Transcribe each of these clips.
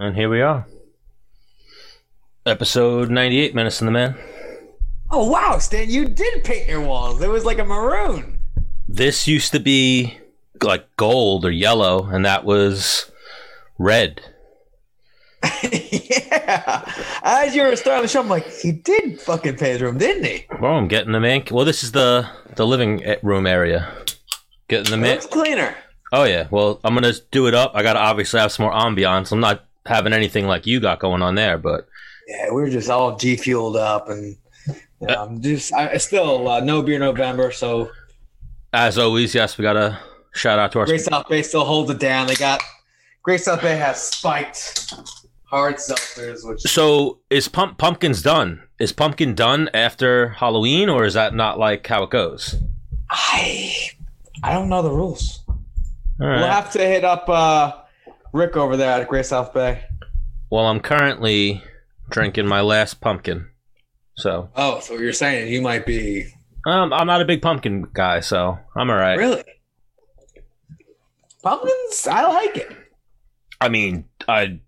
And here we are. Episode 98, Menace and the Man. Oh wow, Stan, you did paint your walls. It was like a maroon. This used to be like gold or yellow, and that was red. yeah. As you were starting the show, I'm like, he did fucking paint his room, didn't he? Well, I'm getting the man. Well, this is the the living eh, room area. Getting the man. looks cleaner. Oh yeah. Well, I'm gonna do it up. I gotta obviously have some more ambiance. I'm not having anything like you got going on there, but Yeah, we were just all G fueled up, and you know, I'm just I, still uh, no beer November, so as always, yes, we gotta shout out to our. Great South Bay still holds it down. They got Great South Bay has spiked hard seltzers, which So is pump pumpkins done? Is pumpkin done after Halloween, or is that not like how it goes? I I don't know the rules. All We'll have to hit up uh, Rick over there at Great South Bay. Well, I'm currently drinking my last pumpkin, so Oh, so you're saying you might be um, I'm not a big pumpkin guy, so I'm all right. really pumpkins? I like it. I mean, I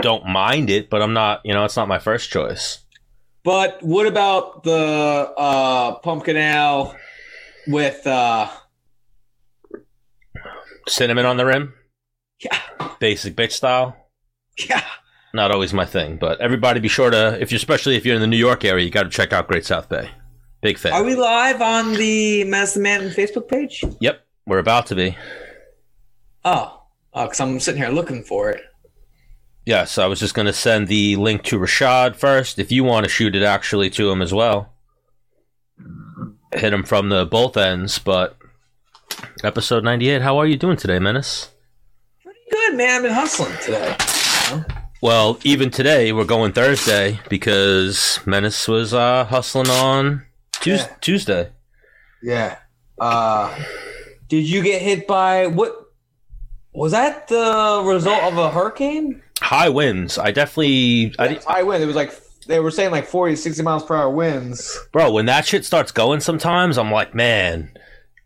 don't mind it, but I'm not. You know, it's not my first choice. But what about the uh, pumpkin ale with uh, Cinnamon on the rim, yeah, basic bitch style. yeah. Not always my thing, but everybody be sure to, if you're especially if you're in the New York area, you got to check out Great South Bay. Big fan. Are we live on the Medicine Man Facebook page? Yep, we're about to be. Oh, Oh, because I'm sitting here looking for it. Yes, I was just going to send the link to Rashad first. If you want to shoot it actually to him as well, hit him from the both ends. But episode 98, how are you doing today, Menace? Good, man. I've been hustling today. Well, even today, we're going Thursday because Menace was uh, hustling on Tues- Yeah. Tuesday. Yeah. Uh, did you get hit by what? Was that the result of a hurricane? High winds. I definitely. I, di- I win. It was like they were saying like 40, 60 miles per hour winds. bro, when that shit starts going sometimes, I'm like, man,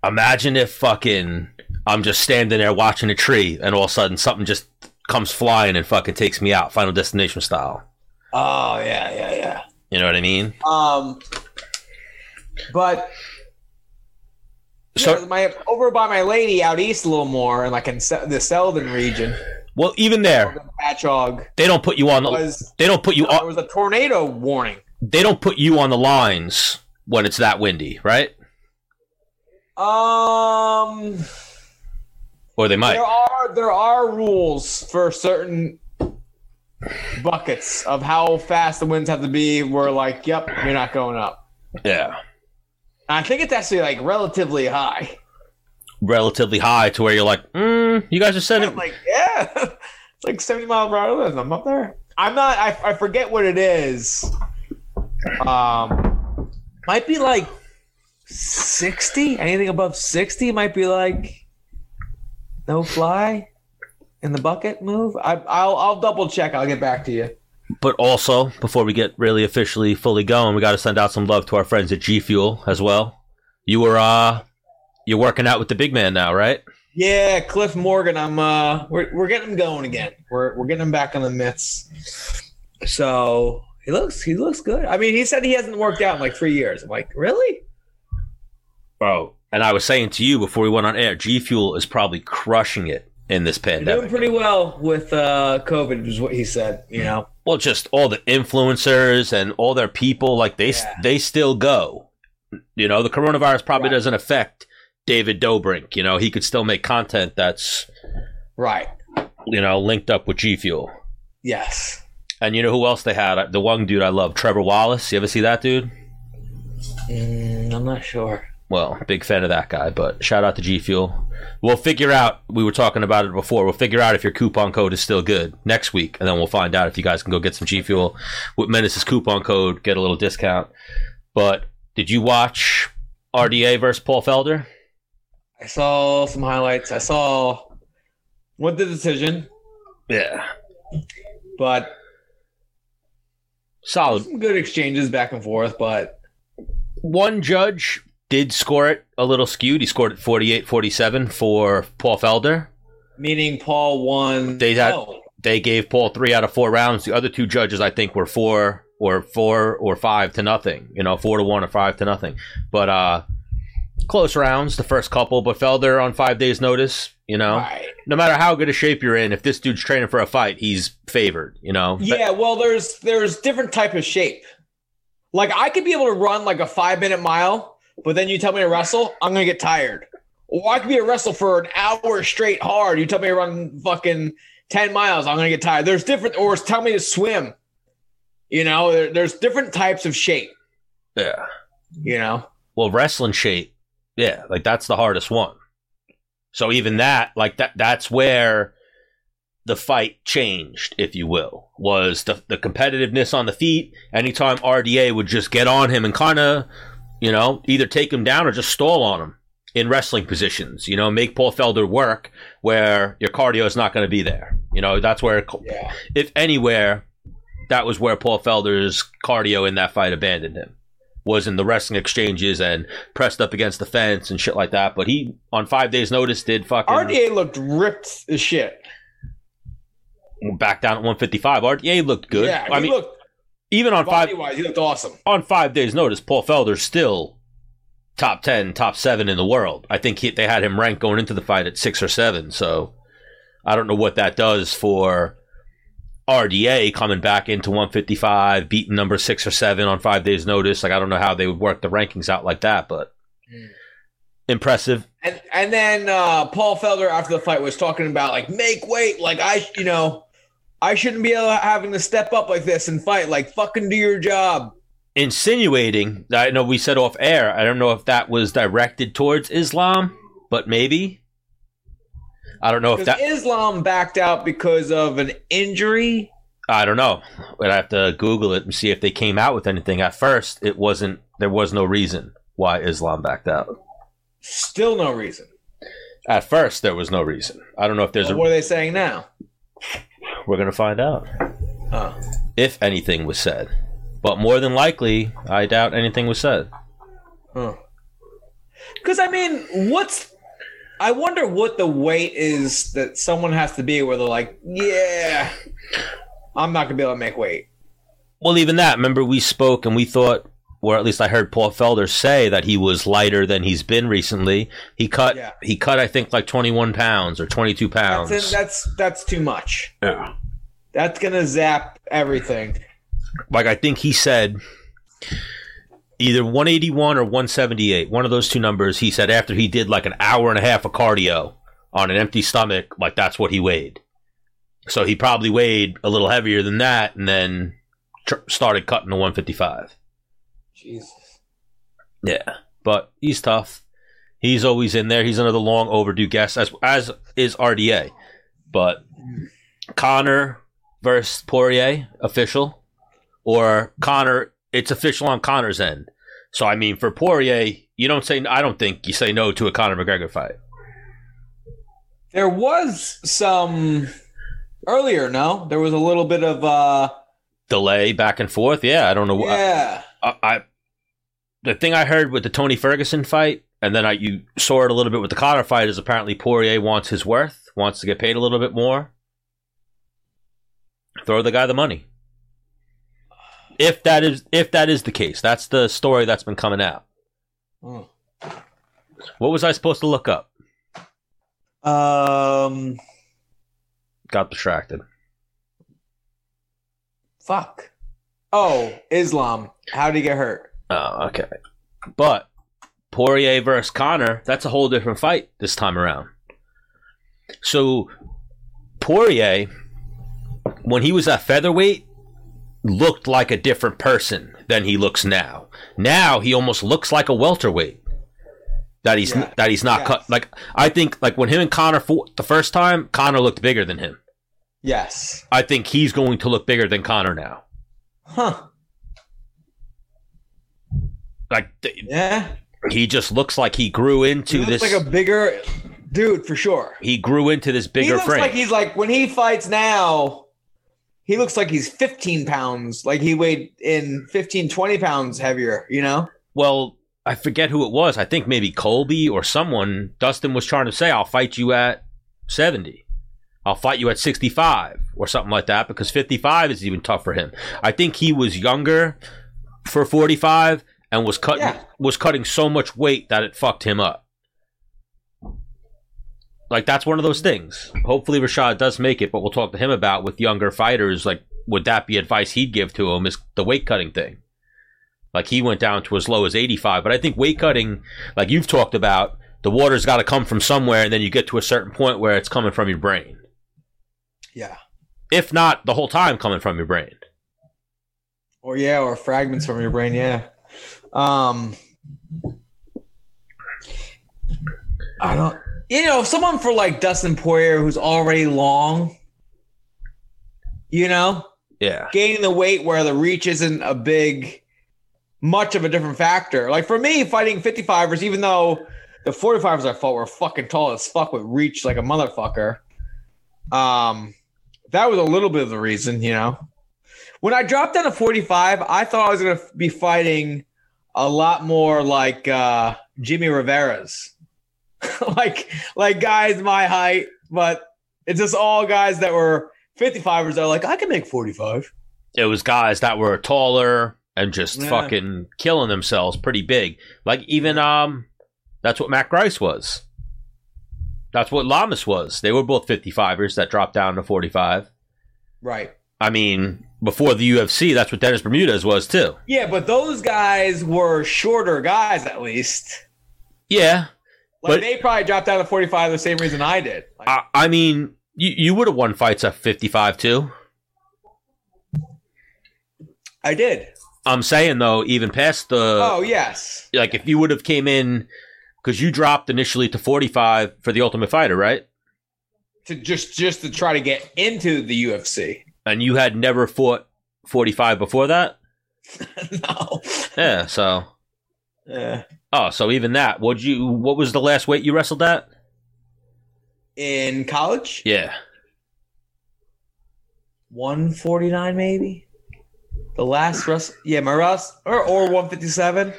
imagine if fucking I'm just standing there watching a tree and all of a sudden something just comes flying and fucking takes me out, Final Destination style. Oh yeah, yeah, yeah. You know what I mean? Um, but So, yeah, my over by my lady out east a little more, and like in the Selden region, well, even there, Patchogue they don't put you on the. was They don't put you there on. was a tornado warning. They don't put you on the lines when it's that windy, right? Um, Or they might. there are there are rules for certain buckets of how fast the winds have to be. We're like, yep, you're not going up. Yeah. I think it's actually like relatively high. Relatively high to where you're like, mm, you guys are I'm like, yeah, it's like 70 miles per hour. I'm up there. I'm not. I, I forget what it is. Um, might be like 60. Anything above 60 might be like no fly in the bucket move. I, I'll I'll double check. I'll get back to you. But also, before we get really officially fully going, we got to send out some love to our friends at G Fuel as well. You were uh, you're working out with the big man now, right? Yeah, Cliff Morgan. I'm uh, we're we're getting him going again. We're we're getting him back on the mitts. So he looks he looks good. I mean, he said he hasn't worked out in like three years. I'm like, really? Bro. And I was saying to you before we went on air, G Fuel is probably crushing it in this They're doing pretty well with uh, COVID, is what he said. You know, well, just all the influencers and all their people, like they Yeah. they still go. You know, the coronavirus probably Right. doesn't affect David Dobrik. You know, he could still make content that's right? you know linked up with G Fuel. Yes. And you know who else they had? The one dude I love, Trevor Wallace. You ever see that dude? Mm, I'm not sure. Well, big fan of that guy, but shout out to G Fuel. We'll figure out, we were talking about it before, we'll figure out if your coupon code is still good next week, and then we'll find out if you guys can go get some G Fuel with Menace's coupon code, get a little discount. But did you watch RDA versus Paul Felder? I saw some highlights. I saw what the decision, Yeah. but Solid. some good exchanges back and forth. But One judge did score it a little skewed. He scored it 48 47 for Paul Felder. meaning Paul won. They had- oh, they gave Paul three out of four rounds. The other two judges, I think, were four or four or five to nothing. You know, four to one or five to nothing. But uh, close rounds, the first couple. But Felder on five days' notice. You know, Right. no matter how good a shape you're in, if this dude's training for a fight, he's favored. You know. Yeah, well, there's there's different type of shape. Like I could be able to run like a five minute mile, but then you tell me to wrestle, I'm gonna get tired. Or I could be a wrestle for an hour straight hard. You tell me to run fucking ten miles, I'm gonna get tired. There's different, or tell me to swim. You know, there, there's different types of shape. yeah. You know, Well, wrestling shape, yeah, like that's the hardest one. So even that, like that, that's where the fight changed, if you will, was the the competitiveness on the feet. Anytime RDA would just get on him and kind of, you know, either take him down or just stall on him in wrestling positions. You know, make Paul Felder work where your cardio is not going to be there. You know, that's where, yeah. if anywhere, that was where Paul Felder's cardio in that fight abandoned him. Was in the wrestling exchanges and pressed up against the fence and shit like that. But he, on five days' notice, did fucking RDA looked ripped as shit. back down at 155. RDA looked good. Yeah, I he mean, looked even on five wise, he looked awesome. on five days' notice, Paul Felder's still top ten, top seven in the world. I think he, they had him ranked going into the fight at six or seven. So I don't know what that does for RDA coming back into 155, beating number six or seven on five days' notice. Like I don't know how they would work the rankings out like that, but Mm. impressive. And and then uh, Paul Felder after the fight was talking about like make weight, like I you know I shouldn't be having to step up like this and fight, like fucking do your job. Insinuating, I know we said off air. I don't know if that was directed towards Islam, but maybe. I don't know if that. Islam backed out because of an injury. I don't know. But I'd have to Google it and see if they came out with anything. At first, it wasn't. There was no reason why Islam backed out. Still no reason. At first, there was no reason. I don't know if there's Well, a. what are they saying now? We're gonna find out Oh. if anything was said, but more than likely, I doubt anything was said. Because I mean, what's I wonder what the weight is that someone has to be where they're like, yeah, I'm not gonna be able to make weight. Well, even that. Remember, we spoke and we thought, or at least I heard Paul Felder say that he was lighter than he's been recently. He cut. Yeah. He cut. I think like twenty one pounds or twenty two pounds. That's that's that's too much. yeah. That's gonna zap everything. like I think he said either 181 or 178, one of those two numbers. He said after he did like an hour and a half of cardio on an empty stomach, like that's what he weighed. So he probably weighed a little heavier than that, and then tr- started cutting to 155. Jesus. Yeah, but he's tough. He's always in there. He's another long overdue guest, as as is RDA. But Conor versus Poirier official, or Conor, it's official on Conor's end. So I mean, for Poirier, you don't say. I don't think you say no to a Conor McGregor fight. There was some earlier, no? There was a little bit of uh Delay back and forth. Yeah, I don't know. what yeah. I, I the thing I heard with the Tony Ferguson fight, and then I you saw it a little bit with the Conor fight, is apparently Poirier wants his worth, wants to get paid a little bit more. Throw the guy the money. If that is if that is the case, that's the story that's been coming out. Hmm. What was I supposed to look up? Um Got distracted. fuck. Oh, Islam. How did he get hurt? Oh, okay. But Poirier versus Conor, that's a whole different fight this time around. So Poirier, when he was at featherweight, looked like a different person than he looks now. Now he almost looks like a welterweight. That he's Yeah. that he's not Yes. cut. Like I think, like when him and Conor fought the first time, Conor looked bigger than him. Yes. I think he's going to look bigger than Conor now. Huh. Like Yeah. he just looks like he grew He into looks this. like a bigger dude for sure. he grew into this he bigger looks frame. like he's like when he fights now, he looks like he's 15 pounds, like he weighed in 15, 20 pounds heavier, you know? well, I forget who it was. I think maybe Colby or someone. Dustin was trying to say, "I'll fight you at 70. I'll fight you at 65 or something like that because 55 is even tough for him. I think he was younger for 45 and was cutting Yeah. was cutting so much weight that it fucked him up. Like that's one of those things. Hopefully Rashad does make it, but we'll talk to him about with younger fighters. Like, would that be advice he'd give to him? Is the weight cutting thing? Like he went down to as low as 85, but I think weight cutting, like you've talked about, the water's got to come from somewhere, and then you get to a certain point where it's coming from your brain. Yeah. If not the whole time coming from your brain. Or yeah, or fragments from your brain. Yeah. Um. I don't. You know, someone for like Dustin Poirier who's already long. You know, Yeah. gaining the weight where the reach isn't a big, much of a different factor. Like for me, fighting 55ers, even though the 45ers I fought were fucking tall as fuck with reach like a motherfucker. Um, that was a little bit of the reason, you know. When I dropped down to 45, I thought I was gonna be fighting a lot more like uh, Jimmy Rivera's, like like guys my height, but it's just all guys that were 55ers that are like I can make 45. It was guys that were taller and just Yeah. fucking killing themselves pretty big. Like even um that's what Matt Grice was. That's what Lamas was. They were both 55ers that dropped down to 45. Right. I mean, before the UFC, that's what Dennis Bermudez was too. Yeah, but those guys were shorter guys at least. Yeah. Like But- they probably dropped down to 45 the same reason I did. Like, I, I mean, you, you would have won fights at 55 too. I did. I'm saying though, even past the oh yes. like if you would have came in because you dropped initially to 45 for the Ultimate Fighter, right? To just just to try to get into the UFC. And you had never fought 45 before that. no. Yeah. So Yeah. oh, so even that. What you? What was the last weight you wrestled at? In college, Yeah. 149 maybe. The last Russ, yeah, my Russ or or 157.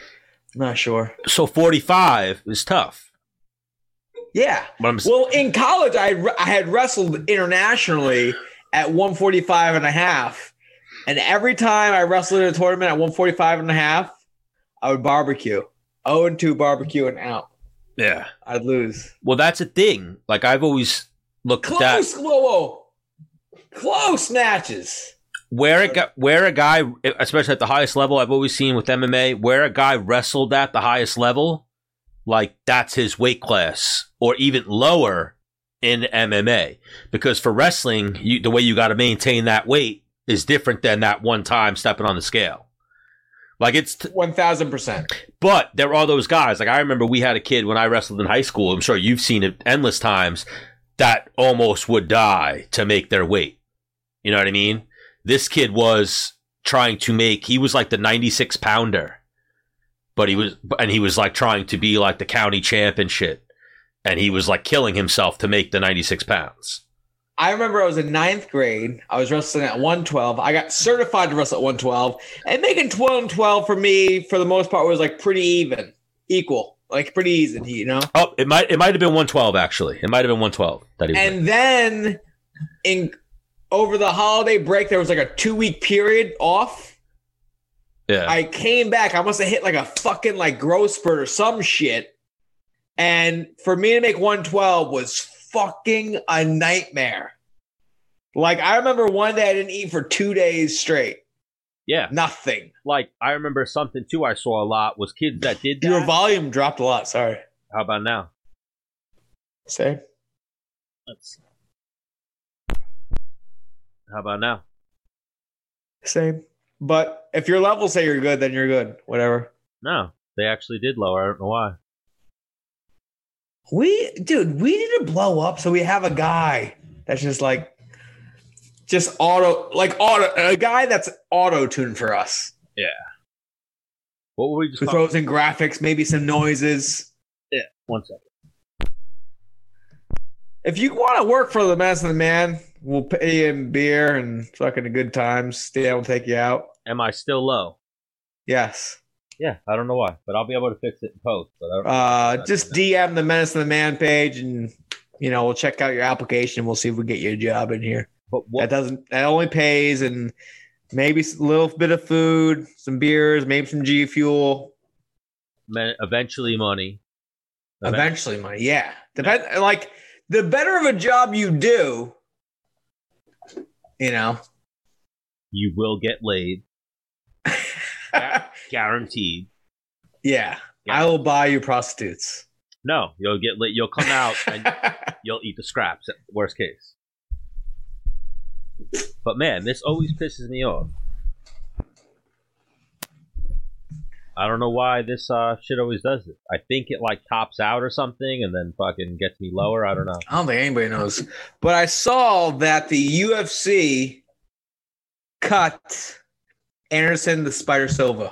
Not sure. So 45 is tough. Yeah. Well, in college, I had- I had wrestled internationally at 145 and a half. And every time I wrestled in a tournament at 145 and a half, I would barbecue. 0 and 2 barbecue and out. yeah. I'd lose. Well, that's a thing. Like I've always looked at that. Close. Close matches. Where it got where a guy especially at the highest level i've always seen with mma where a guy wrestled at the highest level like that's his weight class or even lower in mma because for wrestling you, the way you got to maintain that weight is different than that one time stepping on the scale like it's t- 1000%. but there are those guys. Like I remember we had a kid when I wrestled in high school. I'm sure you've seen it endless times that almost would die to make their weight. You know what I mean? This kid was trying to make. He was like the 96 pounder, but he was and he was like trying to be like the county champ and shit. And he was like killing himself to make the 96 pounds. I remember I was in ninth grade. I was wrestling at 112. I got certified to wrestle at 112. And making 12 and 12 for me, for the most part, was like pretty even, equal, like pretty easy, you know? Oh, it might it might have been 112 actually. It might have been 112 that he. And then in over the holiday break, there was like a two week period off. yeah. I came back. I must have hit like a fucking like growth spurt or some shit. And for me to make 112 was fucking a nightmare. Like I remember one day I didn't eat for two days straight. yeah. Nothing. like I remember something too I saw a lot was kids that did that. Your volume dropped a lot. Sorry. How about now? Say. Let's. How about now? Same. But if your levels say you're good, then you're good. Whatever. No, they actually did lower. I don't know why. We, dude, we need to blow up so we have a guy that's just like, just auto, like auto, a guy that's auto tuned for us. Yeah. What were we just Who throws in graphics, maybe some noises. Yeah. One second. If you want to work for the Menace and the Man, we'll pay you in beer and fucking a good time. Stan will take you out. Am I still low? Yes. Yeah, I don't know why, but I'll be able to fix it in post. But I don't Uh, just DM the Menace and the Man page and you know, we'll check out your application. We'll see if we get you a job in here. But That doesn't. That only pays and maybe a little bit of food, some beers, maybe some G Fuel. me- Eventually, money. Event- Eventually, money. Yeah, depend. Like the better of a job you do, you know. You will get laid, guaranteed. yeah, Yeah. I will buy you prostitutes. No, you'll get laid. You'll come out and you'll eat the scraps. Worst case. But man, this always pisses me off. I don't know why this uh, shit always does it. I think it like tops out or something, and then fucking gets me lower. I don't know. I don't think anybody knows. But I saw that the UFC cut Anderson the Spider Silva.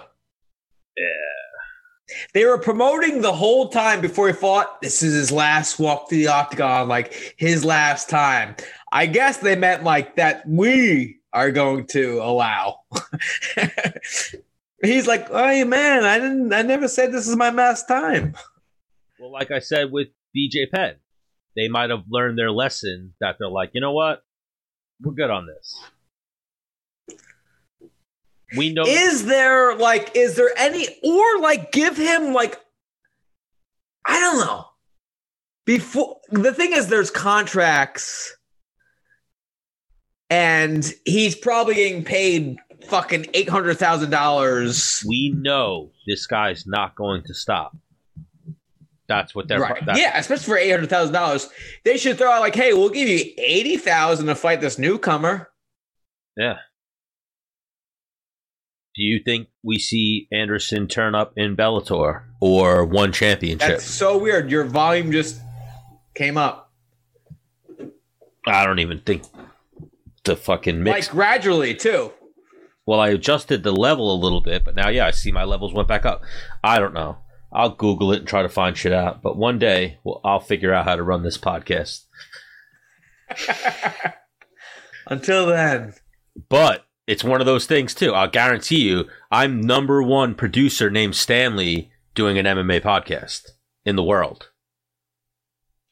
Yeah. They were promoting the whole time before he fought. This is his last walk to the octagon, like his last time. I guess they meant like that we are going to allow. He's like, oh man, I didn't I never said this is my last time. Well, like I said with BJ Penn, they might have learned their lesson that they're like, you know what, we're good on this. We know. Is there like is there any or like give him like I don't know. Before the thing is there's contracts and he's probably getting paid fucking eight hundred thousand dollars. we know this guy's not going to stop. That's what they're. Right. that's- Yeah, especially for eight hundred thousand dollars. They should throw out like, hey, we'll give you eighty thousand to fight this newcomer. Yeah. Do you think we see Anderson turn up in Bellator or one championship? That's so weird. Your volume just came up. I don't even think the fucking mix. Like gradually too. Well, I adjusted the level a little bit, but now, yeah, I see my levels went back up. I don't know. I'll Google it and try to find shit out. But one day, well, I'll figure out how to run this podcast. Until then. But it's one of those things too. I'll guarantee you, I'm number one producer named Stanley doing an MMA podcast in the world.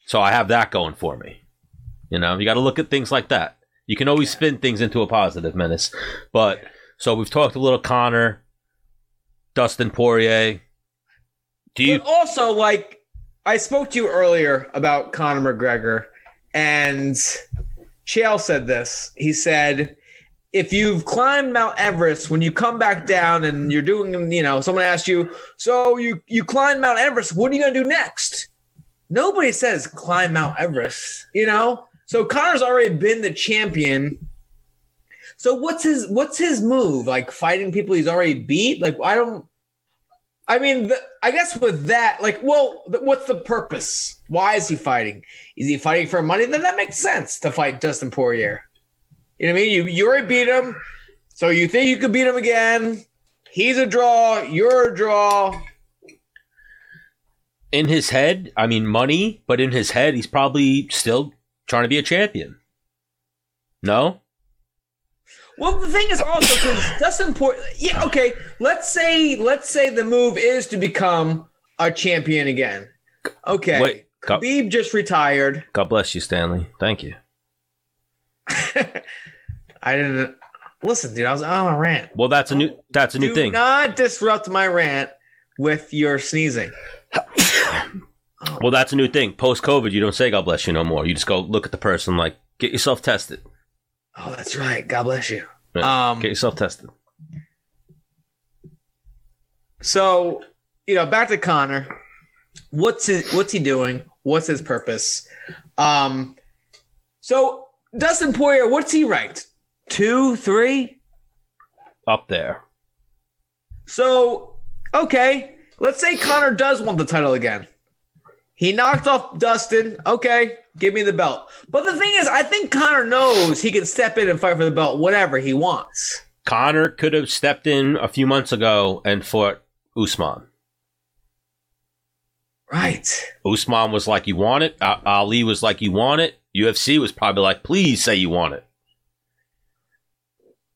So I have that going for me. You know, you got to look at things like that. You can always spin things into a positive menace. But so we've talked a little Conor, Dustin Poirier. Do you? But also, like, I spoke to you earlier about Conor McGregor, and Chael said this. He said, if you've climbed Mount Everest, when you come back down and you're doing, you know, someone asks you, so you you climbed Mount Everest, what are you gonna do next? Nobody says climb Mount Everest, you know. So Conor's already been the champion. So what's his what's his move? Like fighting people he's already beat? Like I don't. I mean, the, I guess with that, like, well, what's the purpose? Why is he fighting? Is he fighting for money? Then that makes sense to fight Dustin Poirier. You know what I mean? You you already beat him, so you think you could beat him again? He's a draw. You're a draw. In his head, I mean, money, but in his head, he's probably still trying to be a champion. No? Well, the thing is also because Dustin Poirier. Yeah, okay. Let's say let's say the move is to become a champion again. Okay. Wait, go- Khabib just retired. God bless you, Stanley. Thank you. I didn't listen, dude. I was on a rant. Well, that's a new that's a new thing. Do thing. not disrupt my rant with your sneezing. well, that's a new thing. Post COVID, you don't say God bless you no more. You just go look at the person like get yourself tested. Oh, that's right. God bless you. Um, get yourself tested. So, you know, back to Conor. What's his what's he doing? What's his purpose? Um so Dustin Poirier, what's he ranked? Two, three? Up there. So, okay, let's say Conor does want the title again. He knocked off Dustin. Okay, give me the belt. But the thing is, I think Conor knows he can step in and fight for the belt whenever he wants. Conor could have stepped in a few months ago and fought Usman. Right. Usman was like, "You want it." Ali was like, "You want it." UFC was probably like, "Please say you want it."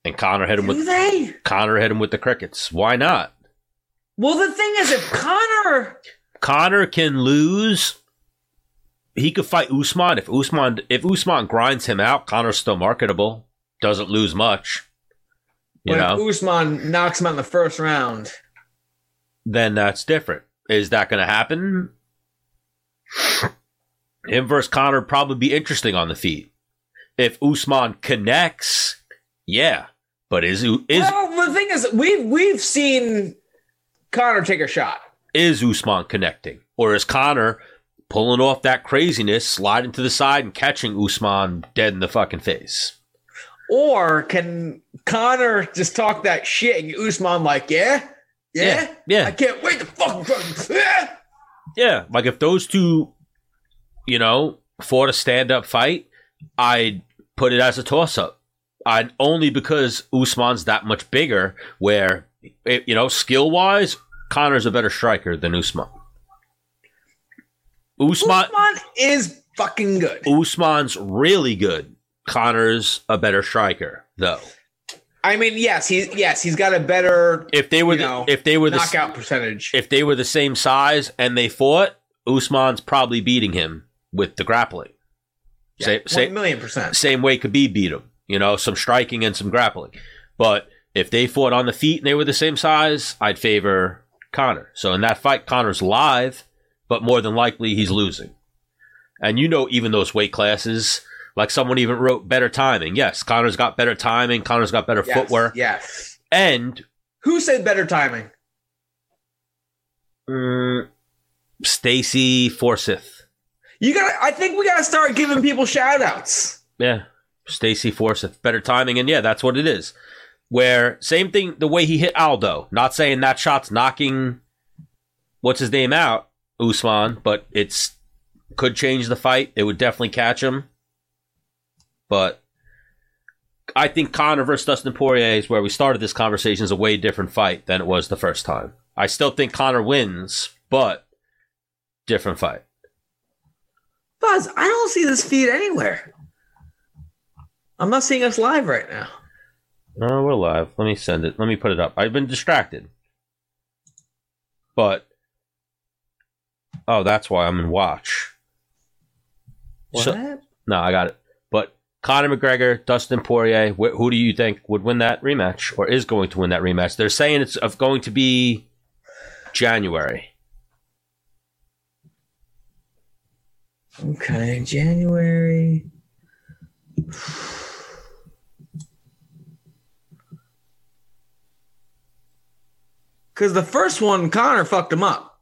And Conor hit him Do with they? Conor hit him with the crickets. Why not? Well, the thing is, if Conor, Conor can lose. he could fight Usman if Usman if Usman grinds him out. Conor's still marketable, doesn't lose much. You But know, if Usman knocks him out in the first round, then that's different. Is that going to happen? Him versus Conor probably be interesting on the feet. If Usman connects, yeah. But is is well, the thing is, we've we've seen Conor take a shot. Is Usman connecting, or is Conor pulling off that craziness, sliding to the side and catching Usman dead in the fucking face? Or can Conor just talk that shit and Usman like, yeah, yeah, yeah. I can't wait to fucking, fucking yeah. Yeah, like if those two, you know, fought a stand up fight, I'd put it as a toss up. I'd only because Usman's that much bigger, where it, you know, skill wise, Conor's a better striker than Usman. Usman, Usman is fucking good. Usman's really good. Conor's a better striker, though. I mean, yes, he's yes, he's got a better If they were the, know, if they were the knockout percentage. if they were the same size and they fought, Usman's probably beating him with the grappling. Say, say, One million percent. same way Khabib beat him. You know, some striking and some grappling. But if they fought on the feet and they were the same size, I'd favor Conor. So in that fight, Conor's live, but more than likely he's losing. And you know, even those weight classes, like someone even wrote better timing. Yes, Conor's got better timing. Conor's got better Yes, footwork. Yes. And Who said better timing? mm, Stacy Forsyth. You got. I think we got to start giving people shout outs. Yeah. Stacy Forsyth. Better timing. And yeah, that's what it is. Where, same thing, the way he hit Aldo. Not saying that shot's knocking, what's his name out, Usman, but it's, could change the fight. It would definitely catch him. But I think Conor versus Dustin Poirier is where we started this conversation is a way different fight than it was the first time. I still think Conor wins, but different fight. Buzz, I don't see this feed anywhere. I'm not seeing us live right now. No, we're live. Let me send it. Let me put it up. I've been distracted. But oh, that's why I'm in watch. What? So- No, I got it. But Conor McGregor, Dustin Poirier, wh- who do you think would win that rematch or is going to win that rematch? They're saying it's of going to be January. okay, January. Because the first one, Conor fucked him up.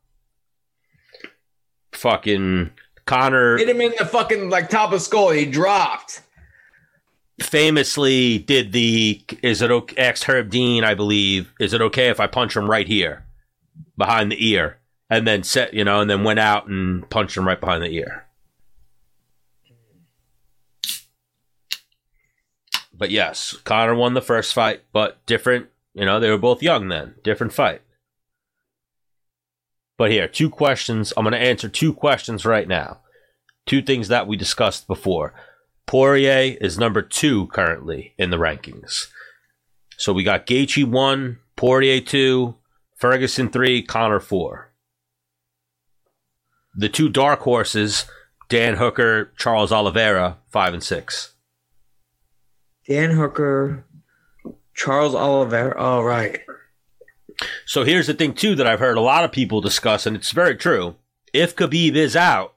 Fucking Conor Hit him in the fucking like top of skull. He dropped. famously did the is it okay ex Herb Dean, I believe. Is it okay if I punch him right here behind the ear? And then set you know, and then went out and punched him right behind the ear. But yes, Conor won the first fight, but different, you know, they were both young then. Different fight. But here, two questions. I'm going to answer two questions right now. Two things that we discussed before. Poirier is number two currently in the rankings. So we got Gaethje one, Poirier two, Ferguson three, Conor four. The two dark horses, Dan Hooker, Charles Oliveira, five and six. Dan Hooker, Charles Oliver. All oh, right. So here's the thing too that I've heard a lot of people discuss, and it's very true. If Khabib is out,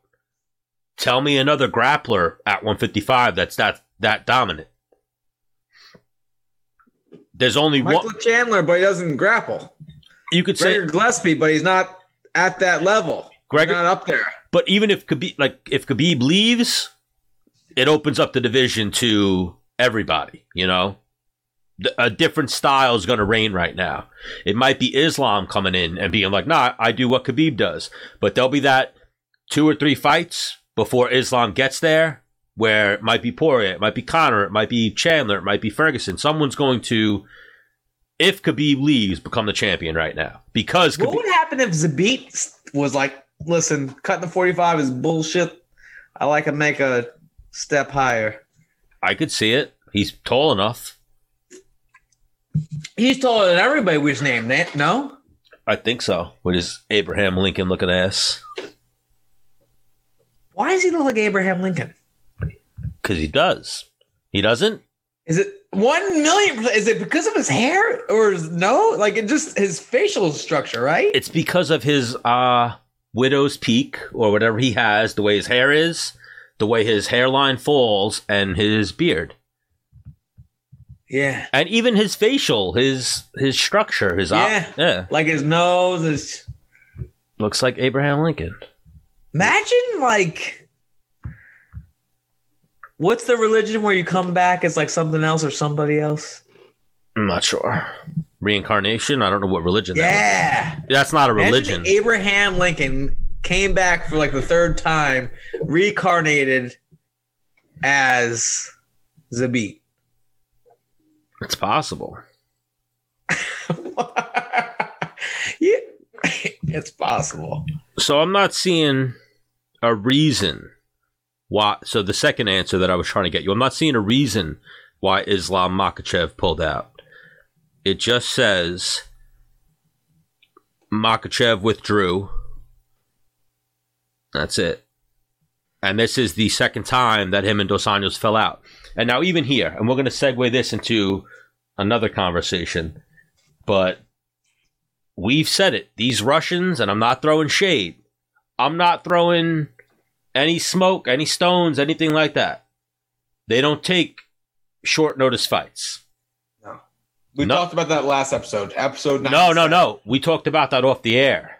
tell me another grappler at 155 that's that that dominant. There's only Michael one. Chandler, but he doesn't grapple. You could say Gillespie, but he's not at that level. Gregor- not up there. But even if Khabib, like if Khabib leaves, it opens up the division to everybody. You know, a different style is going to reign right now. It might be Islam coming in and being like, "Nah, I do what Khabib does," but there'll be that two or three fights before Islam gets there, where it might be Poirier, it might be Conor, it might be Chandler, it might be Ferguson. Someone's going to. If Khabib leaves, become the champion right now because What would happen if Zabit was like, listen, cutting the 45 is bullshit. I like to make a step higher. I could see it. He's tall enough. He's taller than everybody just named it, no? I think so. With his Abraham Lincoln looking ass. Why does he look like Abraham Lincoln? Because he does. He doesn't? Is it one million? Is it because of his hair or is, no? Like it just his facial structure, right? It's because of his uh widow's peak or whatever he has, the way his hair is, the way his hairline falls, and his beard. Yeah, And even his facial, his his structure, his op- Yeah. yeah. like his nose is. Looks like Abraham Lincoln. Imagine like, what's the religion where you come back as like something else or somebody else? I'm not sure. Reincarnation? I don't know what religion that Yeah. That's not a Imagine religion. Abraham Lincoln came back for like the third time, reincarnated as Zabit. It's possible. yeah, it's possible. So I'm not seeing a reason why. So the second answer that I was trying to get you, I'm not seeing a reason why Islam Makhachev pulled out. It just says Makhachev withdrew. That's it. And this is the second time that him and Dos Anjos fell out. And now, even here, and we're going to segue this into another conversation, but we've said it. These Russians, and I'm not throwing shade, I'm not throwing any smoke, any stones, anything like that. They don't take short notice fights. No. We No. talked about that last episode. Episode nine. No, no, no. We talked about that off the air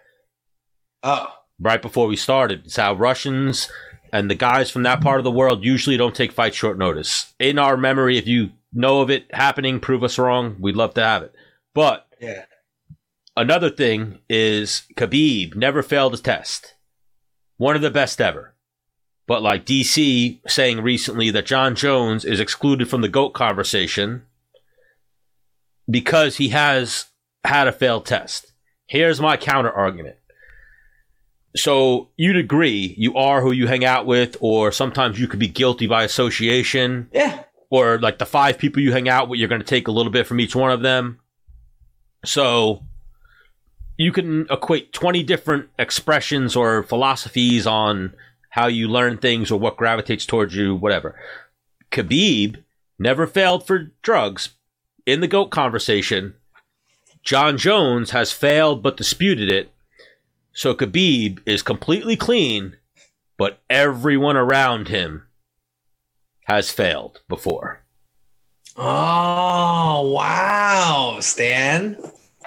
Oh, right before we started. It's how Russians and the guys from that part of the world usually don't take fights short notice. In our memory, if you know of it happening, prove us wrong. We'd love to have it. But yeah. another thing is Khabib never failed a test. One of the best ever. But like DC saying recently that Jon Jones is excluded from the GOAT conversation because he has had a failed test. Here's my counter argument. So you'd agree you are who you hang out with, or sometimes you could be guilty by association Yeah. or like the five people you hang out with, you're going to take a little bit from each one of them. So you can equate 20 different expressions or philosophies on how you learn things or what gravitates towards you, whatever. Khabib never failed for drugs in the GOAT conversation. Jon Jones has failed but disputed it. So Khabib is completely clean, but everyone around him has failed before. Oh wow, Stan.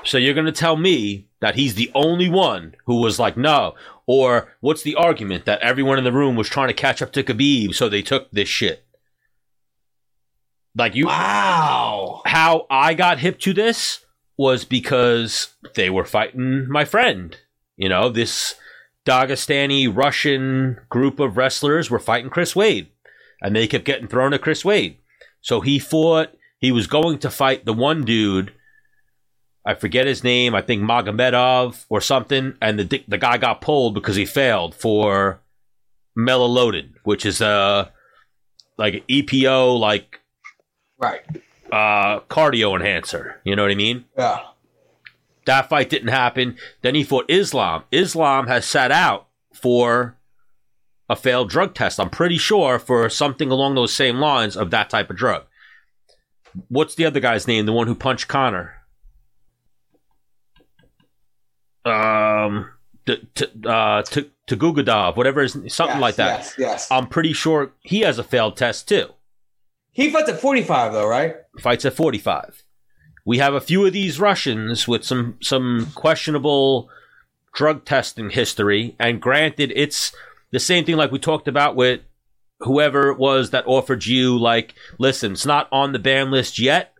So you're going to tell me that he's the only one who was like, no. Or what's the argument that everyone in the room was trying to catch up to Khabib, so they took this shit? Like you, Wow. how I got hip to this was because they were fighting my friend. You know, this Dagestani Russian group of wrestlers were fighting Chris Wade, and they kept getting thrown at Chris Wade. So he fought. He was going to fight the one dude. I forget his name. I think Magomedov or something. And the the guy got pulled because he failed for Melaloaded, which is a like EPO like Right. uh, cardio enhancer. You know what I mean? Yeah. That fight didn't happen. Then he fought Islam. Islam has sat out for a failed drug test. I'm pretty sure for something along those same lines of that type of drug. What's the other guy's name? The one who punched Conor? Um, t- t- uh, t- Tagugadov, whatever is something Yes, like that. Yes. Yes. I'm pretty sure he has a failed test too. he fights at 45 though, right? fights at 45. We have a few of these Russians with some some questionable drug testing history, and granted, it's the same thing like we talked about with whoever it was that offered you like, listen, it's not on the ban list yet,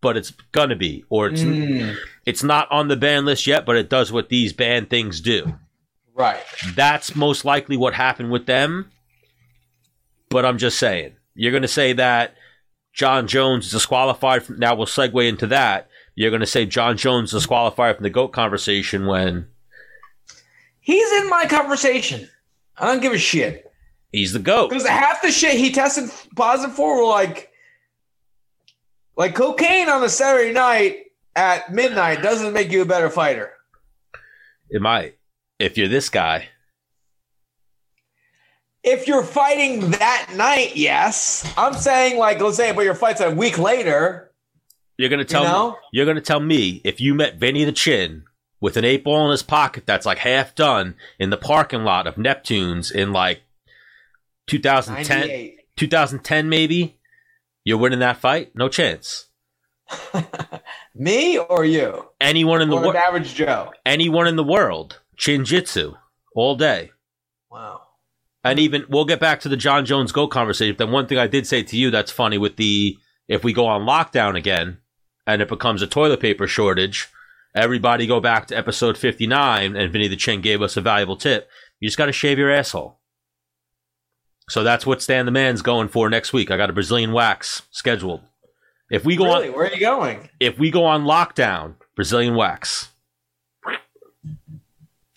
but it's gonna be, or it's Mm, it's not on the ban list yet, but it does what these banned things do. right. That's most likely what happened with them. But I'm just saying, you're going to say that Jon Jones disqualified from. Now we'll segue into that. You're going to say Jon Jones disqualified from the GOAT conversation when He's in my conversation. I don't give a shit. he's the GOAT. Because half the shit he tested positive for were like, like cocaine on a Saturday night at midnight doesn't make you a better fighter. It might. If you're this guy, if you're fighting that night, yes. I'm saying like let's say, but your fight's a week later. You're gonna tell know? me, you're gonna tell me if you met Vinny the Chin with an eight ball in his pocket that's like half done in the parking lot of Neptune's in like 2010, 2010 maybe, you're winning that fight? No chance. Me or you? Anyone in the Or an world, average Joe? anyone in the world, Chin Jitsu all day. Wow. And even we'll get back to the Jon Jones Go conversation. But one thing I did say to you that's funny with the if we go on lockdown again and it becomes a toilet paper shortage, everybody go back to episode 59 and Vinny the Chin gave us a valuable tip. You just got to shave your asshole. So that's what Stan the Man's going for next week. I got a Brazilian wax scheduled. If we go Really? on Where are you going? if we go on lockdown, Brazilian wax.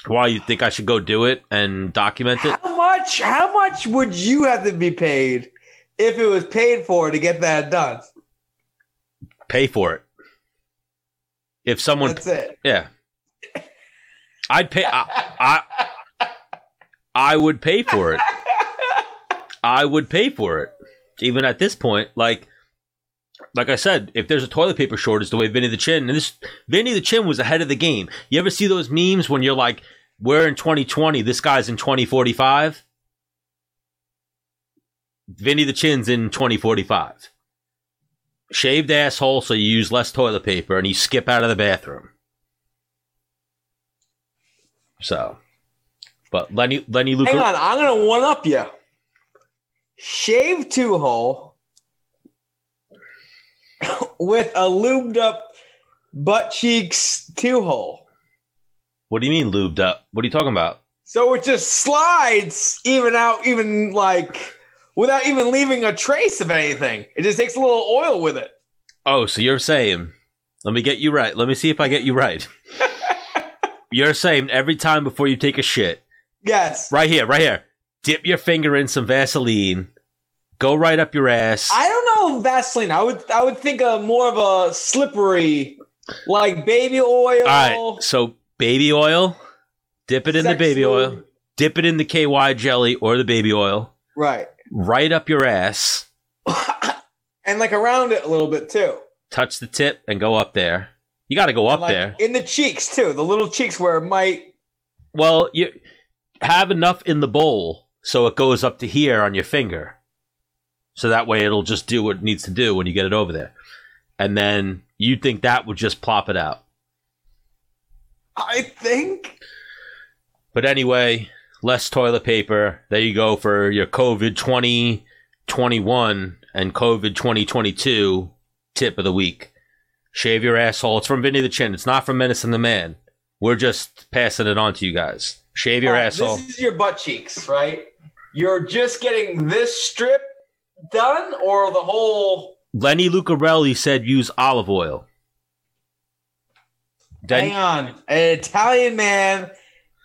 Why you think I should go do it and document it? How much? How much would you have to be paid if it was paid for to get that done? pay for it. If someone, That's it. yeah, I'd pay. I, I, I would pay for it. I would pay for it. Even at this point, like, like I said, if there's a toilet paper shortage, the way Vinny the Chin and this Vinny the Chin was ahead of the game. You ever see those memes when you're like, "We're in 2020, this guy's in 2045." Vinny the Chin's in 2045 shaved asshole so you use less toilet paper and you skip out of the bathroom. So, but Lenny Lenny Luca, Hang on, I'm gonna one up you. Shave two hole with a lubed up butt cheeks two hole. what do you mean lubed up? What are you talking about? So it just slides even out, even like without even leaving a trace of anything. It just takes a little oil with it. Oh, so you're saying? Let me get you right. Let me see if I get you right. you're saying every time before you take a shit, Yes. right here, right here, dip your finger in some Vaseline, go right up your ass. I don't know Vaseline. I would I would think of more of a slippery, like baby oil. All right, so baby oil, dip it in the sex baby oil, dip it in the KY jelly or the baby oil. Right. right up your ass, and like around it a little bit too. touch the tip, and go up there. You got to go up like there. in the cheeks too, the little cheeks where it might. Well, you have enough in the bowl so it goes up to here on your finger. So that way it'll just do what it needs to do when you get it over there. And then you'd think that would just plop it out. I think. But anyway, less toilet paper. There you go for your COVID 2021 and COVID 2022 tip of the week. Shave your asshole. It's from Vinny the Chin. It's not from Menace and the Man. We're just passing it on to you guys. Shave your right, asshole. This is your butt cheeks, right? You're just getting this strip done, or the whole. Lenny Lucarelli said use olive oil. Then, Hang on, an Italian man.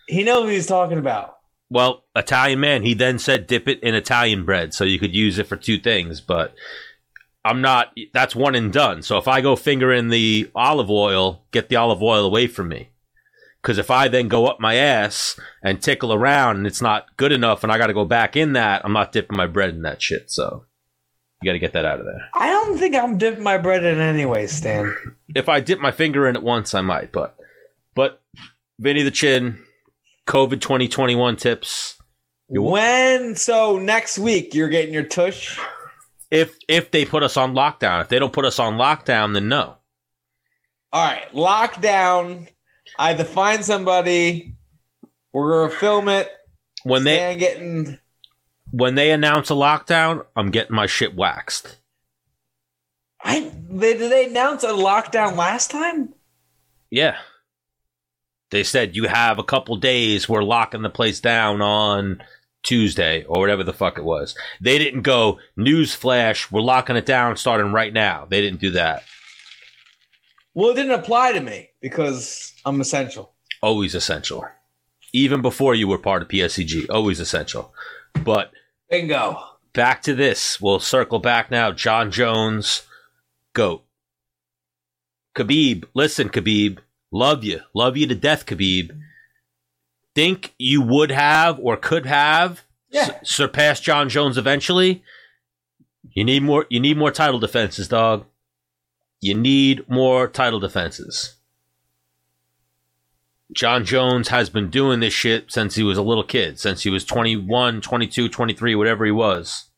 He knows what he's talking about. well, Italian man. He then said dip it in Italian bread so you could use it for two things. But I'm not. That's one and done. So if I go finger in the olive oil, get the olive oil away from me. Because if I then go up my ass and tickle around and it's not good enough, and I got to go back in that, I'm not dipping my bread in that shit. So you got to get that out of there. I don't think I'm dipping my bread in anyway, Stan. if I dip my finger in it once, I might, but but Vinny the Chin, COVID twenty twenty one tips. You- When so next week you're getting your tush. If if they put us on lockdown, if they don't put us on lockdown, then no. All right, lockdown. I to find somebody. We're gonna film it. When they Stan getting when they announce a lockdown, I'm getting my shit waxed. I they, did they announce a lockdown last time? Yeah. They said you have a couple days. We're locking the place down on Tuesday or whatever the fuck it was. They didn't go news flash. We're locking it down starting right now. They didn't do that. Well, it didn't apply to me because I'm essential. always essential. Even before you were part of PSCG, always essential. But Bingo. back to this. We'll circle back now. Jon Jones, GOAT. Khabib, listen, Khabib. Love you. Love you to death, Khabib. Think you would have or could have Yeah. s- surpass Jon Jones eventually, you need more. You need more title defenses, dog. You need more title defenses. Jon Jones has been doing this shit since he was a little kid, since he was 21, 22, 23, whatever he was.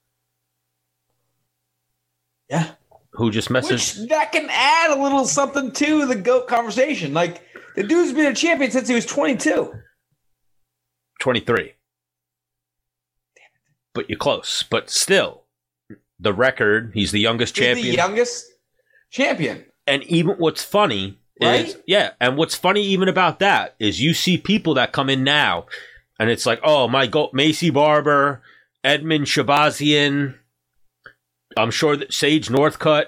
Yeah. Who just Which messaged? that can add a little something to the GOAT conversation. Like the dude's been a champion since he was 22. 23. But you're close. But still, the record, he's the youngest He's champion. the youngest champion. and even what's funny is yeah, and what's funny even about that is you see people that come in now, and it's like, oh my god, Maycee Barber, Edmen Shahbazyan, I'm sure that Sage Northcutt.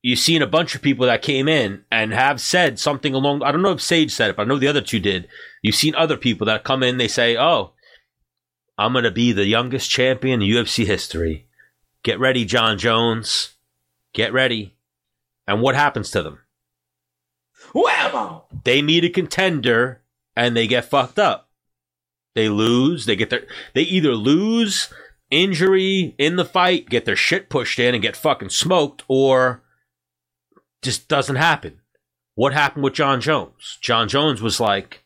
You've seen a bunch of people that came in and have said something along. I don't know if Sage said it, but I know the other two did. You've seen other people that come in. They say, "Oh, I'm gonna be the youngest champion in UFC history. Get ready, Jon Jones. Get ready." And what happens to them? Whammo! They meet a contender and they get fucked up. They lose. They get their. They either lose, injury in the fight, get their shit pushed in and get fucking smoked, or just doesn't happen. What happened with Jon Jones? Jon Jones was like,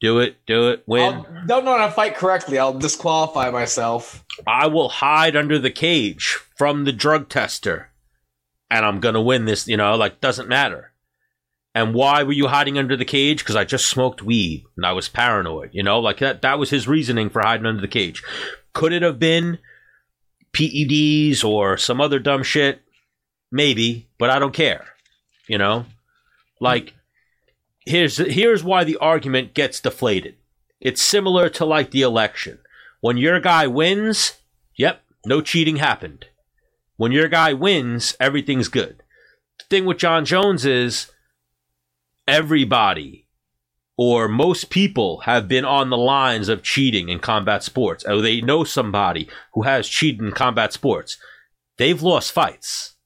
"Do it, do it, win." I'll, don't know how to fight correctly. I'll disqualify myself. I will hide under the cage from the drug tester and I'm going to win this, you know, like doesn't matter. And why were you hiding under the cage? Because I just smoked weed and I was paranoid, you know, like that, that was his reasoning for hiding under the cage. Could it have been PEDs or some other dumb shit? Maybe, but I don't care, you know, like here's, here's why the argument gets deflated. It's similar to like the election. When your guy wins, yep, no cheating happened. When your guy wins, everything's good. The thing with Jon Jones is everybody or most people have been on the lines of cheating in combat sports. Or they know somebody who has cheated in combat sports. They've lost fights.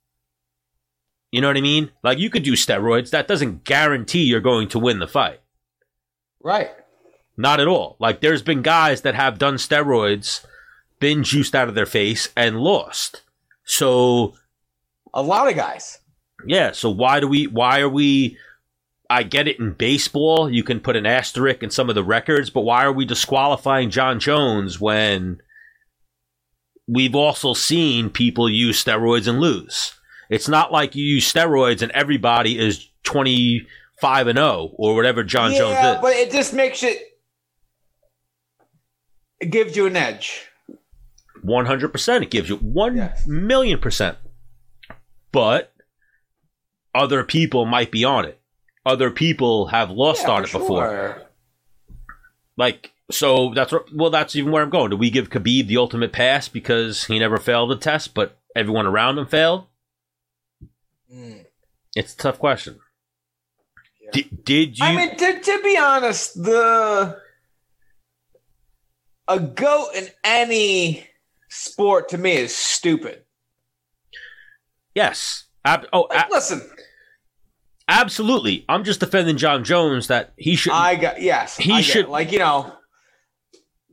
You know what I mean? Like you could do steroids. That doesn't guarantee you're going to win the fight. Right. Not at all. Like there's been guys that have done steroids, been juiced out of their face, and lost. So A lot of guys. yeah. So why do we? Why are we? I get it in baseball. You can put an asterisk in some of the records, but why are we disqualifying Jon Jones when we've also seen people use steroids and lose? It's not like you use steroids and everybody is twenty five and zero or whatever Jon yeah, Jones is. but it just makes it. It gives you an edge. One hundred percent. It gives you one Yes. million percent. But other people might be on it. Other people have lost Yeah, on it before. sure. Like so, that's well, that's even where I'm going. Do we give Khabib the ultimate pass because he never failed the test, but everyone around him failed? Mm. It's a tough question. Yeah. Did, did you? I mean, to, to be honest, the a goat in any sport to me is stupid. yes. Ab- oh, a- Like, listen, absolutely. I'm just defending Jon Jones that he should. I got yes. He should- like you know.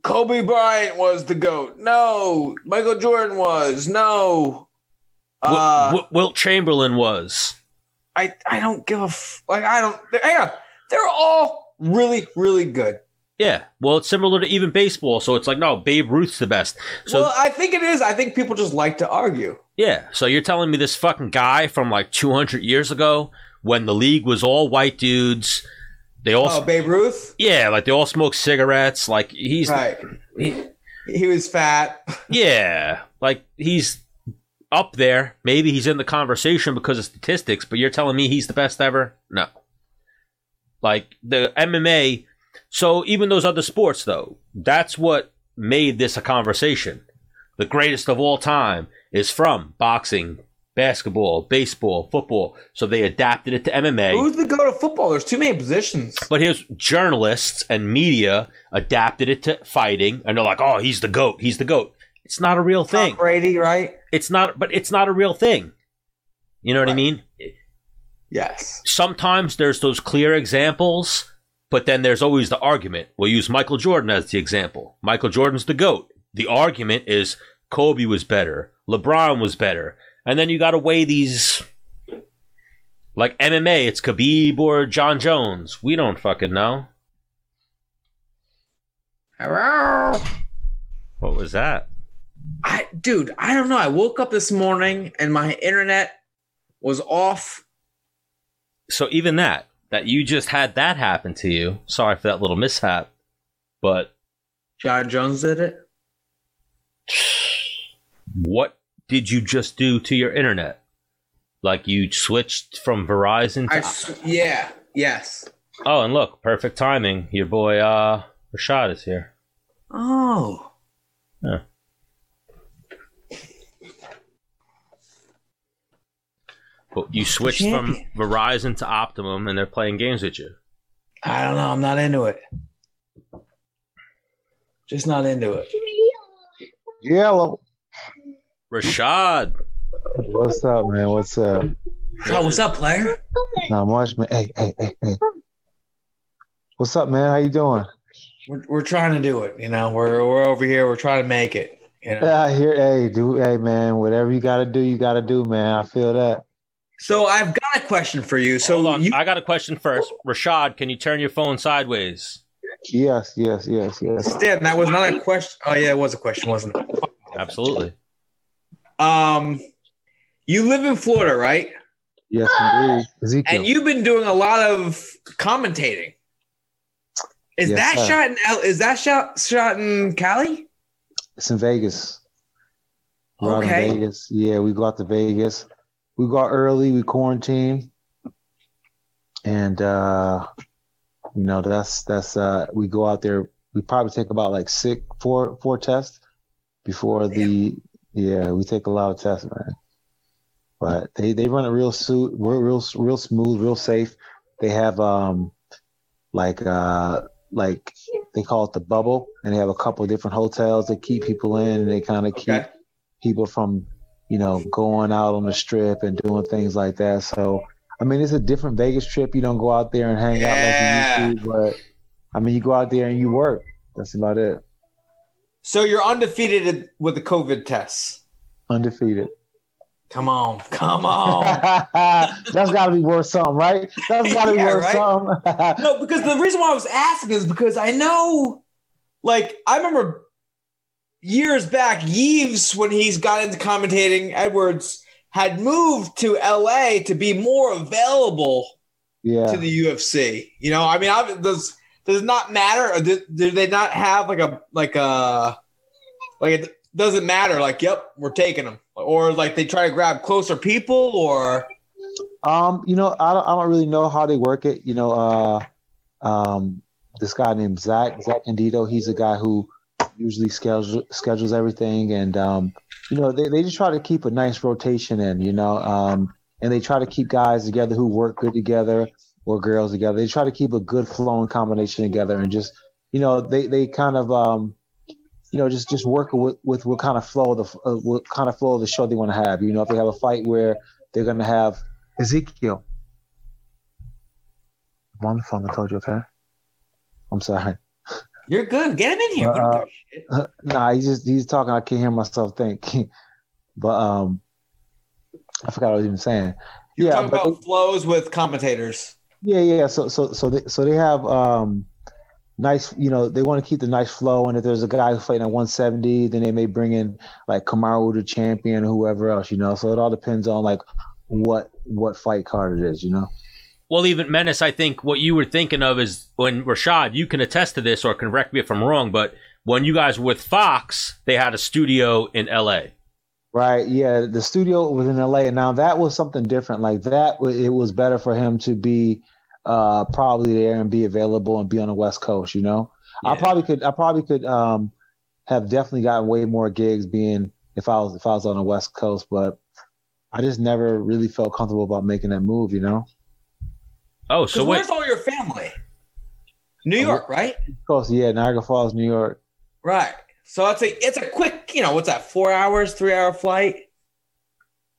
Kobe Bryant was the goat. No, Michael Jordan was. No, uh, Wilt Chamberlain was. I I don't give a f- like. I don't. Hang on, they're all really really good. Yeah, well, it's similar to even baseball. So it's like, no, Babe Ruth's the best. So well, I think it is. I think people just like to argue. yeah, so you're telling me this fucking guy from like 200 years ago, when the league was all white dudes, they all, Oh, Babe Ruth, yeah, like they all smoked cigarettes. Like he's, right? He, he was fat. yeah, like he's up there. Maybe he's in the conversation because of statistics, but you're telling me he's the best ever? No. Like the MMA. So even those other sports, though, that's what made this a conversation. The greatest of all time is from boxing, basketball, baseball, football. So they adapted it to MMA. Who's the goat of football? There's too many positions. But here's journalists and media adapted it to fighting, and they're like, "Oh, he's the goat. He's the goat." It's not a real thing. Tom Brady, right? It's not, but it's not a real thing. You know what I mean? Yes. Sometimes there's those clear examples, But then there's always the argument. We'll use Michael Jordan as the example. Michael Jordan's the GOAT. The argument is Kobe was better, LeBron was better. And then you got to weigh these. Like MMA, it's Khabib or Jon Jones. We don't fucking know. Hello. What was that? I, dude, I don't know. I woke up this morning and my internet was off. So even that, that you just had that happen to you. Sorry for that little mishap, but Jon Jones did it. what did you just do to your internet? Like you switched from Verizon to I s- yeah, yes. Oh, and look, perfect timing. Your boy uh Rashad is here. Oh, But you switched from Verizon to Optimum and they're playing games with you. I don't know. I'm not into it. Just not into it. Yellow. Rashad. What's up, man? What's up? Oh, what's up, player? Not much, man. Hey, hey, hey, hey. What's up, man? How you doing? We're, we're trying to do it. You know, we're we're over here. We're trying to make it. You know. Yeah, I hear. Hey, do. Hey, man. Whatever you got to do, you got to do, man. I feel that. So I've got a question for you. So Hold on. you, I got a question first. Rashad, can you turn your phone sideways? Yes, yes, yes, yes. Stan, that was not a question. Oh yeah, it was a question, wasn't it? Absolutely. Um, you live in Florida, right? Yes, indeed. Ezekiel. And you've been doing a lot of commentating. Is Yes, that sir. shot in L- is that shot shot in Cali? it's in Vegas. We're out in Okay. Vegas. Yeah, we go out to Vegas. We go out early. We quarantine, and uh, you know that's that's uh, we go out there. We probably take about like six, four, four tests before the. Yeah, we take a lot of tests, man. But they they run a real suit, real real real smooth, real safe. They have um like uh like they call it the bubble, and they have a couple of different hotels that keep people in, and they kind of keep people from you know going out on the strip and doing things like that. So I mean, it's a different Vegas trip. You don't go out there and hang out like you used to, but I mean, you go out there and you work. That's about it. So you're undefeated with the COVID tests. Undefeated. Come on, come on. That's got to be worth something, right? That's got to be worth right? something. no, because the reason why I was asking is because I know, like, I remember years back, Yves, when he's got into commentating, Edwards had moved to LA to be more available yeah. to the UFC. You know, I mean, I, does does it not matter? Or do, do they not have like a like a like it doesn't matter? Like, yep, we're taking them, or like they try to grab closer people, or Um, you know, I don't, I don't really know how they work it. You know, uh, um, this guy named Zach Zach Candido, he's a guy who usually schedules schedules everything, and um, you know, they, they just try to keep a nice rotation in. You know, um, and they try to keep guys together who work good together or girls together. They try to keep a good flowing combination together, and just you know, they they kind of um, you know, just just work with with what kind of flow of the uh, what kind of flow of the show they want to have. You know, if they have a fight where they're going to have Ezekiel. I'm on the phone. I told you, okay? I'm sorry. you're good. Get him in here. We don't give a shit. nah, he's just he's talking. I can't hear myself think. but um, I forgot what I was even saying. You're yeah, talking but about flows with commentators. Yeah, yeah. So so so they so they have um nice. You know, they want to keep the nice flow. And if there's a guy who's fighting at 170, then they may bring in like Kamaru the champion or whoever else. You know, so it all depends on like what what fight card it is. You know. Well, even Menace, I think what you were thinking of is when Rashad, you can attest to this or correct me if I'm wrong, but when you guys were with Fox, they had a studio in LA. Right. Yeah. The studio was in LA, and now that was something different. Like that, it was better for him to be uh, probably there and be available and be on the West Coast. You know, I probably could. I probably could um, have definitely gotten way more gigs being if I was if I was on the West Coast, but I just never really felt comfortable about making that move. You know. Oh, So so wait. where's all your family? New York, right? Coast, yeah, Niagara Falls, New York. Right. So it's a it's a quick, you know, what's that? Four hours, three hour flight.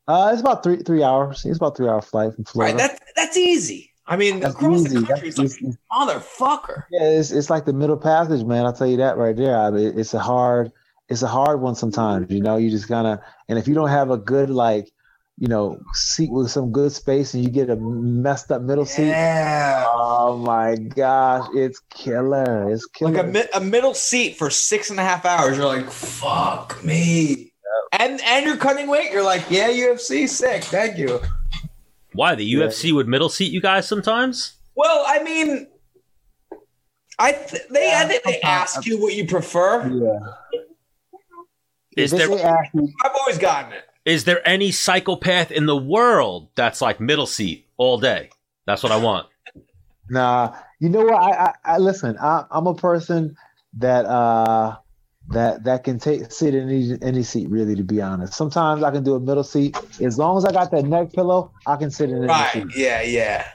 Uh, it's about three three hours. It's about three hour flight from Florida. Right. Florida. That's that's easy. I mean, That's across easy. the country, That's- it's like, motherfucker. Yeah, it's it's like the middle passage, man. I'll tell you that right there. I mean, it's a hard, it's a hard one sometimes. You know, you just gotta, and if you don't have a good like, you know, seat with some good space, and you get a messed up middle seat, Yeah. oh my gosh, it's killer. It's killer. Like a, mi- a middle seat for six and a half hours. You're like, fuck me. And and you're cutting weight. You're like, yeah, UFC, sick. Thank you. Why the UFC would middle seat you guys sometimes? Well, I mean, I th- they I think they ask you what you prefer. yeah. Is there they I've always gotten it. is there any psychopath in the world that's like middle seat all day? That's what I want. Nah, you know what? I I, I listen. I, I'm a person that uh that that can take sit in any any seat. Really, to be honest, sometimes I can do a middle seat as long as I got that neck pillow. I can sit in any Right. seat. Yeah, yeah.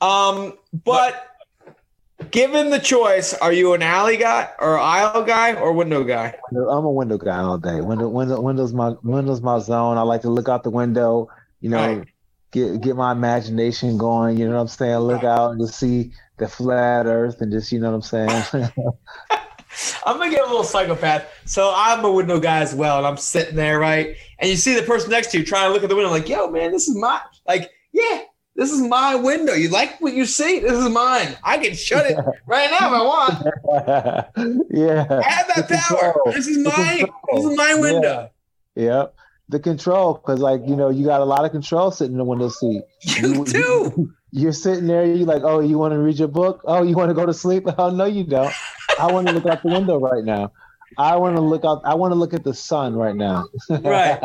Um, but given the choice, are you an alley guy or aisle guy or window guy? I'm a window guy all day. Window, window, windows my windows my zone. I like to look out the window. You know, Right. get get my imagination going. You know what I'm saying? Look out and just see the flat Earth and just you know what I'm saying. I'm gonna get a little psychopath. So I'm a window guy as well, and I'm sitting there, right? And you see the person next to you trying to look at the window, like, yo, man, this is my like, yeah, this is my window. You like what you see? This is mine. I can shut it right now if I want. yeah. I have that The power. control. This is my this is my window. Yep. The control, because like you know, you got a lot of control sitting in the window seat. You too. You're sitting there. You're like, oh, you want to read your book? Oh, you want to go to sleep? Oh, no, you don't. I want to look out the window right now. I want to look out. I want to look at the sun right now. Right.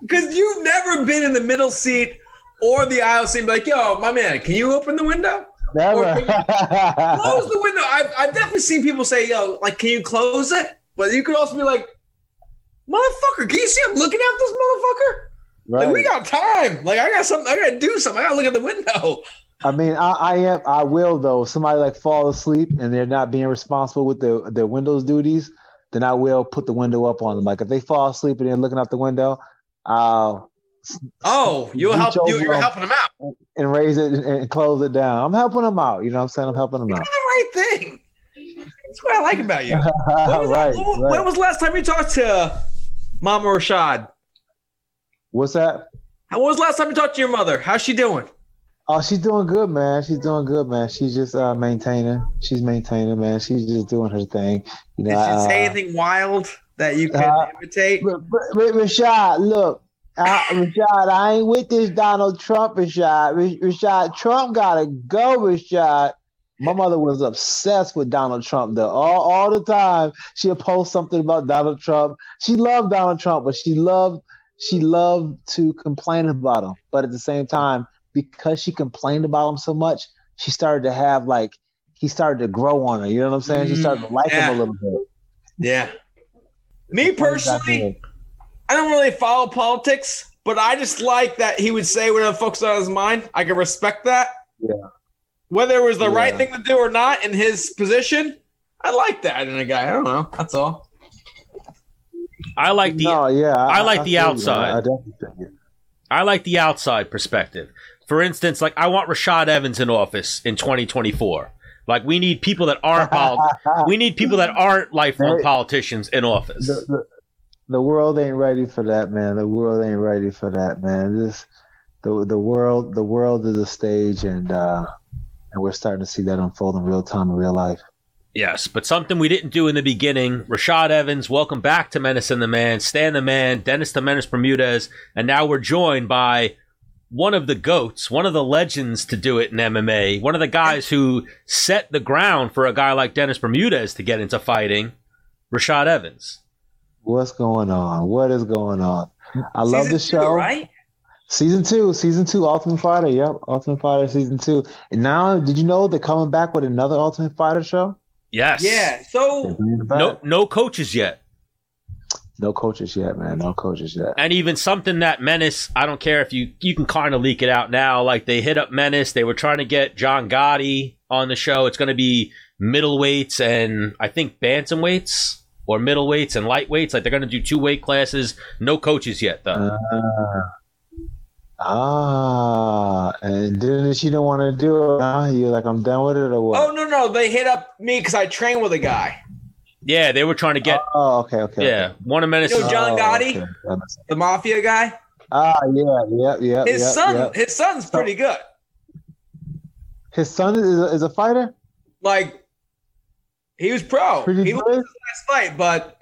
Because you've never been in the middle seat or the aisle seat like, yo, my man, can you open the window? Never. Close the window. I've, I've definitely seen people say, yo, like, can you close it? But you could also be like, motherfucker, can you see I'm looking at this motherfucker? Like, we got time. Like, I got something. I got to do something. I got to look at the window. I mean, I, I am. I will though. If somebody like fall asleep and they're not being responsible with their their windows duties, then I will put the window up on them. Like if they fall asleep and they're looking out the window, I'll Oh, you'll help. you, you're helping them out. and raise it and, close it down. I'm helping them out. You know what I'm saying? I'm helping them You're out. the right thing. That's what I like about you. When was, right, when, right. when was the last time you talked to Mama Rashad? What's that? When was the last time you talked to your mother? How's she doing? Oh, she's doing good, man. She's doing good, man. She's just uh, maintaining. She's maintaining, man. She's just doing her thing. You know, Did she uh, say anything wild that you can uh, imitate? R- R- R- Rashad, look, I, Rashad, I ain't with this Donald Trump, Rashad. R- Rashad, Trump gotta go, Rashad. My mother was obsessed with Donald Trump, though. All, all the time, she'd post something about Donald Trump. She loved Donald Trump, but she loved she loved to complain about him. But at the same time, because she complained about him so much, she started to have like he started to grow on her. You know what I'm saying? She started to like yeah. him mm, a little bit. Yeah. Me personally, I don't really follow politics, but I just like that he would say whatever the fuck's on his mind. I can respect that. Yeah. Whether it was the right thing to do or not in his position, I like that in a guy. I don't know. That's all. I like the no, yeah, I like the feel you, outside. I definitely. I like the outside perspective. For instance, like I want Rashad Evans in office in 2024. Like we need people that aren't pol- we need people that aren't lifelong politicians in office. the, the, the world ain't ready for that, man. The world ain't ready for that, man. This the the world the world is a stage, and uh, and we're starting to see that unfold in real time in real life. Yes, but something we didn't do in the beginning. Rashad Evans, welcome back to Menace and the Man, Stan the Man, Dennis the Menace Bermudez, and now we're joined by one of the goats, one of the legends to do it in MMA, one of the guys who set the ground for a guy like Dennis Bermudez to get into fighting, Rashad Evans. What's going on? What is going on? I love Season the two, show. right? Season two, season two, Ultimate Fighter. Yep, Ultimate Fighter season two. And now, did you know they're coming back with another Ultimate Fighter show? Yes. Yeah. So bringing it back. No no coaches yet. No coaches yet, man. No coaches yet. And even something that Menace, I don't care if you you can kind of leak it out now. Like they hit up Menace, they were trying to get John Gotti on the show. It's going to be middleweights and I think bantamweights or middleweights and lightweights. Like they're going to do two weight classes. No coaches yet though. Ah, ah, and then she don't want to do it. Huh? You like, I'm done with it or what? Oh no, no, they hit up me because I train with a guy, Yeah, they were trying to get. Oh, okay, okay. yeah, one of Menace's. You know John Oh, Gotti? okay. That makes sense. the mafia guy. Ah, yeah, yeah, yeah. His yeah, son, yeah. his son's pretty good. His son is a, is a fighter. Like he was pro. Pretty he good. lost his last fight, but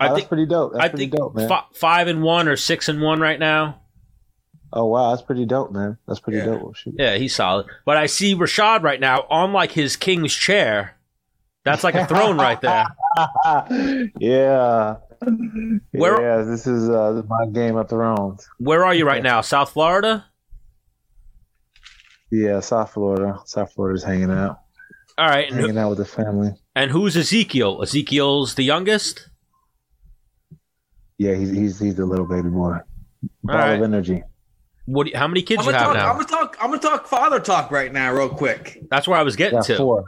I Oh, that's think. pretty dope. That's I pretty think dope, man. fi- five and one or six and one right now. oh wow, that's pretty dope, man. That's pretty Yeah. dope. Oh, shoot. Yeah, he's solid. But I see Rashad right now on like his king's chair. That's like a throne right there. yeah. Where- yeah, this is uh, my Game of Thrones. Where are you right now? South Florida? Yeah, South Florida. South Florida's hanging out, All right. And, who- hanging out with the family. and who's Ezekiel? Ezekiel's the youngest? Yeah, he's he's he's the little baby boy. Ball right. of energy. What? do you- how many kids I'm you gonna have talk. now? I'm gonna talk. I'm gonna talk father talk right now, real quick. That's where I was getting Got to. four.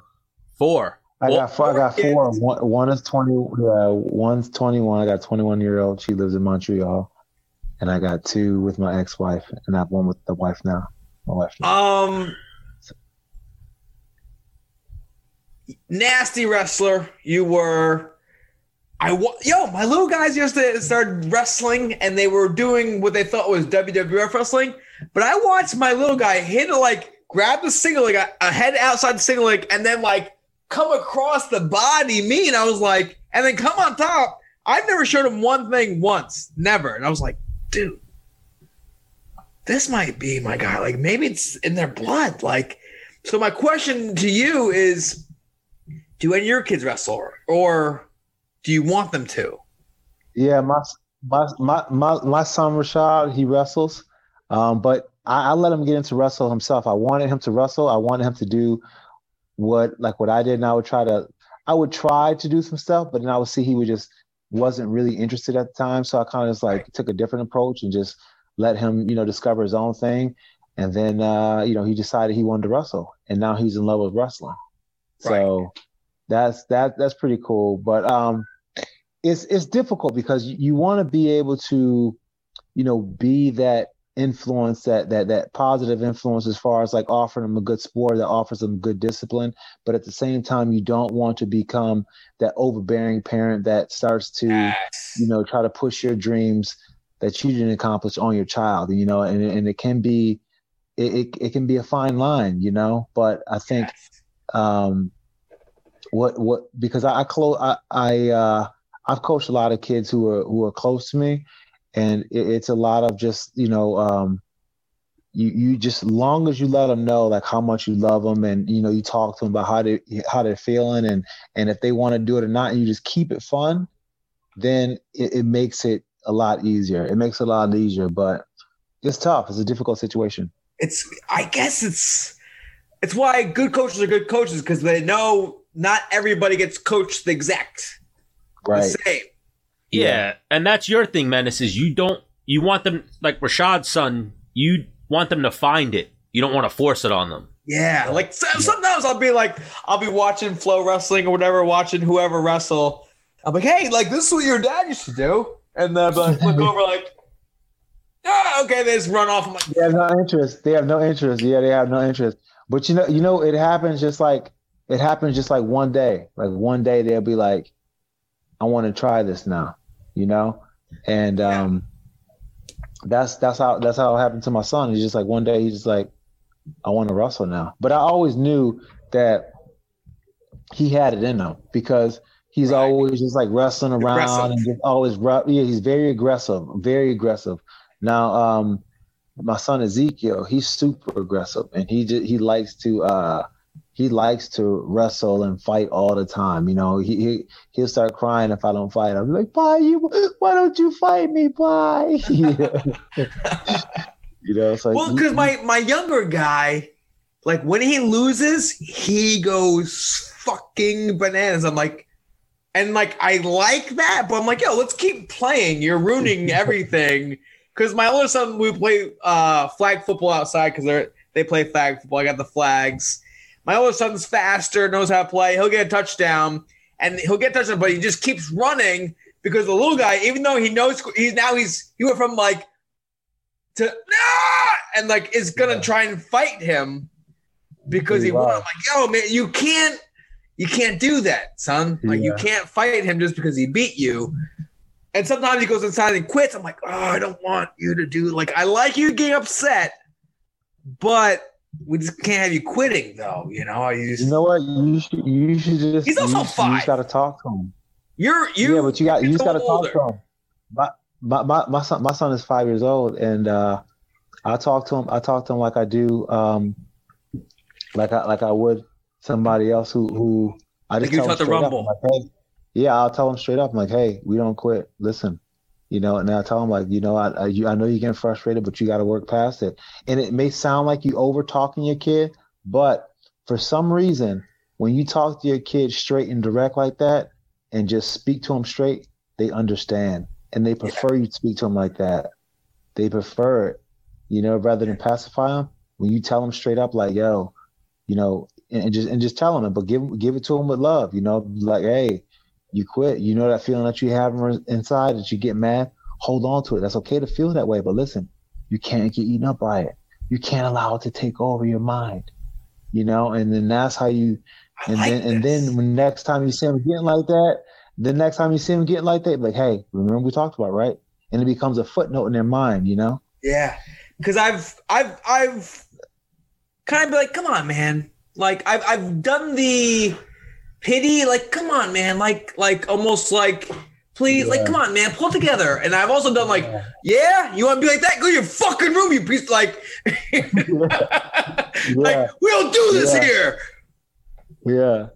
Four. I Well, got four. I got four four. kids. One, one is twenty. Yeah, one's twenty-one. I got twenty-one year old. She lives in Montreal, and I got two with my ex-wife, and I have one with the wife now. My wife. Now. Um, nasty wrestler. You were. I wa- yo, my little guys used to start wrestling, and they were doing what they thought was WWF wrestling. But I watched my little guy hit like grab the single leg, a, a head outside the single leg, and then like come across the body me, and I was like, and then come on top. I've never showed him one thing once, never, and I was like, dude, this might be my guy. Like maybe it's in their blood. Like, so my question to you is, do any of your kids wrestle, or do you want them to? Yeah, my my my my, my son Rashad, he wrestles, um, but I, I let him get into wrestle himself. I wanted him to wrestle. I wanted him to do what like what I did, and I would try to I would try to do some stuff, but then I would see he would just wasn't really interested at the time. So I kind of just like took a different approach and just let him, you know, discover his own thing. And then uh, you know, he decided he wanted to wrestle, and now he's in love with wrestling. So that's that that's pretty cool. But um it's it's difficult because you, you want to be able to, you know, be that influence that that that positive influence as far as like offering them a good sport that offers them good discipline. But at the same time you don't want to become that overbearing parent that starts to you know try to push your dreams that you didn't accomplish on your child you know and, and it can be it, it, it can be a fine line you know? But i think um what what because i i close i i uh i've coached a lot of kids who are who are close to me and it, it's a lot of just you know um you you just long as you let them know like how much you love them and you know you talk to them about how they how they're feeling and and if they want to do it or not and you just keep it fun then it, it makes it a lot easier it makes it a lot easier but it's tough it's a difficult situation It's. I guess it's. It's why good coaches are good coaches because they know not everybody gets coached the exact right the same. Yeah. Yeah. and that's your thing, Menace. Is you don't you want them like Rashad's son. You want them to find it. You don't want to force it on them. Yeah, like so, sometimes I'll be like, I'll be watching FloWrestling or whatever, watching whoever wrestle. I'm like, hey, like this is what your dad used to do, and then I'll like, look over, like, oh, okay, they just run off. I'm like, They have no interest. They have no interest. Yeah, they have no interest. But you know, you know, it happens just like it happens just like one day. Like one day they'll be like, I want to try this now, you know? And um that's that's how that's how it happened to my son. He's just like one day he's just like, I want to wrestle now. But I always knew that he had it in him because he's Right. always just like wrestling around Aggressive. and just always yeah, he's very aggressive, very aggressive. Now, um, my son Ezekiel, he's super aggressive, and he just, he likes to uh, he likes to wrestle and fight all the time. You know, he, he he'll start crying if I don't fight. I'm like, "Why you? Why don't you fight me? Why?" you know, so well, because my my younger guy, like when he loses, he goes fucking bananas. I'm like, and like I like that, but I'm like, yo, let's keep playing. You're ruining everything. Because my older son, we play uh, flag football outside because they they play flag football. I got the flags. My older son's faster, knows how to play. He'll get a touchdown, and he'll get a touchdown, but he just keeps running because the little guy, even though he knows he's now he's he went from like to ah! and like is gonna Yeah. try and fight him because he Pretty won. I'm like, yo, man, you can't, you can't do that, son. Like you can't fight him just because he beat you. And sometimes he goes inside and quits. I'm like, oh, I don't want you to do. Like, I like you getting upset, but we just can't have you quitting, though. You know, you just You know what? You should you should just He's also you, just- you just gotta talk to him. you're you. yeah, but you got you just gotta so talk to him. My, my my my son my son is five years old, and uh, I talk to him. I talk to him like I do, um, like I like I would somebody else who who I Like just you tell him the straight up, like, hey, yeah, I'll tell him straight up. I'm like, hey, we don't quit. Listen, you know, and I tell them like, you know, I I, you, I know you're getting frustrated, but you got to work past it. And it may sound like you over talking your kid, but for some reason, when you talk to your kid straight and direct like that, and just speak to them straight, they understand and they prefer you speak to them like that. They prefer it, you know, rather than pacify them. When you tell them straight up, like, yo, you know, and, and just and just tell them, it but give give it to them with love, you know, like, hey, you quit. You know that feeling that you have inside that you get mad. Hold on to it. That's okay to feel that way, but listen, you can't get eaten up by it. You can't allow it to take over your mind, you know. And then that's how you and like then and then when next time you see him getting like that, the next time you see him getting like that, like, hey, remember we talked about right? And it becomes a footnote in their mind, you know? Yeah, because I've I've I've kind of be like, come on, man. Like I've I've done the pity, like, come on, man. Like like almost like. Please, like, come on, man, pull together. And I've also done like, yeah, you want to be like that? Go to your fucking room, you piece. Like, like we don't do this Yeah. here. Yeah.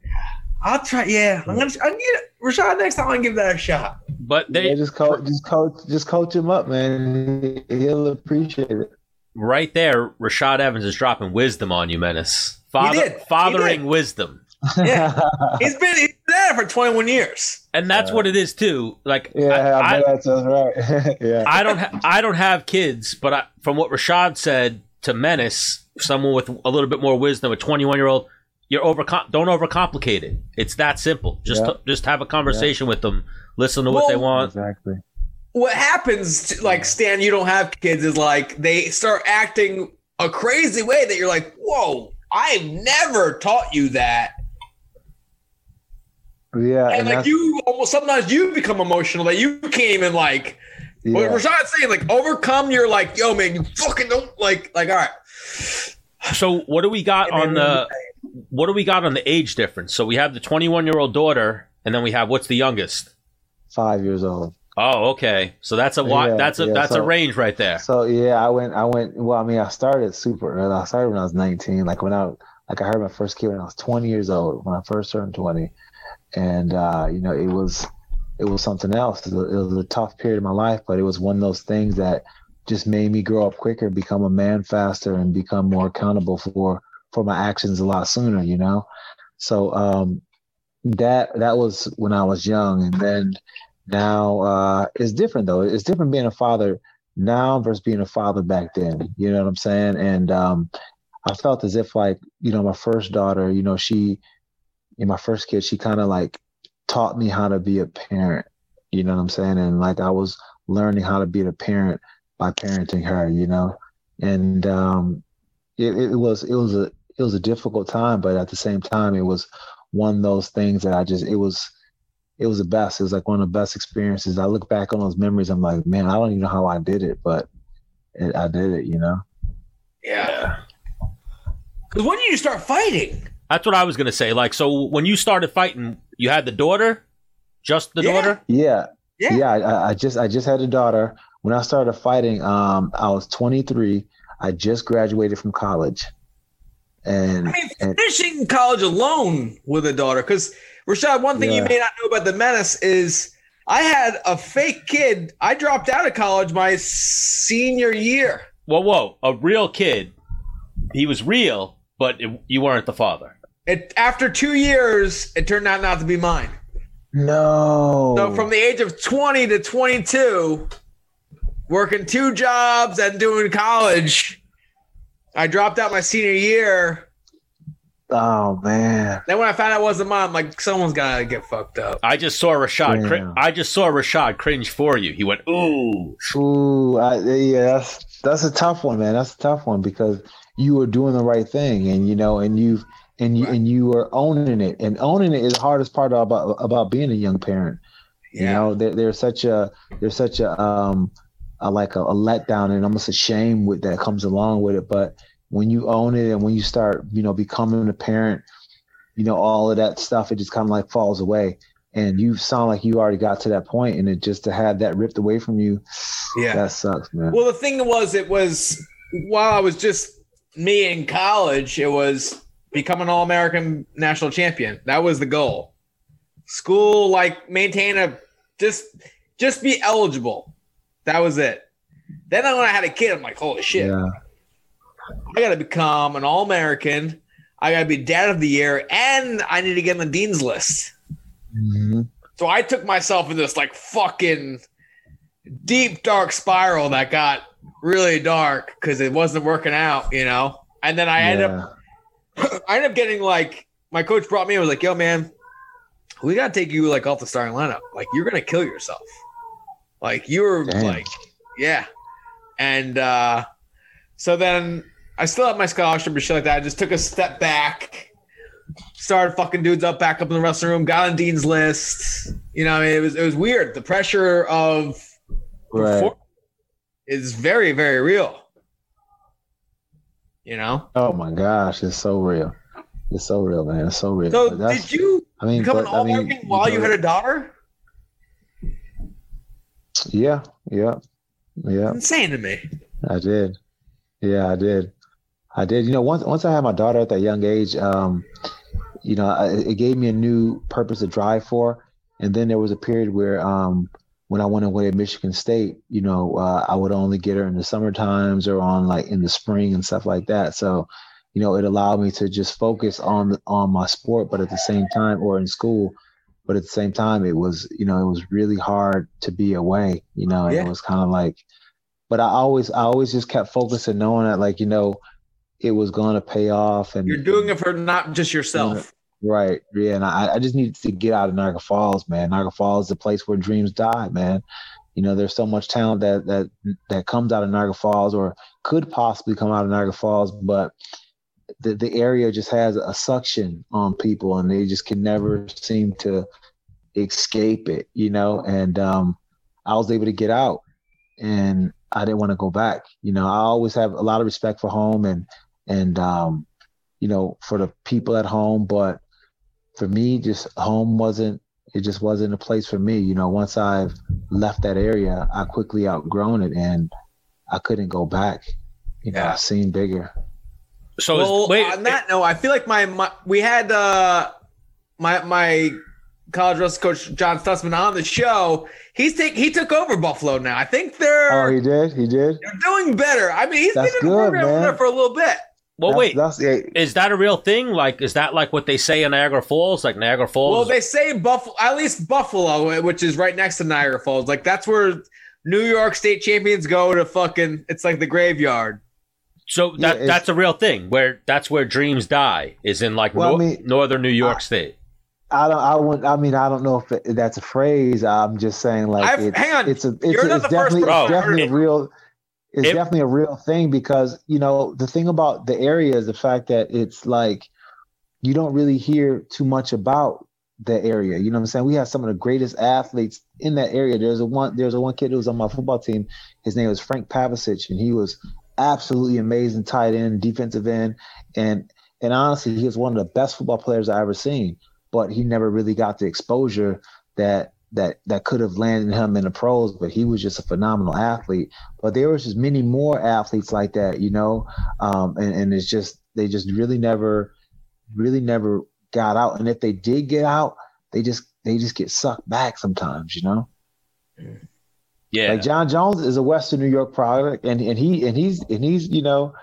I'll try. Yeah, I'm gonna. I'm gonna Rashad next time. I'm gonna give that a shot. But They they just coach just coach just coach him up, man. He'll appreciate it. right there, Rashad Evans is dropping wisdom on you, Menace. Father, did. He fathering did. wisdom. Yeah. He's been he's been at it for 21 years. And that's Yeah. what it is too. Like yeah, I, I, bet that right. yeah. I don't ha- I don't have kids, but I, from what Rashad said to Menace, someone with a little bit more wisdom, a 21 year old, you're over don't overcomplicate it. It's that simple. Just Yeah. just have a conversation with them, listen to what they want. exactly. What happens, to, like Stan, you don't have kids, is like they start acting a crazy way that you're like, whoa, I've never taught you that. Yeah, And, and, like you almost sometimes you become emotional that you can't even like what yeah. Rashad's saying, like overcome your like, yo, man, you fucking don't like like all right. So what do we got And on then- the what do we got on the age difference? So we have the 21 year old daughter, and then we have what's the youngest? five years old. Oh, okay. So that's a wa- Yeah, that's a yeah, that's a range right there. So yeah, I went. I went. Well, I mean, I started super early. I started when I was 19. Like when I, like I heard my first kid when I was 20 years old. When I first turned 20, and uh, you know, it was, it was something else. It was, it was a tough period of my life, but it was one of those things that just made me grow up quicker, become a man faster, and become more accountable for for my actions a lot sooner. You know, so um, that that was when I was young, and then now uh, it's different though. It's different being a father now versus being a father back then. You know what I'm saying? And um, I felt as if like you know my first daughter, you know she, know, my first kid, she kind of like taught me how to be a parent. You know what I'm saying? And like I was learning how to be a parent by parenting her. You know, and um, it, it was it was a it was a difficult time, but at the same time, it was one of those things that I just it was it was the best. It was like one of the best experiences. I look back on those memories. I'm like, man, I don't even know how I did it, but it, I did it. You know? Yeah. Because when did you start fighting? That's what I was gonna say. Like, so when you started fighting, you had the daughter, just the Yeah. daughter. Yeah, Yeah. yeah. I, I just I just had a daughter. When I started fighting, um, I was 23. I just graduated from college, and I mean, and finishing college alone with a daughter. Because Rashad, one thing you may not know about the menace is I had a fake kid. I dropped out of college my senior year. Whoa, whoa, a real kid. He was real, but it, you weren't the father. It, after two years, it turned out not to be mine. no. So from the age of 20 to 22, working two jobs and doing college, I dropped out my senior year. oh man, Then when I found out it wasn't mine, I'm like, someone's got to get fucked up. I just saw Rashad. Yeah. Cr- I just saw Rashad cringe for you. He went, "Ooh." ooh, I, yeah, that's that's a tough one, man. That's a tough one because you are doing the right thing, and you know, and you've and you and you are owning it, and owning it is the hardest part about about being a young parent. yeah. You know, there, there's such a there's such a um a, like a, a letdown and almost a shame with that comes along with it. But when you own it and when you start, you know, becoming a parent, you know, all of that stuff, it just kind of like falls away. And you sound like you already got to that point, and it just to have that ripped away from you, Yeah. that sucks, man. Well, the thing was, it was while I was just me in college, it was become an All American national champion. That was the goal. School, like, maintain a just just be eligible. That was it. Then when I had a kid, I'm like, holy shit, Yeah, I got to become an All American. I got to be Dad of the Year, and I need to get on the Dean's list. hmm So I took myself in this like fucking deep dark spiral that got really dark because it wasn't working out, you know. And then I ended up I ended up getting like my coach brought me I was like, "Yo, man, we gotta take you like off the starting lineup. Like you're gonna kill yourself. Like you were Damn. like, yeah." And uh so then I still have my scholarship and shit like that. I just took a step back, started fucking dudes up back up in the wrestling room, got on Dean's list. You know, I mean, it was it was weird. The pressure of right. Is very very real. You know. Oh my gosh, it's so real. It's so real, man. It's so real. So did you I mean, become an but, I all mean, while you know, had a daughter? Yeah, yeah, yeah. Insane to me. I did. Yeah, I did. I did. You know, once once I had my daughter at that young age, um, you know, I, it gave me a new purpose to drive for. And then there was a period where, um, when I went away at Michigan State, you know, uh, I would only get her in the summer times or on like in the spring and stuff like that. So, you know, it allowed me to just focus on on my sport, but at the same time, or in school, but at the same time, it was, you know, it was really hard to be away. You know, and Yeah. it was kind of like, but I always, I always just kept focusing, knowing that, like, you know, it was going to pay off, and You're doing it for not just yourself. Right. Yeah. And I, I just needed to get out of Niagara Falls, man. Niagara Falls is the place where dreams die, man. You know, there's so much talent that that that comes out of Niagara Falls or could possibly come out of Niagara Falls, but the the area just has a suction on people and they just can never seem to escape it, you know. And um I was able to get out and I didn't want to go back. You know, I always have a lot of respect for home and and um you know, for the people at home, but for me, just home wasn't it just wasn't a place for me. You know, once I've left that area, I quickly outgrown it and I couldn't go back. You know, Yeah. I've seen bigger. So well, is, wait, on that note, I feel like my, my we had uh my my college wrestling coach John Stutzman on the show. He's take he took over Buffalo now. I think they're Oh, he did. He did. they're doing better. I mean, he's That's been in the program there for a little bit. Well, That's- wait, That's, yeah, is that a real thing? Like, is that like what they say in Niagara Falls? Like Niagara Falls? Well, they say Buffalo, at least Buffalo, which is right next to Niagara Falls. Like that's where New York State champions go to fucking. It's like the graveyard. so that it's- that's a real thing where that's where dreams die is in like Well, I mean, northern New York I- State. I don't. I wouldn't. I mean, I don't know if it, that's a phrase. I'm just saying, like, I've- it's, hang on. it's a. It's, You're a, not it's the first definitely, it's definitely heard a real. It's It- definitely a real thing because you know the thing about the area is the fact that it's like you don't really hear too much about the area. You know what I'm saying? We have some of the greatest athletes in that area. There's a one. There's a one kid who was on my football team. His name was Frank Pavicic, and he was absolutely amazing tight end, defensive end, and and honestly, he was one of the best football players I ever seen. But he never really got the exposure that that that could have landed him in the pros. But he was just a phenomenal athlete. But there was just many more athletes like that, you know, um, and and it's just they just really never, really never got out. And if they did get out, they just they just get sucked back sometimes, you know. Yeah. Like Jon Jones is a Western New York product, and and he and he's and he's you know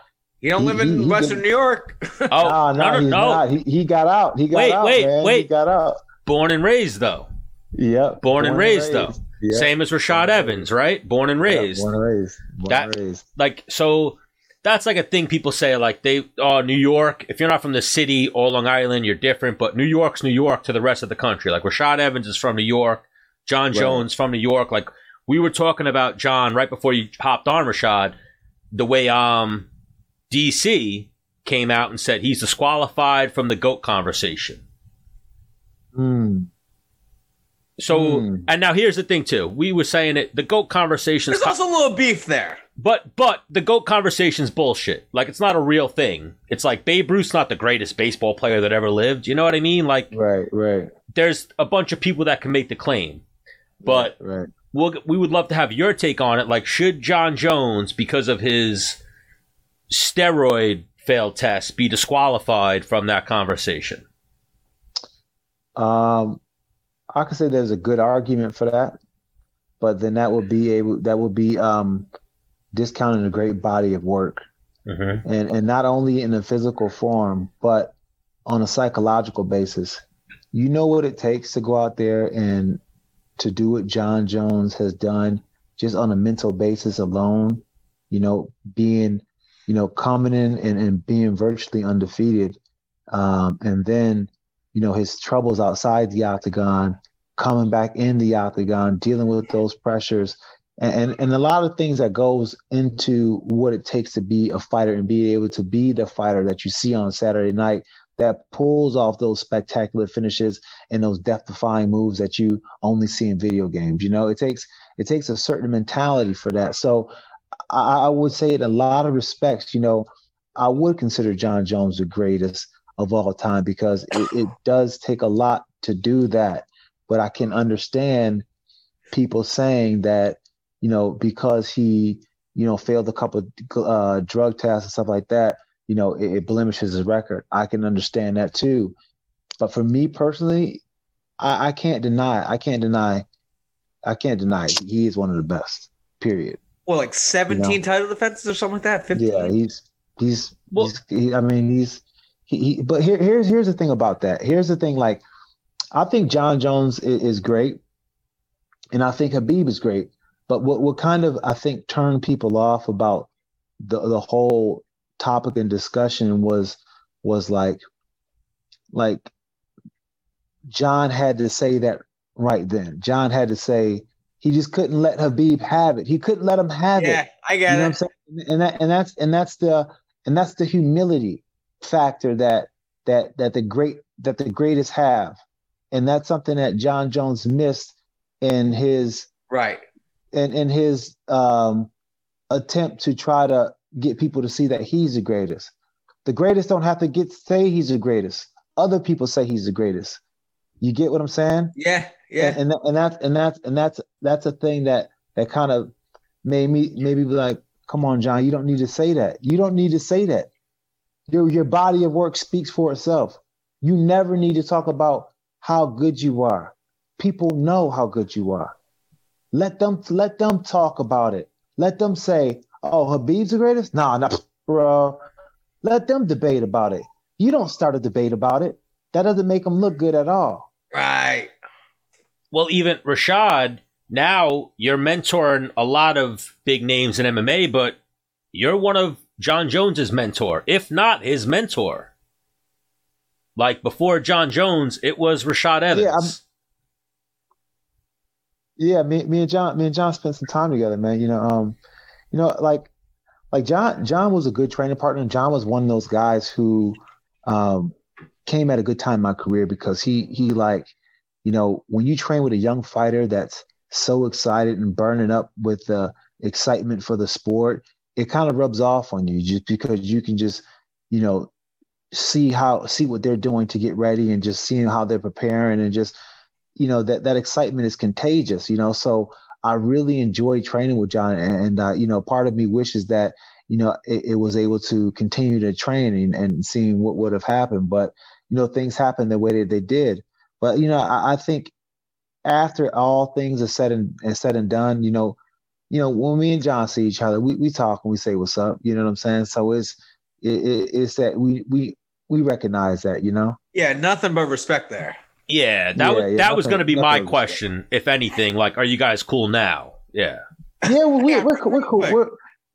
He don't He- live in he- he Western did- New York. oh, no, no, no, no, he's no. not. He, he got out. He got Wait, out. wait, man. He wait. got out. Born and raised though. Yep. Born and raised, though. Yep. Same as Rashad Evans, right? Born and Yeah, raised. born and raised. Born That- and raised. like so that's like a thing people say like they oh new york if you're not from the city or long island you're different but new york's new york to the rest of the country like rashad evans is from new york jon Right. jones from new york like we were talking about jon right before you hopped on rashad the way um DC came out and said he's disqualified from the goat conversation. Hmm. So Hmm. and now here's the thing too. We were saying it the goat conversation There's also a little beef there. but but the goat conversation's bullshit. Like it's not a real thing. It's like Babe Ruth's not the greatest baseball player that ever lived. You know what I mean? Like Right, right, there's a bunch of people that can make the claim. But right. we'll, we would love to have your take on it. Like, should Jon Jones, because of his steroid failed test, be disqualified from that conversation? Um, I could say there's a good argument for that, but then that would be able that would be um discounting a great body of work, Mm-hmm. and and not only in a physical form, but on a psychological basis. You know what it takes to go out there and to do what Jon Jones has done, just on a mental basis alone. You know, being, you know, coming in and, and being virtually undefeated, um, and then you know, his troubles outside the octagon, coming back in the octagon, dealing with those pressures, and, and, and a lot of things that goes into what it takes to be a fighter and be able to be the fighter that you see on Saturday night that pulls off those spectacular finishes and those death-defying moves that you only see in video games. You know, it takes it takes a certain mentality for that. So I, I would say in a lot of respects, you know, I would consider Jon Jones the greatest of all time because it, it does take a lot to do that. But I can understand people saying that, you know, because he, you know, failed a couple of uh, drug tests and stuff like that, you know, it, it blemishes his record. I can understand that too. But for me personally, I, I can't deny, I can't deny, I can't deny he is one of the best. Period. Well, like 17 You know. title defenses or something like that. 15. Yeah, he's he's, Well- he's he, I mean he's he, he but here here's here's the thing about that. Here's the thing like I think Jon Jones is, is great and I think Khabib is great. But what what kind of I think turned people off about the the whole topic and discussion was was like like Jon had to say that right then. Jon had to say he just couldn't let Khabib have it. He couldn't let him have it. yeah, I You get know what I'm it. And that and that's and that's the and that's the humility factor that that that the great that the greatest have. And that's something that Jon Jones missed in his Right. in, in his um attempt to try to get people to see that he's the greatest. The greatest don't have to get say he's the greatest. Other people say he's the greatest. You get what I'm saying? Yeah, yeah. and, and, that, and that's and that's and that's that's a thing that that kind of made me maybe be like, come on, Jon, you don't need to say that. You don't need to say that. Your your body of work speaks for itself. You never need to talk about how good you are. People know how good you are. Let them let them talk about it. Let them say, "Oh, Khabib's the greatest." Nah, nah, bro. Let them debate about it. You don't start a debate about it. That doesn't make them look good at all. right. Well, even Rashad, now you're mentoring a lot of big names in MMA, but you're one of Jon Jones's mentor, if not his mentor. Like before Jon Jones, it was Rashad Evans. Yeah, I'm- Yeah, me, me and Jon, me and Jon spent some time together, man. You know, um, you know, like, like Jon, Jon was a good training partner. Jon was one of those guys who, um, came at a good time in my career because he, he like, you know, when you train with a young fighter that's so excited and burning up with the excitement for the sport, it kind of rubs off on you just because you can just, you know, see how see what they're doing to get ready and just seeing how they're preparing and just you know that that excitement is contagious you know? So i really enjoy training with jon and, uh, you know part of me wishes that you know it, it was able to continue to train and, and seeing what would have happened. But you know things happened the way that they did. But you know i, I think after all things are said and, and said and done you know you know when me and jon see each other we, we talk and we say what's up you know what i'm saying so it's it, it, it's that we we we recognize that you know Yeah, nothing but respect there. Yeah, that Yeah, was yeah, that was going to be my was- question, if anything. Like, are you guys cool now? Yeah. Yeah, well, we, we're cool- we're cool. We're,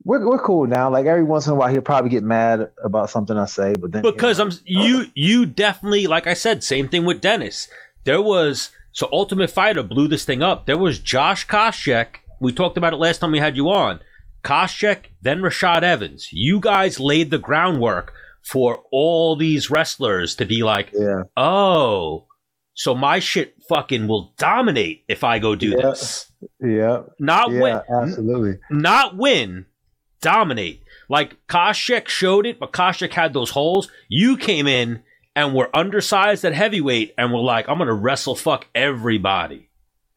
we're we're cool now. Like every once in a while, he'll probably get mad about something I say, but then because you know, I'm you you definitely like I said same thing with Dennis. There was so Ultimate Fighter blew this thing up. There was Josh Koscheck. We talked about it last time we had you on. Koscheck, then Rashad Evans. You guys laid the groundwork for all these wrestlers to be like, Yeah. oh, so my shit fucking will dominate if I go do Yeah. this. Yeah. Not Yeah. win, Absolutely. not win, dominate. Like Koscheck showed it, but Koscheck had those holes. You came in and were undersized at heavyweight and were like, I'm gonna wrestle fuck everybody.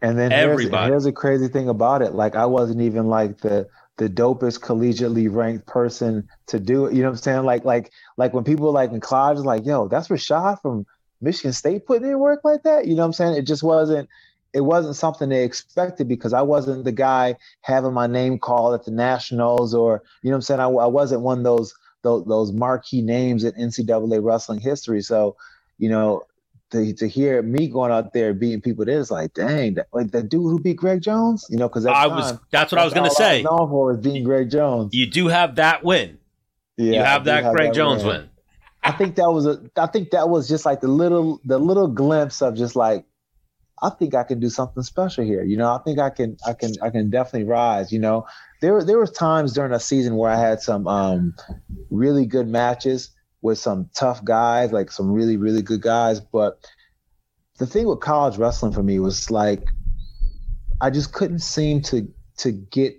And then here's, Everybody. here's a crazy thing about it. Like I wasn't even like the the dopest collegiately ranked person to do it. You know what I'm saying? Like like like when people like in college is like, yo, that's Rashad from Michigan State putting in work like that. You know what I'm saying? It just wasn't it wasn't something they expected because I wasn't the guy having my name called at the nationals or you know what I'm saying? I, I wasn't one of those those those marquee names in NCAA wrestling history. So, you know, to, to hear me going out there beating people it's like, dang, that, like the dude who beat Greg Jones, you know, because I was that's what I was gonna say. Known for was beating Greg Jones. You do have that win. Yeah, you I have that Greg Jones win. win. I think that was a. I think that was just like the little, the little glimpse of just like, I think I can do something special here. You know, I think I can, I can, I can definitely rise. You know, there there was times during a season where I had some um really good matches with some tough guys, like some really really good guys. But the thing with college wrestling for me was like, I just couldn't seem to to get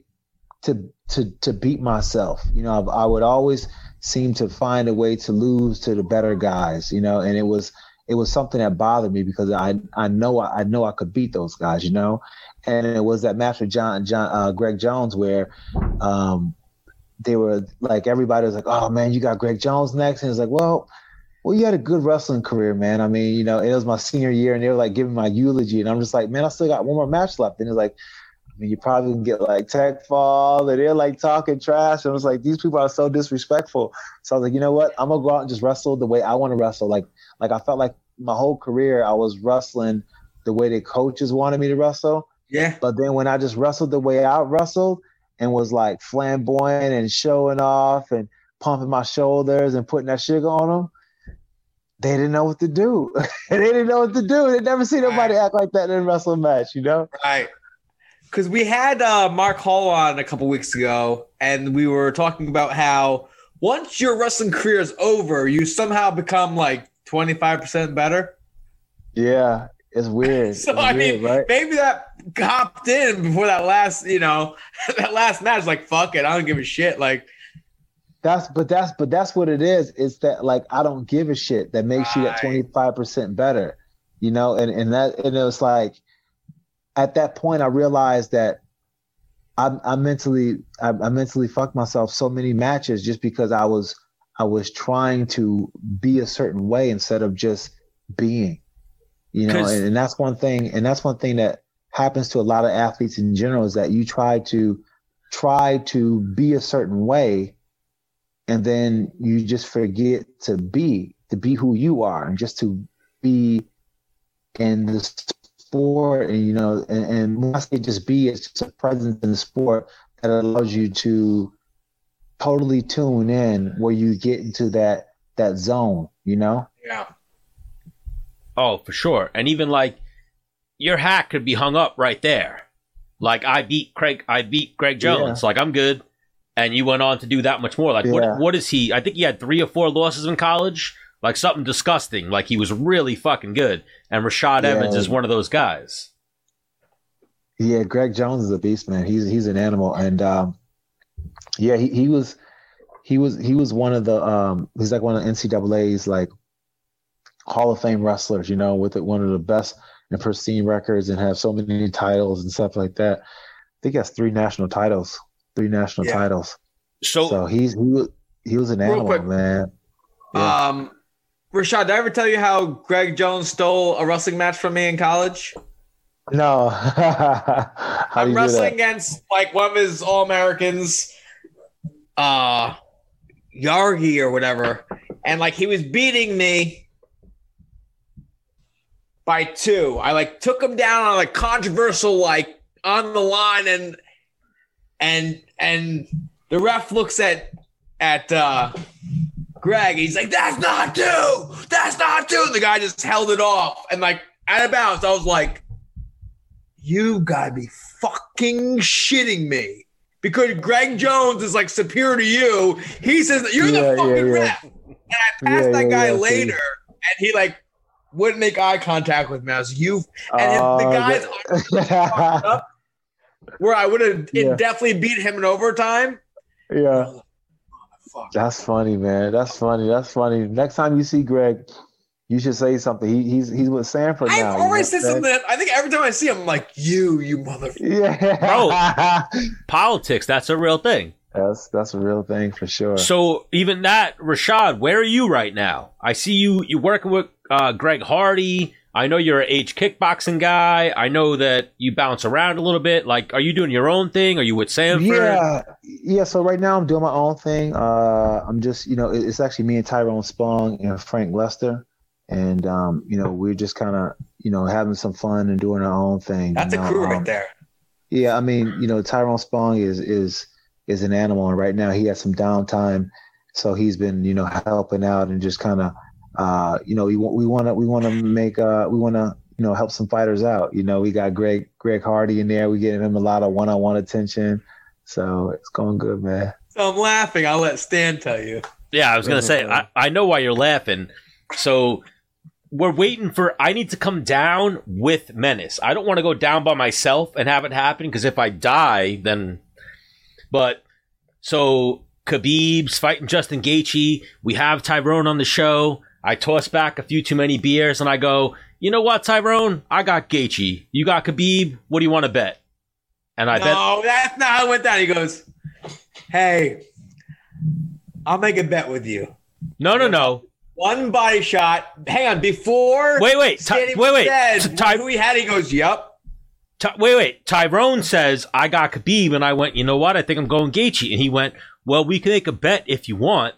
to to to beat myself. You know, I, I would always seem to find a way to lose to the better guys. You know, and it was it was something that bothered me because I I know I know I could beat those guys. You know, and it was that match with John John uh, Greg Jones where. Um, they were like everybody was like, "Oh man, you got Greg Jones next," and it's like, "Well, well, you had a good wrestling career, man. I mean, you know, it was my senior year, and they were like giving my eulogy, and I'm just like, man, I still got one more match left, and it's like, I mean, you probably can get like tech fall, and they're like talking trash, and I was like, these people are so disrespectful. So I was like, you know what? I'm gonna go out and just wrestle the way I want to wrestle. Like, like I felt like my whole career I was wrestling the way the coaches wanted me to wrestle. Yeah. But then when I just wrestled the way I wrestled and was like flamboyant and showing off and pumping my shoulders and putting that sugar on them, they didn't know what to do. they didn't know what to do. They never see nobody act like that in a wrestling match, you know? Right. Because we had uh, Mark Hall on a couple weeks ago, and we were talking about how once your wrestling career is over, you somehow become like 25% better. Yeah, it's weird. So, It's I weird, mean, right? maybe that hopped in before that last, you know, that last match. Like, fuck it. I don't give a shit. Like, That's but that's but that's what it is. It's that like I don't give a shit that makes you that twenty five percent better, you know. And and that and it was like at that point I realized that I I mentally I, I mentally fucked myself so many matches just because I was I was trying to be a certain way instead of just being, you know. And, and that's one thing. And that's one thing that happens to a lot of athletes in general is that you try to try to be a certain way and then you just forget to be to be who you are and just to be in the sport and you know and, and when I say just be it's just a presence in the sport that allows you to totally tune in where you get into that that zone you know yeah. Oh, for sure. And even like your hat could be hung up right there. Like I beat Craig I beat Greg Jones. Like I'm good. And you went on to do that much more. Like Yeah. what what is he? I think he had three or four losses in college. Like something disgusting. Like he was really fucking good. And Rashad Yeah. Evans is one of those guys. Yeah, Greg Jones is a beast, man. He's he's an animal, and um, yeah, he, he was he was he was one of the um, he's like one of NCAA's like Hall of Fame wrestlers, you know, with it, one of the best and pristine records, and have so many titles and stuff like that. I think he has three national titles, three national Yeah. titles. So, So he's he was he was an animal, quick. man. Yeah. Um, Rashad, did I ever tell you how Greg Jones stole a wrestling match from me in college? No, how I'm wrestling against like one of his All Americans, uh, Yargi or whatever, and like he was beating me by two. I like took him down on a controversial like on the line, and and and the ref looks at at uh Greg. He's like, "That's not two. That's not two." And the guy just held it off, and like out of bounds. I was like, "You gotta be fucking shitting me!" because Greg Jones is like superior to you. He says you're Yeah, the fucking yeah, yeah. ref. And I passed that guy later, and he like wouldn't make eye contact with me. I was you, and Oh, the guys that- where I would have Yeah. definitely beat him in overtime. yeah. Oh, Fuck. That's funny, man. That's funny. That's funny. Next time you see Greg, you should say something. He, he's he's with Sanford now. I've you always know said what I'm something. I think every time I see him, I'm like, you, you motherfucker. saying? Yeah, Politics, that's a real thing. that's that's a real thing for sure. So even that, Rashad, where are you right now? I see you you working with uh, Greg Hardy. I know you're an age kickboxing guy. I know that you bounce around a little bit. Like, are you doing your own thing? Are you with Sanford? Yeah, yeah. So right now I'm doing my own thing. Uh, I'm just, you know, it's actually me and Tyrone Spong and Frank Lester, and um, you know, we're just kind of, you know, having some fun and doing our own thing. That's you a crew um, right there. Yeah, I mean, you know, Tyrone Spong is is is an animal, and right now he has some downtime, so he's been, you know, helping out and just kind of, uh, you know, we want we want to we want to make uh we want to you know help some fighters out. You know, we got Greg Greg Hardy in there. We getting him a lot of one on one attention, so it's going good, man. So I'm laughing. I'll let Stan tell you. Yeah, I was gonna say I, I know why you're laughing. So we're waiting for I need to come down with Menace. I don't want to go down by myself and have it happen because if I die, then but so Khabib's fighting Justin Gaethje. We have Tyrone on the show. I toss back a few too many beers and I go, you know what, Tyrone? I got Gaethje. You got Khabib. What do you want to bet? And I bet no, that's not how it went down. He goes, "Hey, I'll make a bet with you. no, no, no. One body shot. Hang on, before Wait, wait, Ty- wait, wait. said Ty- who he had. He goes, "Yep." Ty- wait, wait. Tyrone says I got Khabib, and I went. You know what? I think I'm going Gaethje, and he went. Well, we can make a bet if you want.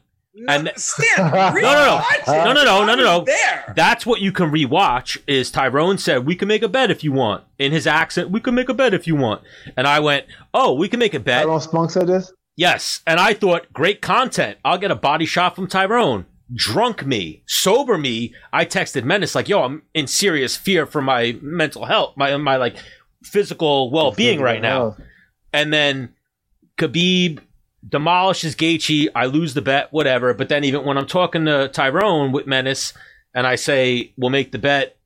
And- no, Stan, No, no, no, no. No, no, no, no, no, no. There. That's what you can rewatch. Is Tyrone said we can make a bet if you want in his accent. We can make a bet if you want, and I went. Oh, we can make a bet. Tyrone Spong said this. Yes, and I thought great content. I'll get a body shot from Tyrone. Drunk me, sober me. I texted Menace like, "Yo, I'm in serious fear for my mental health, my my like physical well being right now." And then Khabib demolishes Gaethje. I lose the bet, whatever. But then even when I'm talking to Tyrone with Menace, and I say we'll make the bet,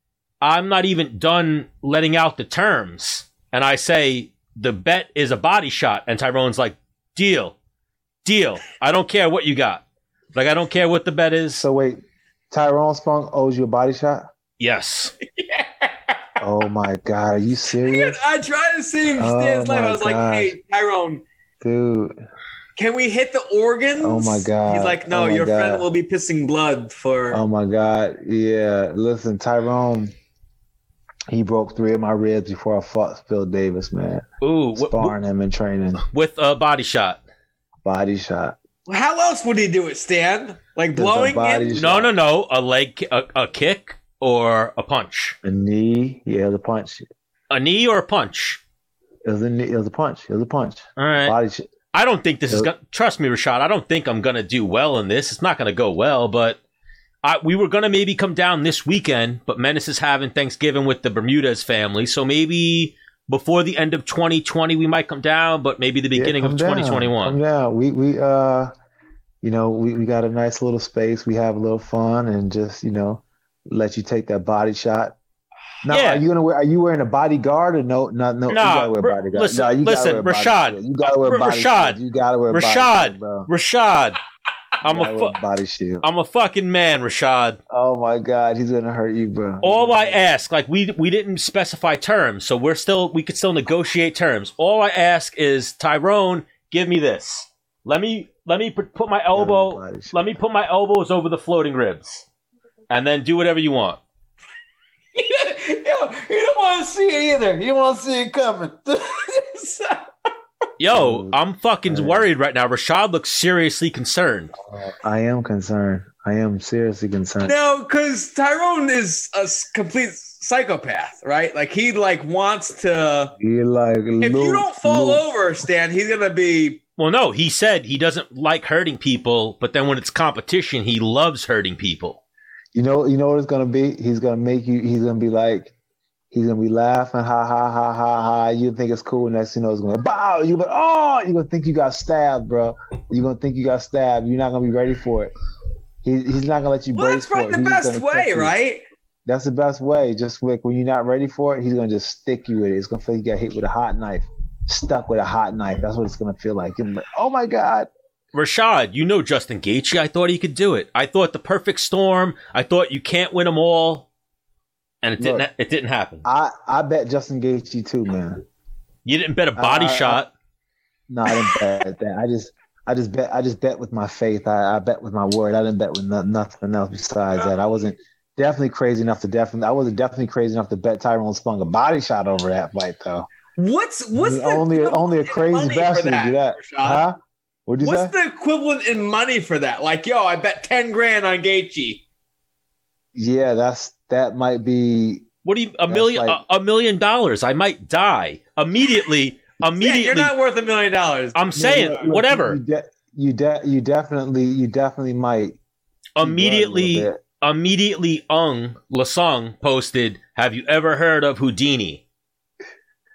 I'm not even done letting out the terms, and I say the bet is a body shot, and Tyrone's like, deal, deal. I don't care what you got. Like I don't care what the bet is. So wait, Tyrone Spong owes you a body shot. yes. Oh my god, are you serious, I tried to save Oh Stan's life. my I was like, "Hey, Tyrone, dude? Can we hit the organs?" Oh my God. He's like, "No, Oh my your friend will be pissing blood for." Oh my god, yeah. Listen, Tyrone, he broke three of my ribs before I fought Phil Davis, man. Ooh, w- Sparring him and training, with a body shot. body shot. How else would he do it, Stan? Like Just blowing body in? shot. No, no, no. A leg, a, a kick or a punch. A knee, yeah, the punch. A knee or a punch. It was a knee, it was a punch. It was a punch. All right. Body shot. I don't think this is going to, trust me, Rashad, I don't think I'm going to do well in this. It's not going to go well, but I, we were going to maybe come down this weekend, but Menace is having Thanksgiving with the Bermudez family. So maybe before the end of 2020, we might come down, but maybe the Yeah, beginning come of down, 2021. Come down. We we uh, you know, we we got a nice little space. We have a little fun and just you know, let you take that body shot. Now, Yeah. are you gonna wear? Are you wearing a bodyguard or no? No, no. you Nah, gotta wear bro, bodyguard. listen, no, you gotta listen, wear body Rashad, shield. You gotta wear body Rashad, shield. You gotta wear body Rashad, shield, bro. Rashad, I'm a gotta fu- body shield. I'm a fucking man, Rashad. Oh my God, he's gonna hurt you, bro. All I ask, like we we didn't specify terms, so we're still we could still negotiate terms. All I ask is Tyrone, give me this. Let me let me put put my elbow. Let me put my elbows over the floating ribs, and then do whatever you want. Yo, you don't want to see it either. You don't want to see it coming. Yo, I'm fucking worried right now. Rashad looks seriously concerned. I am concerned. I am seriously concerned. no, because Tyrone is a complete psychopath, right? Like he like wants to. You're like, If you don't fall over, Stan, he's gonna be. Well, no, he said he doesn't like hurting people, but then when it's competition, he loves hurting people. You know, you know what it's gonna be. He's gonna make you. He's gonna be like, He's gonna be laughing, ha ha ha ha ha. You think it's cool. Next thing you know, it's gonna bow. You go, oh, you're gonna think you got stabbed, bro. You're gonna think you got stabbed. You're not gonna be ready for it. He, he's not gonna let you Well, brace that's for probably it. the He's best way, right? That's the best way. Just like when you're not ready for it, he's gonna just stick you with it. It's gonna feel like you got hit with a hot knife, stuck with a hot knife. That's what it's gonna feel like. Like, oh my god. Rashad, you know Justin Gaethje. I thought he could do it. I thought the perfect storm. I thought you can't win them all, and it didn't. Look. it didn't happen. I I bet Justin Gaethje too, man. You didn't bet a body I- I- shot. No, I didn't bet that. I just I just bet I just bet with my faith. I, I bet with my word. I didn't bet with no, nothing else besides that. I wasn't definitely crazy enough to definitely I wasn't definitely crazy enough to bet Tyrone Spong a body shot over that fight though. What's what's the only only a crazy money for bastard do that. Rashad? Huh? What'd you What's say? the equivalent in money for that? Like, yo, I bet ten grand on Gaethje. Yeah, that's that might be What do you? A million? like- a, a million dollars? I might die immediately. Yeah, Immediately. you're not worth a million dollars. I'm saying Look, look, whatever. You, de- you, de- you definitely you definitely might immediately. a little bit. immediately Ung Lasung posted, Have you ever heard of Houdini?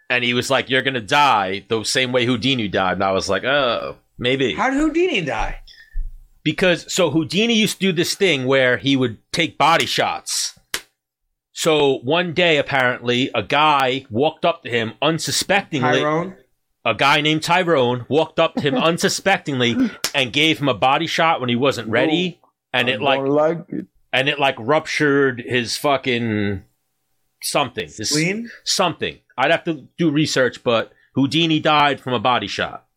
And he was like, You're gonna die the same way Houdini died. And I was like, Oh, maybe. How did Houdini die? Because so Houdini used to do this thing where he would take body shots. So one day apparently a guy walked up to him unsuspectingly Tyrone. a guy named Tyrone walked up to him unsuspectingly and gave him a body shot when he wasn't ready and I it like like it. and it like ruptured his fucking something. His- Spleen? something. I'd have to do research, but Houdini died from a body shot.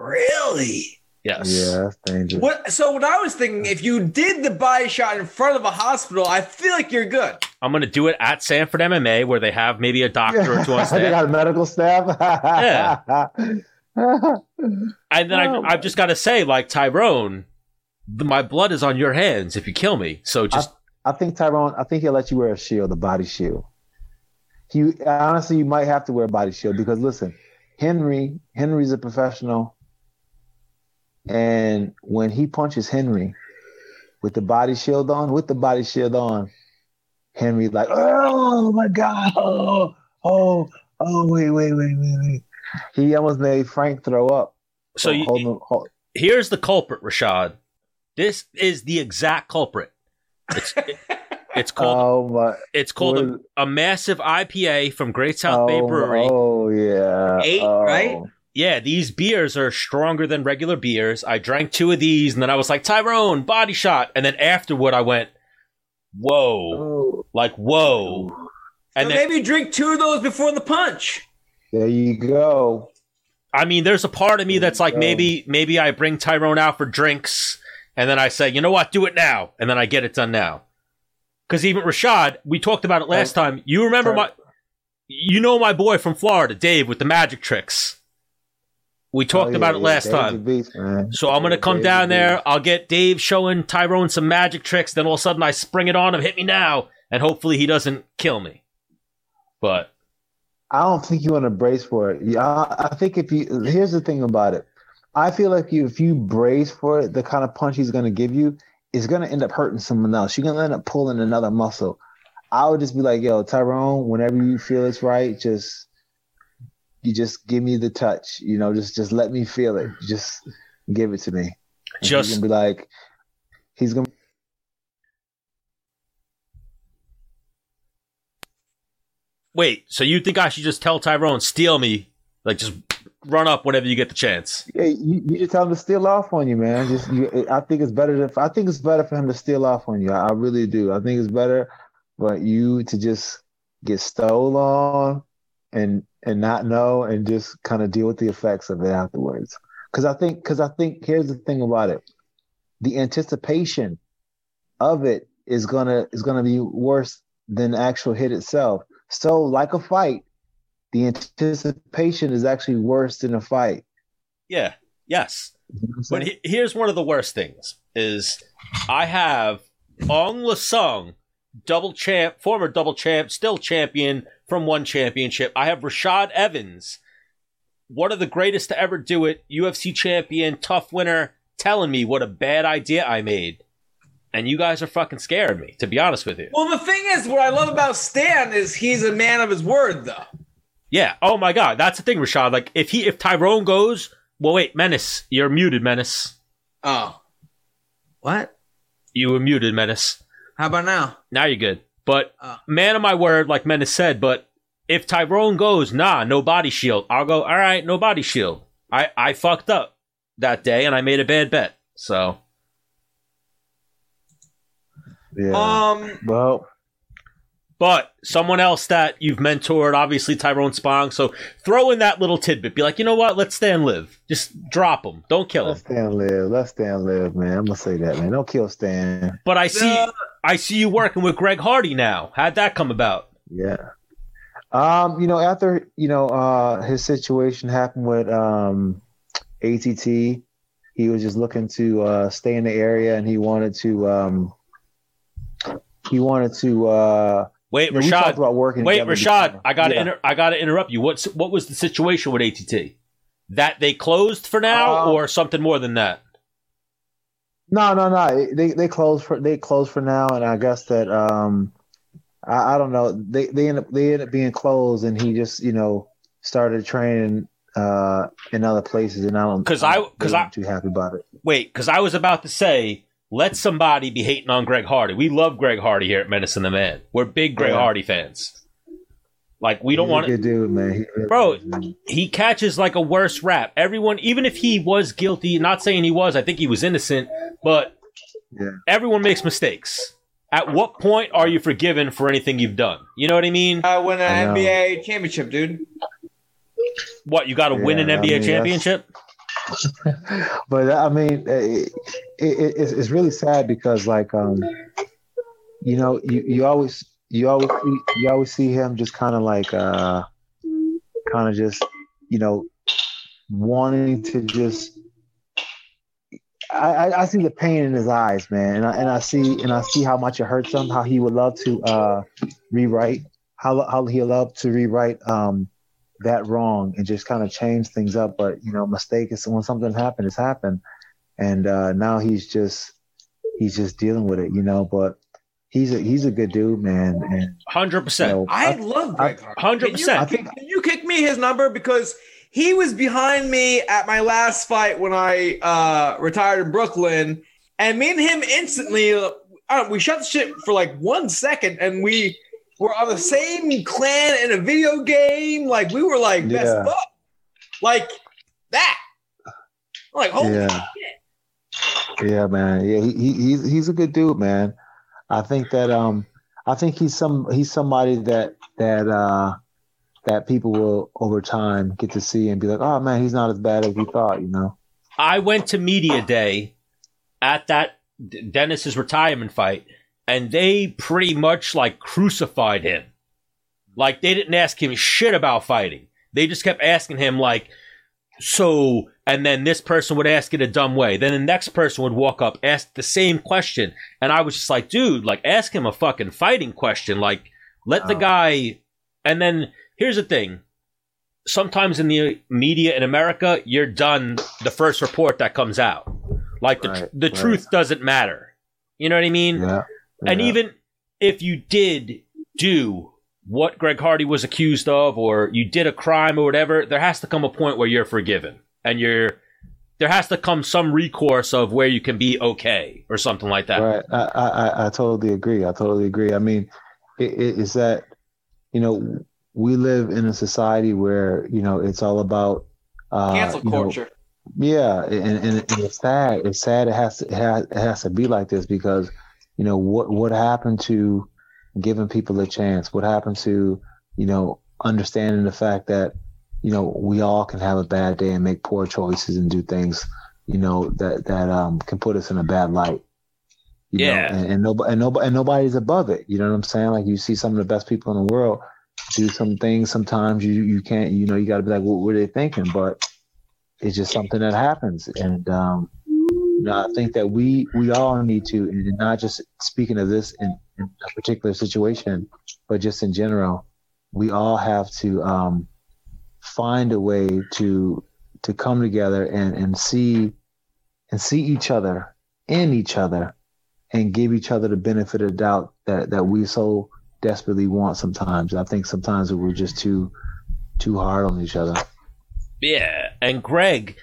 Really? Yes. Yeah, that's dangerous. What? So what I was thinking, if you did the body shot in front of a hospital, I feel like you're good. I'm gonna do it at Sanford MMA where they have maybe a doctor or two on they got a medical staff. Yeah. And then I, I've just got to say, like Tyrone, the, my blood is on your hands if you kill me. So just I think Tyrone. I think he'll let you wear a shield, a body shield. He honestly, you might have to wear a body shield because listen, Henry. Henry's a professional, and when he punches Henry with the body shield on, with the body shield on, Henry like, oh my god, oh, oh, oh, wait, wait, wait, wait, wait. He almost made Frank throw up. so you, hold, him- hold, here's the culprit, Rashad. This is the exact culprit. It's it- it's called oh my, it's called a, a massive IPA from Great South Bay oh, Brewery. Oh yeah, Eight, oh. right? Yeah, these beers are stronger than regular beers. I drank two of these, and then I was like, Tyrone, body shot. And then afterward, I went, whoa, Oh. like whoa. And so then, maybe drink two of those before the punch. There you go. I mean, there's a part of me that's like, go. maybe, maybe I bring Tyrone out for drinks, and then I say, you know what, do it now, and then I get it done now. Because even Rashad, we talked about it last oh. time. You remember my, you know my boy from Florida, Dave, with the magic tricks. We talked Oh, yeah, about it last time. beast. So I'm gonna come down there. I'll get Dave showing Tyrone some magic tricks. Then all of a sudden I spring it on him, hit me now, and hopefully he doesn't kill me. But I don't think you want to brace for it. Yeah, I, I think if you here's the thing about it, I feel like you if you brace for it, the kind of punch he's gonna give you is gonna end up hurting someone else. You're gonna end up pulling another muscle. I would just be like, yo, Tyrone, whenever you feel it's right, just you just give me the touch. You know, just just let me feel it. Hmm. Just give it to me. And he's Just- gonna be like, he's gonna. wait, so you think I should just tell Tyrone steal me, like just run up whenever you get the chance? Yeah, you, you just tell him to steal off on you, man. Just you, I think it's better if I think it's better for him to steal off on you. I, I really do. I think it's better for you to just get stole on and and not know and just kind of deal with the effects of it afterwards. Because I think because I think here's the thing about it, the anticipation of it is gonna is gonna be worse than the actual hit itself. So like a fight, the anticipation is actually worse than a fight. Yeah, yes. You know But he- here's one of the worst things: is I have Aung La N Sang, double champ, former double champ, still champion from one championship. I have Rashad Evans, one of the greatest to ever do it, UFC champion, TUF winner, telling me what a bad idea I made. and you guys are fucking scaring me. To be honest with you. Well, the thing is, what I love about Stan is he's a man of his word, though. Yeah. Oh my god, that's the thing, Rashad. Like if he if Tyrone goes, well, wait, Menace, you're muted, Menace. Oh, what? You were muted, Menace. How about now? Now you're good. But Oh. man of my word, like Menace said, but if Tyrone goes, nah, no body shield. I'll go, all right, no body shield. I, I fucked up that day and I made a bad bet. So Yeah. Um, well, but someone else that you've mentored, obviously Tyrone Spong. So throw in that little tidbit. Be like, you know what? Let Stan live. Just drop him. Don't kill let him. Stan live. Let Stan live, man. I'm gonna say that, man. Don't kill Stan. But I see the- I see you working with Greg Hardy now. How'd that come about? Yeah. Um, you know, after you know uh his situation happened with um ATT, he was just looking to uh stay in the area and he wanted to um he wanted to uh Wait, you know, we Rashad. about working Wait, Rashad, before. I gotta Yeah. inter- I gotta interrupt you. What's what was the situation with ATT? That they closed for now, Uh, or something more than that? No, no, no. They they closed for they closed for now, and I guess that um, I, I don't know. They they end up they end up being closed, and he just you know started training uh in other places, and I don't 'Cause I- 'cause they I- weren't too happy about it. Wait, because I was about to say, let somebody be hating on Greg Hardy. We love Greg Hardy here at Medicine the Man. We're big Greg Yeah. Hardy fans. Like we don't want a to. good dude, man. He Bro. He catches like a worse rap. Everyone, even if he was guilty, not saying he was. I think he was innocent, but Yeah. everyone makes mistakes. At what point are you forgiven for anything you've done? You know what I mean? I win an know. NBA championship, dude. What you got to win Yeah, an I NBA mean, championship? but uh, I mean, uh, it, it, it's, it's really sad because like um, you know, you, you always you always see, you always see him just kind of like uh, kind of just you know wanting to just. I, I, see the pain in his eyes, man, and I, and I see and I see how much it hurts him. How he would love to uh, rewrite, how how he love to rewrite um, that wrong and just kind of change things up. But you know, mistake is when something happened, it's happened, and uh, now he's just he's just dealing with it, you know. But he's a he's a good dude, man, and Hundred you percent. know, I love Greg Hardy. Hundred percent. I think Can you kick me his number because he was behind me at my last fight when I uh, retired in Brooklyn, and me and him instantly, uh, we shut the shit for like one second, and we were on the same clan in a video game. Like we were like best Yeah. bud, like that. Like holy Yeah. shit. Yeah, man. Yeah, he, he he's he's a good dude, man. I think that um I think he's some he's somebody that that uh that people will over time get to see and be like, oh man, he's not as bad as we thought, you know. I went to media day at that Dennis's retirement fight, and they pretty much like crucified him. Like they didn't ask him shit about fighting. They just kept asking him like, so, and then this person would ask it a dumb way. Then the next person would walk up, ask the same question, and I was just like, dude, like ask him a fucking fighting question. Like let the Oh. guy. And then here's the thing sometimes in the media in America, you're done the first report that comes out. Like the Right, the right. truth doesn't matter. You know what I mean? Yeah. And yeah. even if you did do what Greg Hardy was accused of, or you did a crime or whatever, there has to come a point where you're forgiven, and you're there has to come some recourse of where you can be okay or something like that. Right. I, I, I- I totally agree. I totally agree. I mean, it, it, it's that, you know, we live in a society where, you know, it's all about, uh, Cancel you know, culture. yeah. And, and, and it's sad. It's sad. It has to, it has, it has to be like this because, you know, what, what happened to giving people a chance? What happened to, you know, understanding the fact that, you know, we all can have a bad day and make poor choices and do things, you know, that, that, um, can put us in a bad light. You Yeah. Know? And, and nobody, and nobody, and nobody's above it. You know what I'm saying? Like you see some of the best people in the world do some things. Sometimes you, you can't, you know, you got to be like, what were they thinking? But it's just something that happens. And, um, you know, I think that we, we all need to, and not just speaking of this in, a particular situation, but just in general, we all have to, um, find a way to, to come together and, and see, and see each other in each other and give each other the benefit of doubt that that we so desperately want sometimes. I think sometimes we're just too too hard on each other. Yeah, and Greg,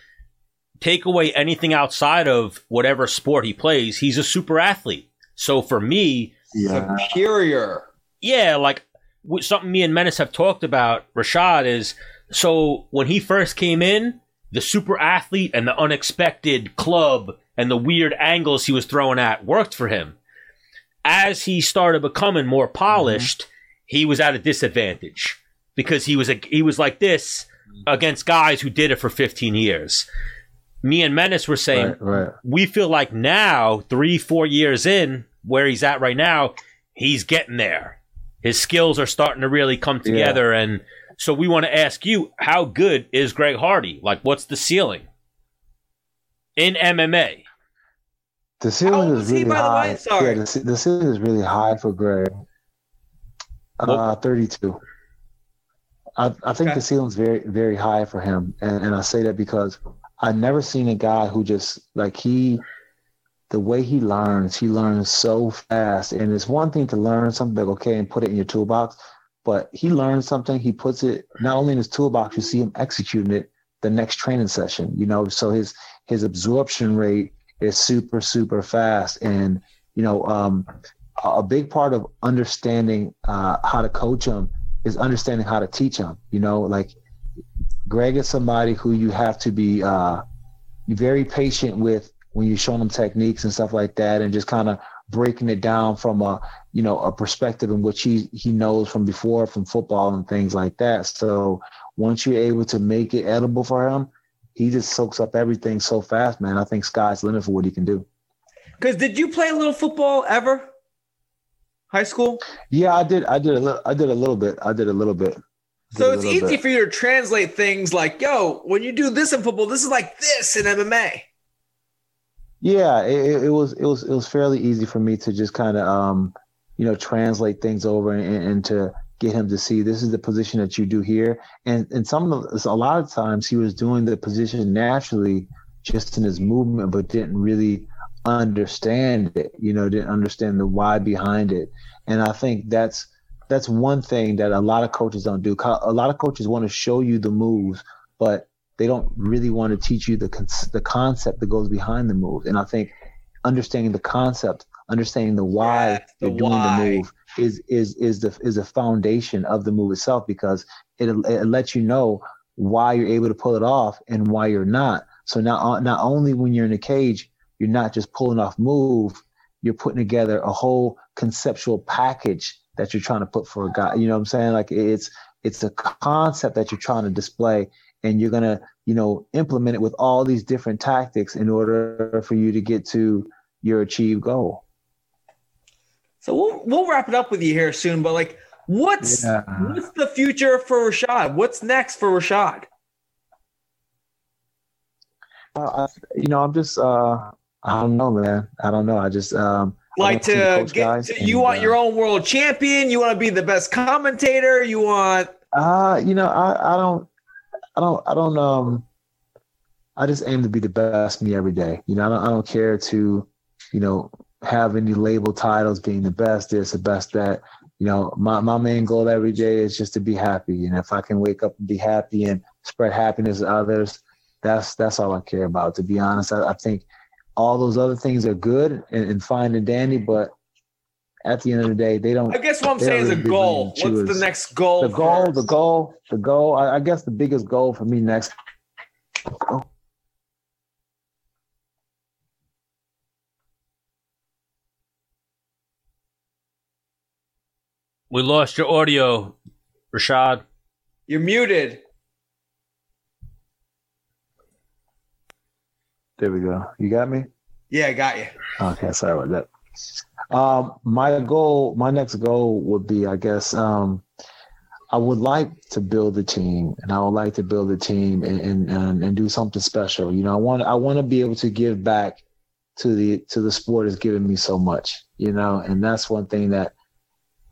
take away anything outside of whatever sport he plays, he's a super athlete. So for me, Yeah. Superior. yeah, like something me and Menace have talked about, Rashad is so when he first came in, the super athlete and the unexpected club and the weird angles he was throwing at worked for him. As he started becoming more polished, mm-hmm. he was at a disadvantage because he was a, he was like this against guys who did it for 15 years. Me and Menace were saying Right, right. we feel like now, three, four years in, where he's at right now, he's getting there. His skills are starting to really come Yeah. together. And so we want to ask you, how good is Greg Hardy? Like, what's the ceiling in MMA? The ceiling is is he, really by the high. Sorry. Yeah, the, the ceiling is really high for Greg. Uh, 32. I, I think Okay. the ceiling's very, very high for him. And, and I say that because I've never seen a guy who just, like, he, the way he learns, he learns so fast. And it's one thing to learn something, okay, and put it in your toolbox. But he learns something, he puts it not only in his toolbox, you see him executing it the next training session, you know, so his, his absorption rate is super super fast and you know um, a a big part of understanding uh, how to coach them is understanding how to teach them you know like greg is somebody who you have to be uh, very patient with when you're showing them techniques and stuff like that and just kind of breaking it down from a you know a perspective in which he he knows from before from football and things like that so once you're able to make it edible for him he just soaks up everything so fast, man. I think sky's the limit for what he can do. Because did you play a little football ever? High school? Yeah, I did. I did a little. I did a little bit. I did a little bit. So it's easy bit. for you to translate things like, yo, when you do this in football, this is like this in MMA. Yeah, it, it- was. It was. It was fairly easy for me to just kind of, um, you know, translate things over and, and to get him to see this is the position that you do here. And and some of the, a lot of times he was doing the position naturally, just in his movement, but didn't really understand it. You know, didn't understand the why behind it. And I think that's that's one thing that a lot of coaches don't do. A lot of coaches want to show you the moves, but they don't really want to teach you the the concept that goes behind the move. And I think understanding the concept, understanding the why Yes, the you're doing why. the move is is is the is the foundation of the move itself because it it lets you know why you're able to pull it off and why you're not. So not uh, not only when you're in a cage, you're not just pulling off move, you're putting together a whole conceptual package that you're trying to put for a guy. You know what I'm saying? Like it's it's a concept that you're trying to display and you're gonna, you know, implement it with all these different tactics in order for you to get to your achieved goal. So we'll we'll wrap it up with you here soon. But like, what's Yeah. what's the future for Rashad? What's next for Rashad? Uh, I, you know, I'm just, uh, I don't know, man. I don't know. I just, um, Like to to get to, you and, want uh, your own world champion? You want to be the best commentator? You want Uh, you know, I, I don't, I don't, I don't, um, I just aim to be the best me every day. You know, I don't, I don't care to, you know, have any label titles being the best this, the best that. You know, my, my main goal every day is just to be happy. And if I can wake up and be happy and spread happiness to others, that's that's all I care about. To be honest, I, I think all those other things are good and, and fine and dandy, but at the end of the day, they don't. I guess what I'm saying is a goal. What's the next goal? the goal, for- the goal, the goal. I, I guess the biggest goal for me next. Oh, We lost your audio, Rashad. You're muted. there we go. You got me. Yeah, I got you. Okay, sorry about that. Um, my goal, my next goal would be, I guess, um, I would like to build a team, and I would like to build a team and and, and, do something special. You know, I want I want to be able to give back to the to the sport has given me so much. You know, and that's one thing that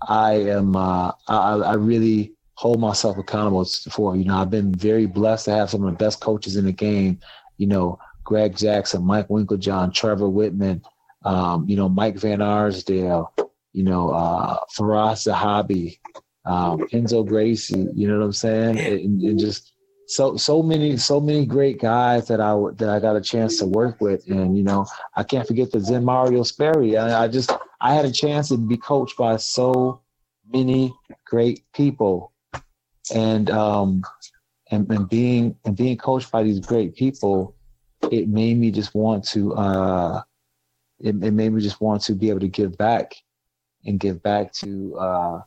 I am. Uh, I I really hold myself accountable for. You know, I've been very blessed to have some of the best coaches in the game. You know, Greg Jackson, Mike Winkeljohn, Trevor Wittman, um, you know, Mike Van Arsdale, you know, uh, Firas Zahabi, um, Renzo Gracie, you know what I'm saying? And, and, just so so many so many great guys that I that I got a chance to work with, and you know, I can't forget the Zen Mario Sperry. I, I just I had a chance to be coached by so many great people, and um, and, and being and being coached by these great people, it made me just want to uh, it, it made me just want to be able to give back and give back to uh,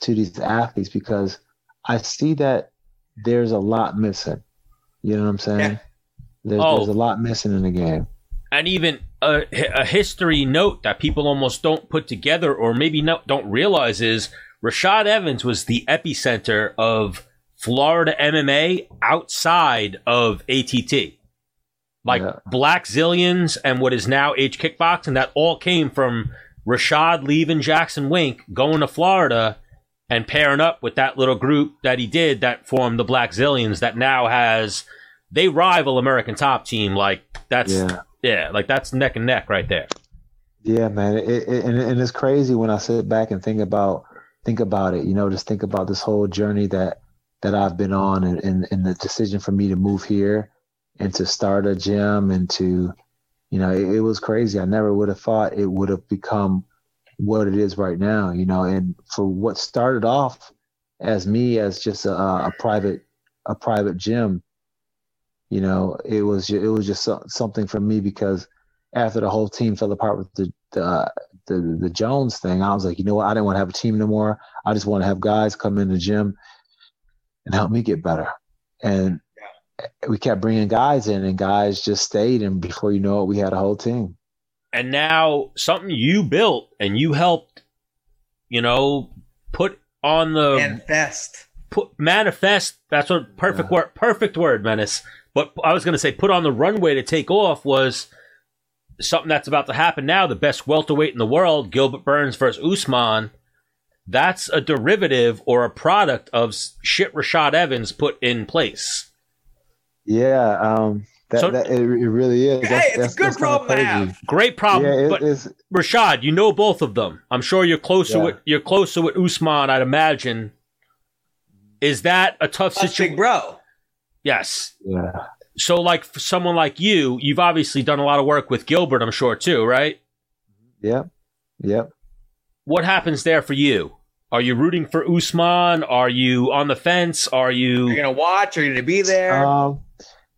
to these athletes because I see that there's a lot missing. You know what I'm saying? Yeah. There's, oh. there's a lot missing in the game. And even a, a history note that people almost don't put together or maybe not, don't realize is Rashad Evans was the epicenter of Florida MMA outside of ATT. Like yeah. Blackzilians and what is now H Kickboxing, that all came from Rashad leaving Jackson Wink, going to Florida, and pairing up with that little group that he did that formed the Blackzilians that now has they rival American Top Team. Like that's yeah, yeah like that's neck and neck right there. Yeah, man, it, it, and, and it's crazy when I sit back and think about think about it. You know, just think about this whole journey that that I've been on, and, and, and the decision for me to move here and to start a gym and to, you know, it, it was crazy. I never would have thought it would have become what it is right now. You know, and for what started off as me as just a, a private a private gym, you know, it was it was just something for me because after the whole team fell apart with the the, uh, the the Jones thing, I was like, you know what? I didn't want to have a team anymore. I just want to have guys come in the gym and help me get better. And we kept bringing guys in, and guys just stayed. And before you know it, we had a whole team. And now something you built and you helped, you know, put on the manifest. Put manifest. That's what perfect yeah. word. Perfect word, menace. But I was going to say, put on the runway to take off was something that's about to happen now. The best welterweight in the world, Gilbert Burns versus Usman. That's a derivative or a product of shit Rashad Evans put in place. Yeah, um, that, so, that it, it, really is. Hey, that's, it's that's, a good problem to have. Great problem. Yeah, it, but Rashad, you know both of them. I'm sure you're closer yeah. with you're closer with Usman. I'd imagine. Is that a tough situation, bro? Yes. Yeah. So, like for someone like you, you've obviously done a lot of work with Gilbert. I'm sure too, right? Yep. Yep. What happens there for you? Are you rooting for Usman? Are you on the fence? Are you? Are you gonna watch? Are you gonna be there? Um,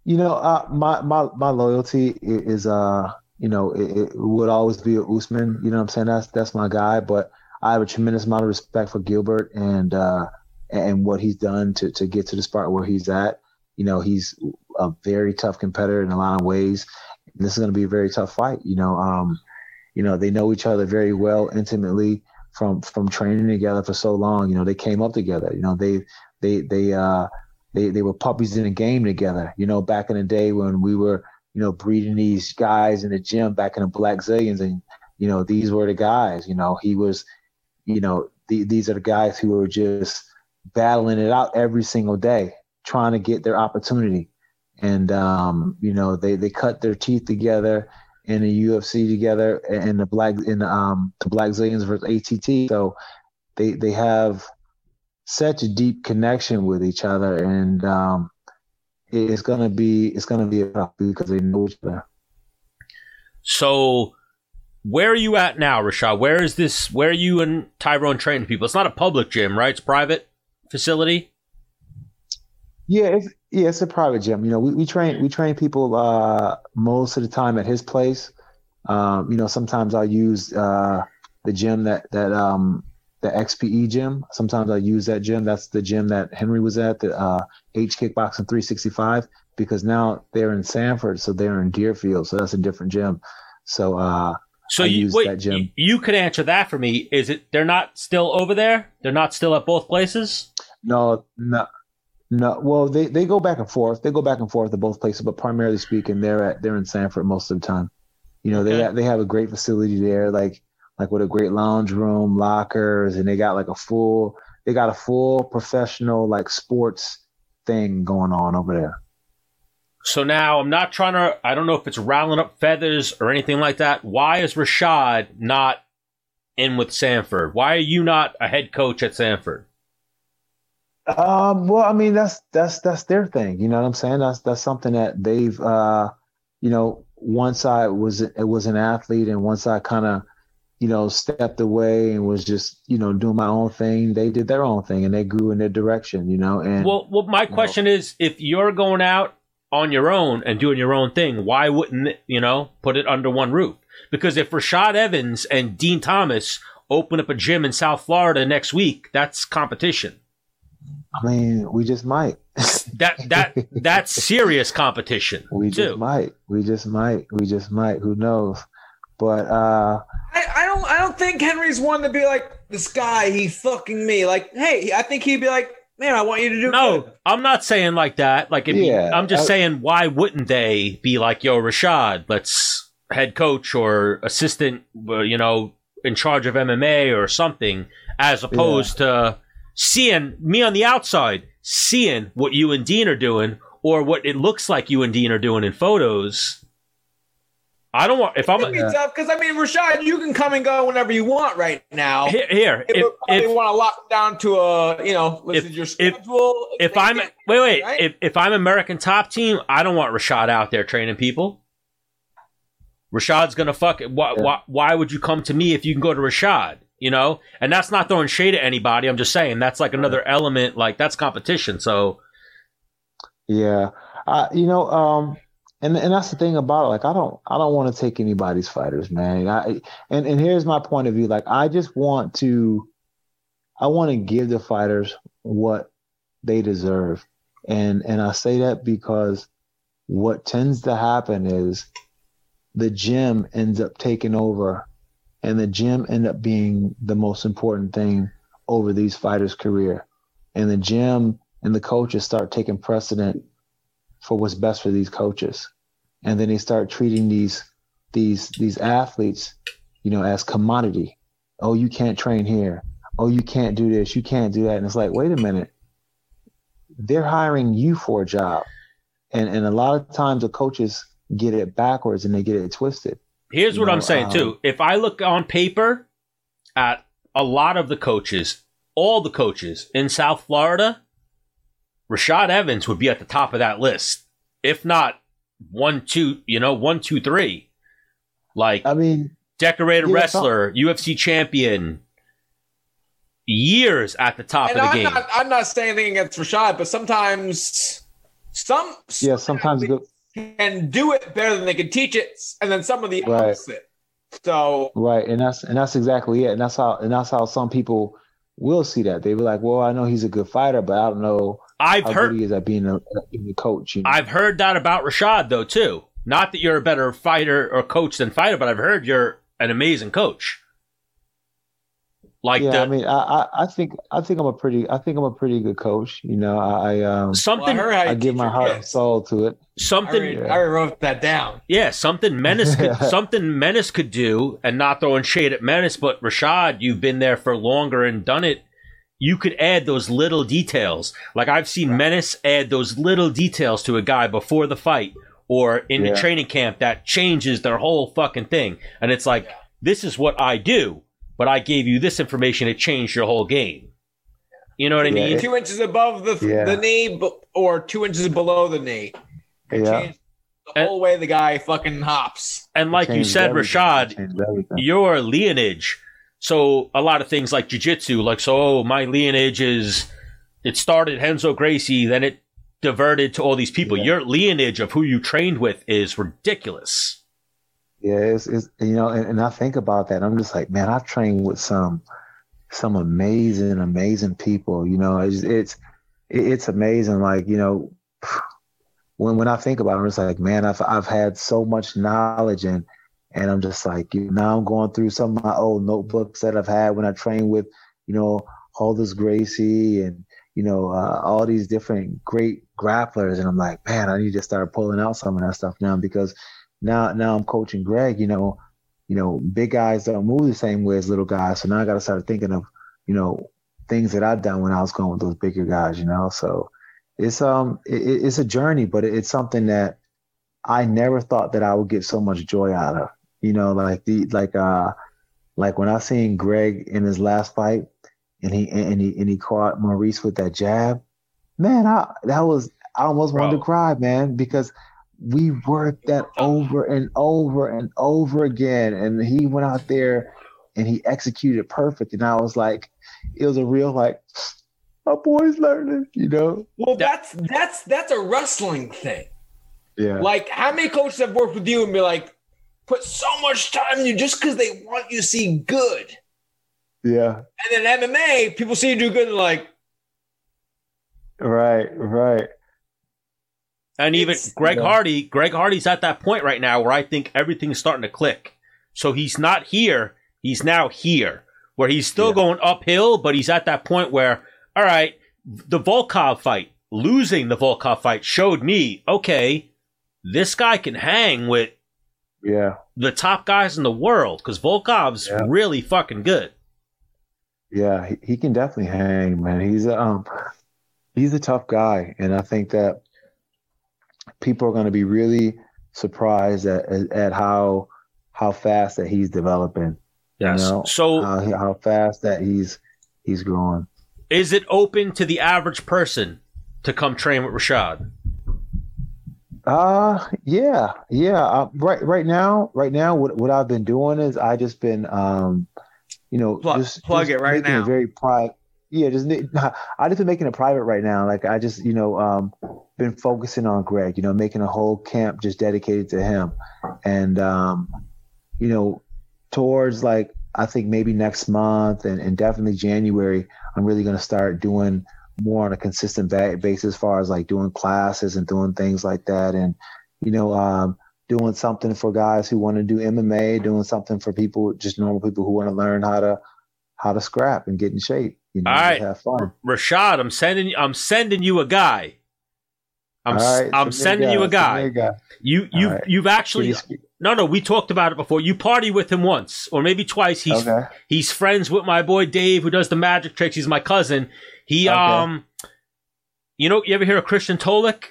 you know, uh, my my my loyalty is uh, you know, it, it, would always be Usman. You know what I'm saying? That's that's my guy. But I have a tremendous amount of respect for Gilbert and uh, and what he's done to to get to the spot where he's at. You know, he's a very tough competitor in a lot of ways. And this is going to be a very tough fight. You know, um, you know, they know each other very well, intimately from from training together for so long. You know, they came up together. You know, they they they uh they they were puppies in a game together. You know, back in the day when we were you know breeding these guys in the gym back in the Blackzilians, and you know these were the guys. You know, he was, you know, the, these are the guys who were just battling it out every single day, trying to get their opportunity. And um, you know, they they cut their teeth together in the UFC together in the black in the, um the Blackzilians versus ATT. So they they have such a deep connection with each other, and um, it's gonna be it's gonna be a because they know each other. So, where are you at now, Rashad? Where is this? Where are you and Tyrone training people? It's not a public gym, right? It's private facility. Yeah, it's yeah, it's a private gym. You know, we, we train we train people uh, most of the time at his place. Um, you know, sometimes I'll use uh, the gym that that um, the XPE gym. Sometimes I use that gym. That's the gym that Henri was at, the uh, H Kickboxing 365, because now they're in Sanford, so they're in Deerfield, so that's a different gym. So, uh, so I you wait, you, you could answer that for me. Is it they're not still over there? They're not still at both places? No, no, no. Well, they, they go back and forth. They go back and forth at both places, but primarily speaking, they're at they're in Sanford most of the time. You know, okay. they they have a great facility there. Like like with a great lounge room, lockers, and they got like a full they got a full professional like sports thing going on over there. So now I'm not trying to. I don't know if it's rattling up feathers or anything like that. Why is Rashad not in with Sanford? Why are you not a head coach at Sanford? Um, well, I mean, that's that's that's their thing. You know what I'm saying? That's that's something that they've, uh, you know, once I was it was an athlete, and once I kind of, you know, stepped away and was just, you know, doing my own thing. They did their own thing, and they grew in their direction. You know, and Well, well, my question is, if you're going out on your own and doing your own thing, why wouldn't it, you know put it under one roof? Because if Rashad Evans and Dean Thomas open up a gym in South Florida next week, that's competition. I mean, we just might. That that that's serious competition we too. just might. We just might. We just might. Who knows? But uh I, I don't I don't think Henri's one to be like this guy. He fucking me. Like, hey, I think he'd be like, man, I want you to do No, good." I'm not saying like that. Like, if you- Yeah, I'm just I- saying, why wouldn't they be like, "Yo, Rashad, let's head coach or assistant, you know, in charge of MMA or something," as opposed to seeing me on the outside, seeing what you and Dean are doing, or what it looks like you and Dean are doing in photos. I don't want if I'm It'd be tough because I mean, Rashad, you can come and go whenever you want right now. here. here It if, would if, want to lock down to a, you know, listen If- to your if- schedule. if They I'm can't, wait wait right? if if I'm American top team, I don't want Rashad out there training people. Rashad's gonna fuck it. Why, Yeah. why, why would you come to me if you can go to Rashad? You know, and that's not throwing shade at anybody. I'm just saying that's like another element. Like that's competition. So Yeah, I you know, um, and and that's the thing about it. Like, I don't I don't want to take anybody's fighters, man. I and and here's my point of view. Like, I just want to, I want to give the fighters what they deserve, and and I say that because what tends to happen is the gym ends up taking over, and the gym end up being the most important thing over these fighters' career, and the gym and the coaches start taking precedent for what's best for these coaches. And then they start treating these these these athletes you know as commodity. Oh you can't train here. Oh you can't do this. You can't do that. And it's like wait a minute. They're hiring you for a job. And and a lot of times the coaches get it backwards and they get it twisted. Here's You what know, I'm saying um, too. If I look on paper at a lot of the coaches, all the coaches in South Florida, Rashad Evans would be at the top of that list, if not one, two, you know, one, two, three. Like i mean decorated yeah, wrestler, UFC champion, years at the top and of the I'm game. not, I'm not saying anything against Rashad, but sometimes some yeah sometimes athletes can do it better than they can teach it, and then some of the Right. opposite. So Right, and that's and that's exactly it, and that's how and that's how some people will see that. They be like, "Well, I know he's a good fighter, but I don't know I've how heard good he is at being a, being a coach." You know? I've heard that about Rashad though too. Not that you're a better fighter or coach than fighter, but I've heard you're an amazing coach. Like yeah, the I mean, I, I I think I think I'm a pretty I think I'm a pretty good coach. You know, I, I um well, I something heard I give my heart and soul to it. I something already, I wrote that down. yeah, something Menace could something Menace could do and not throwing shade at Menace, but Rashad, you've been there for longer and done it. You could add those little details. Like I've seen Menace add those little details to a guy before the fight or in the training camp that changes their whole fucking thing. And it's like, this is what I do, but I gave you this information, it changed your whole game. You know what I Yeah, mean? it- Two inches above the Yeah. the knee, bu- or two inches below the knee. It Yeah. the And- whole way the guy fucking hops. and like you said, everything. Rashad, Changed everything. your lineage. So a lot of things like jujitsu, like so, oh, my lineage is it started Renzo Gracie, then it diverted to all these people. Yeah. Your lineage of who you trained with is ridiculous. Yeah, it's, it's you know, and, and I think about that. I'm just like, man, I've trained with some some amazing, amazing people. You know, it's it's it's amazing. Like you know, when when I think about it, I'm just like, man, I've I've had so much knowledge and and I'm just like, you now I'm going through some of my old notebooks that I've had when I trained with, you know, Aldous Gracie and you know uh, all these different great grapplers, and I'm like, man, I need to start pulling out some of that stuff now because now now I'm coaching Greg, you know, you know, big guys don't move the same way as little guys. So now I gotta start thinking of, you know, things that I've done when I was going with those bigger guys, you know. So it's um it, it's a journey, but it's something that I never thought that I would get so much joy out of. You know, like the like uh like when I seen Greg in his last fight and he and he and he caught Maurice with that jab, man, I that was I almost wanted to cry, man, because we worked that over and over and over again. And he went out there and he executed perfect. And I was like, it was a real like my boy's learning, you know? Well, that's that's that's a wrestling thing. Yeah. Like, how many coaches have worked with you and be like, put so much time in you just because they want you to see good? Yeah. And then MMA, people see you do good and like, Right, right. And even It's- Greg Yeah. Hardy, Greg Hardy's at that point right now where I think everything's starting to click. So he's not here, he's now here, where he's still Yeah. going uphill, but he's at that point where, all right, the Volkov fight, losing the Volkov fight showed me, okay, this guy can hang with Yeah. the top guys in the world because Volkov's Yeah. really fucking good. Yeah, he, he can definitely hang, man. He's a um he's a tough guy. And I think that people are gonna be really surprised at at, at how how fast that he's developing. Yes. You know, so how, how fast that he's he's growing. is it open to the average person to come train with Rashad? Uh yeah, yeah. Uh, right right now, right now what what I've been doing is I just been um you know Plug- just plug just it right now. Very private. Yeah, just I just been making it private right now. Like I just you know um been focusing on Greg. You know, making a whole camp just dedicated to him, and um you know towards like I think maybe next month and, and definitely January, I'm really gonna start doing more on a consistent ba- basis as far as like doing classes and doing things like that and you know um doing something for guys who want to do MMA doing something for people just normal people who want to learn how to how to scrap and get in shape you know All right. have fun Rashad, I'm sending I'm sending you a guy. I'm right, I'm sending you a guy. a guy. You you right. you've actually no no we talked about it before. You party with him once or maybe twice. He's okay he's friends with my boy Dave who does the magic tricks. He's my cousin. He Okay. um you know you ever hear of Christian Tolik?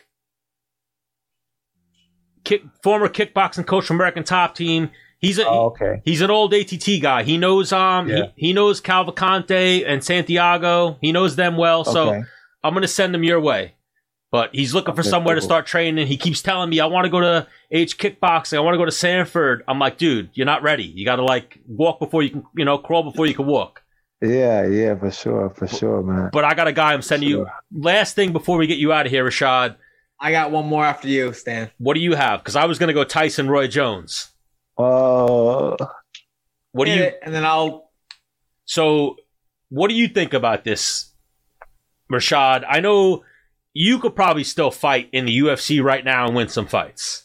Kick, former kickboxing coach from American Top Team. He's a oh, okay He's an old ATT guy. He knows um Yeah. he, he knows Cavalcante and Santiago. He knows them well. So okay I'm gonna send him your way. But he's looking for Okay, somewhere to start training. He keeps telling me I want to go to H kickboxing. I want to go to Sanford. I'm like, dude, you're not ready. You got to like walk before you can, you know, crawl before you can walk. Yeah yeah for sure for sure man But I got a guy I'm sending you. Last thing before we get you out of here, Rashad. I got one more after you, Stan. What do you have? Because I was gonna go Tyson Roy Jones. oh What do you? it, and then I'll. So, what do you think about this, Rashad? I know you could probably still fight in the UFC right now and win some fights.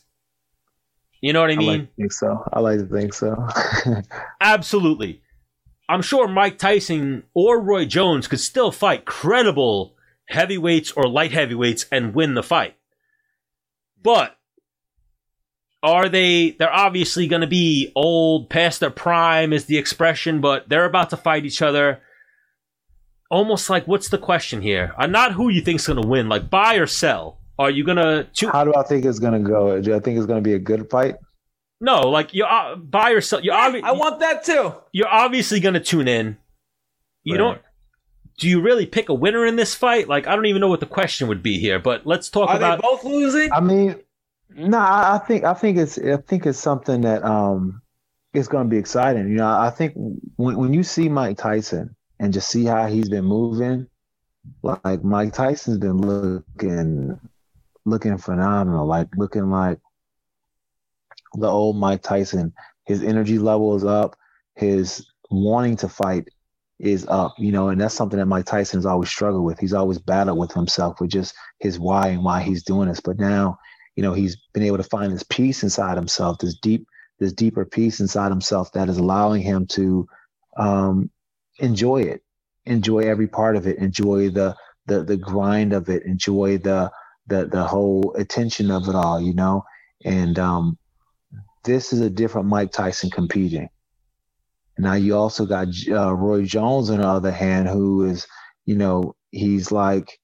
You know what I I mean? like to think so I like to think so Absolutely. I'm sure Mike Tyson or Roy Jones could still fight credible heavyweights or light heavyweights and win the fight. But are they they're obviously going to be old past their prime is the expression but they're about to fight each other. Almost like what's the question here? Uh, not who you think's going to win like buy or sell. Are you going to how do I think it's gonna go? Do I think it's gonna be a good fight no like you uh, buy or sell you're, obvi- I want that too. you're obviously going to tune in you Right. don't do you really pick a winner in this fight like i don't even know what the question would be here but let's talk Are about they both losing? I mean, no, I I think I think it's I think it's something that um is going to be exciting. You know, I think when when you see Mike Tyson and just see how he's been moving, like Mike Tyson's been looking looking phenomenal, like looking like the old Mike Tyson. His energy level is up. His wanting to fight is up, you know, and that's something that Mike Tyson's always struggled with. He's always battled with himself with just his why and why he's doing this. But now, you know, he's been able to find this peace inside himself, this deep, this deeper peace inside himself that is allowing him to um, enjoy it, enjoy every part of it, enjoy the the the grind of it, enjoy the the the whole attention of it all, you know. And um, this is a different Mike Tyson competing. Now you also got uh, Roy Jones on the other hand, who is, you know, he's like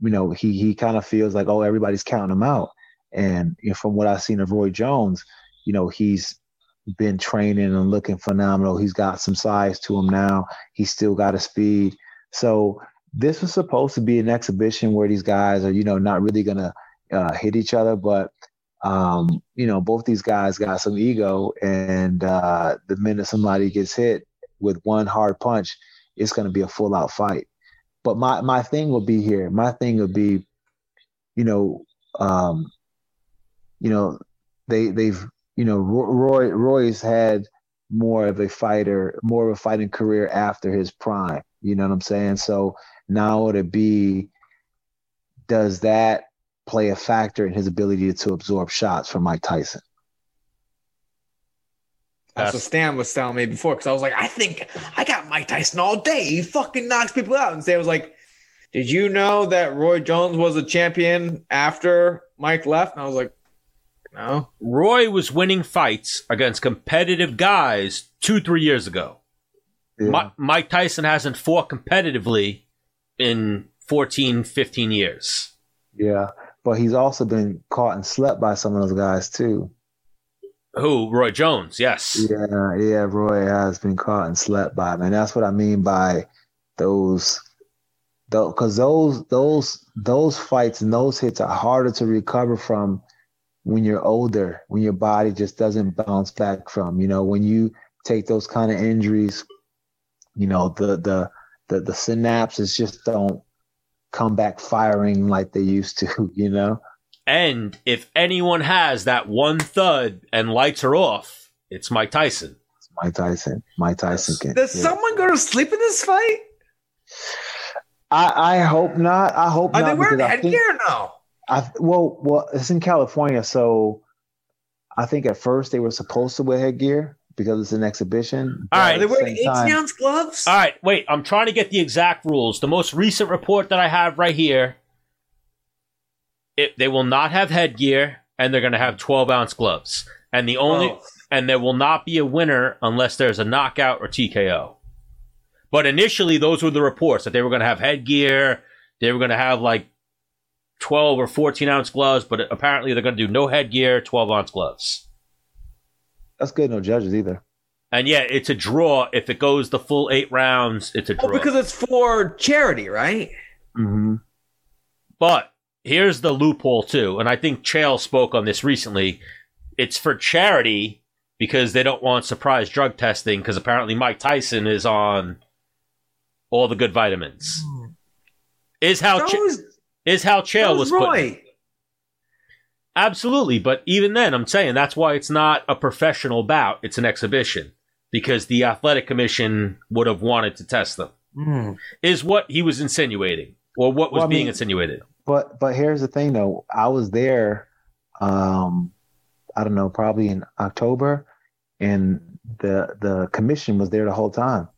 you know, he he kind of feels like, oh, everybody's counting him out. And you know, from what I've seen of Roy Jones, you know, he's been training and looking phenomenal. He's got some size to him now. He's still got a speed. So this was supposed to be an exhibition where these guys are, you know, not really gonna uh, hit each other, but um, you know, both these guys got some ego, and uh, the minute somebody gets hit with one hard punch, it's going to be a full out fight. But my my thing will be here. My thing will be, you know, um, you know, they they've you know Roy Roy's had more of a fighter, more of a fighting career after his prime. You know what I'm saying? So now to be, does that play a factor in his ability to absorb shots from Mike Tyson? That's what Stan was telling me before because I was like, I think I got Mike Tyson all day. He fucking knocks people out. And Stan was like, Did you know that Roy Jones was a champion after Mike left? And I was like, No. Roy was winning fights against competitive guys two, three years ago. Yeah. Mike Tyson hasn't fought competitively in 14, 15 years. Yeah, but he's also been caught and slept by some of those guys too. Who? Roy Jones, yes. Yeah, yeah, Roy has been caught and slept by. Man, that's what I mean by those because those those those fights and those hits are harder to recover from when you're older, when your body just doesn't bounce back from. You know, when you take those kind of injuries, you know, the the the the synapses just don't come back firing like they used to, you know? And if anyone has that one thud and lights are off, it's Mike Tyson. It's Mike Tyson. Mike Tyson can. Does yeah. someone go to sleep in this fight? I, I hope not. I hope Are not. Are they wearing headgear no? I well, well, it's in California, so I think at first they were supposed to wear headgear, because it's an exhibition. All right, they're they wearing 18 time, ounce gloves? All right, wait. I'm trying to get the exact rules. The most recent report that I have right here, it, they will not have headgear, and they're going to have 12 ounce gloves. And the only oh. and there will not be a winner unless there's a knockout or TKO. But initially, those were the reports that they were going to have headgear. They were going to have like 12 or 14 ounce gloves, but apparently they're going to do no headgear, 12 ounce gloves. That's good. No judges either. And yeah, it's a draw. If it goes the full eight rounds, it's a draw. Oh, because it's for charity, right? Mm-hmm. But here's the loophole too, and I think Chael spoke on this recently. It's for charity because they don't want surprise drug testing because apparently Mike Tyson is on all the good vitamins. Hmm. Is how Ch- is how Chael was Roy. put. Absolutely, but even then, I'm saying that's why it's not a professional bout; it's an exhibition because the athletic commission would have wanted to test them. Mm. Is what he was insinuating, or what was well, being mean, insinuated. But but here's the thing, though. I was there. Um, I don't know, probably in October, and the the commission was there the whole time.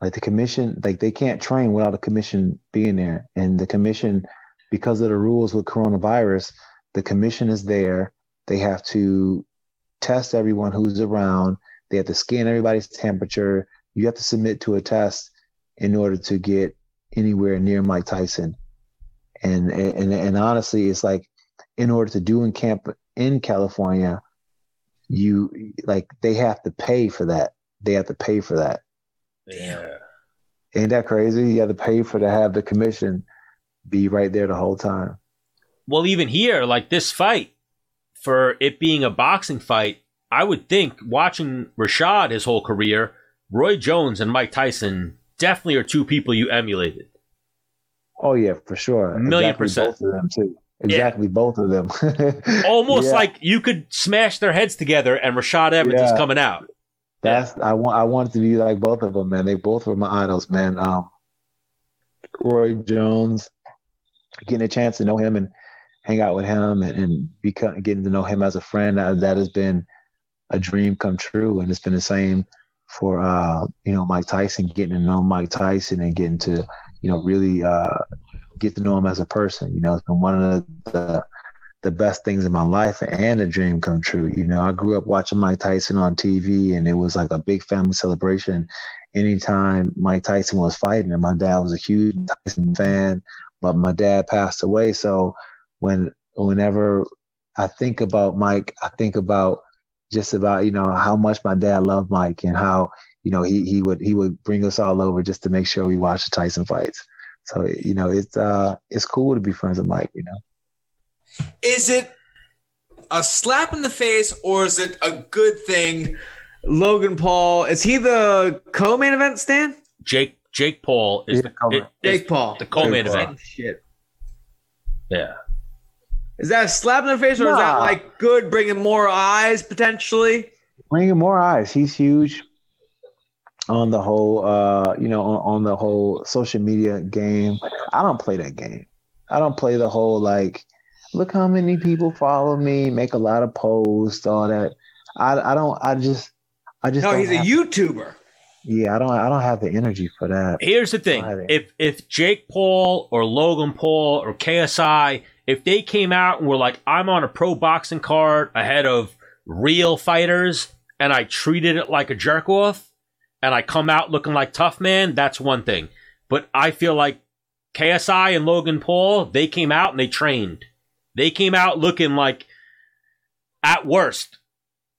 Like the commission, like they can't train without the commission being there, and the commission, because of the rules with coronavirus the commission is there. They have to test everyone who's around. They have to scan everybody's temperature. You have to submit to a test in order to get anywhere near Mike Tyson. And and and honestly, it's like in order to do in camp in California, you like they have to pay for that. They have to pay for that. Yeah. Ain't that crazy? You have to pay for to have the commission be right there the whole time well, even here, like this fight, for it being a boxing fight, I would think watching Rashad his whole career, Roy Jones and Mike Tyson definitely are two people you emulated. Oh yeah, for sure. A million exactly percent. Both of them too. Exactly, yeah. both of them. Almost yeah. like you could smash their heads together, and Rashad Evans yeah. is coming out. That's I want. I wanted to be like both of them, man. They both were my idols, man. Um, Roy Jones, getting a chance to know him and hang out with him and, and become, getting to know him as a friend. Uh, that has been a dream come true, and it's been the same for uh, you know Mike Tyson. Getting to know Mike Tyson and getting to you know really uh, get to know him as a person. You know, it's been one of the, the the best things in my life and a dream come true. You know, I grew up watching Mike Tyson on TV, and it was like a big family celebration. Anytime Mike Tyson was fighting, and my dad was a huge Tyson fan, but my dad passed away. So when whenever I think about Mike, I think about just about you know how much my dad loved Mike and how you know he he would he would bring us all over just to make sure we watched the Tyson fights. So you know it's uh it's cool to be friends with Mike. You know, Is it a slap in the face or is it a good thing? Logan Paul is he the co-main event? Stan Jake Jake Paul is, Yeah, the, come on. is- is Jake Paul. the co-main Jake Paul. event. Oh, shit. Yeah. Is that a slap in the face or is that like good, bringing more eyes potentially? bringing more eyes. He's huge on the whole uh you know on, on the whole social media game. I don't play that game. I don't play the whole like look how many people follow me, make a lot of posts, all that. I I don't I just I just No, don't he's a have- YouTuber. Yeah, I don't I don't have the energy for that. Here's the thing: if if Jake Paul or Logan Paul or KSI, if they came out and were like, "I'm on a pro boxing card ahead of real fighters," and I treated it like a jerk off, and I come out looking like tough man, that's one thing. But I feel like KSI and Logan Paul, they came out and they trained. They came out looking like, at worst,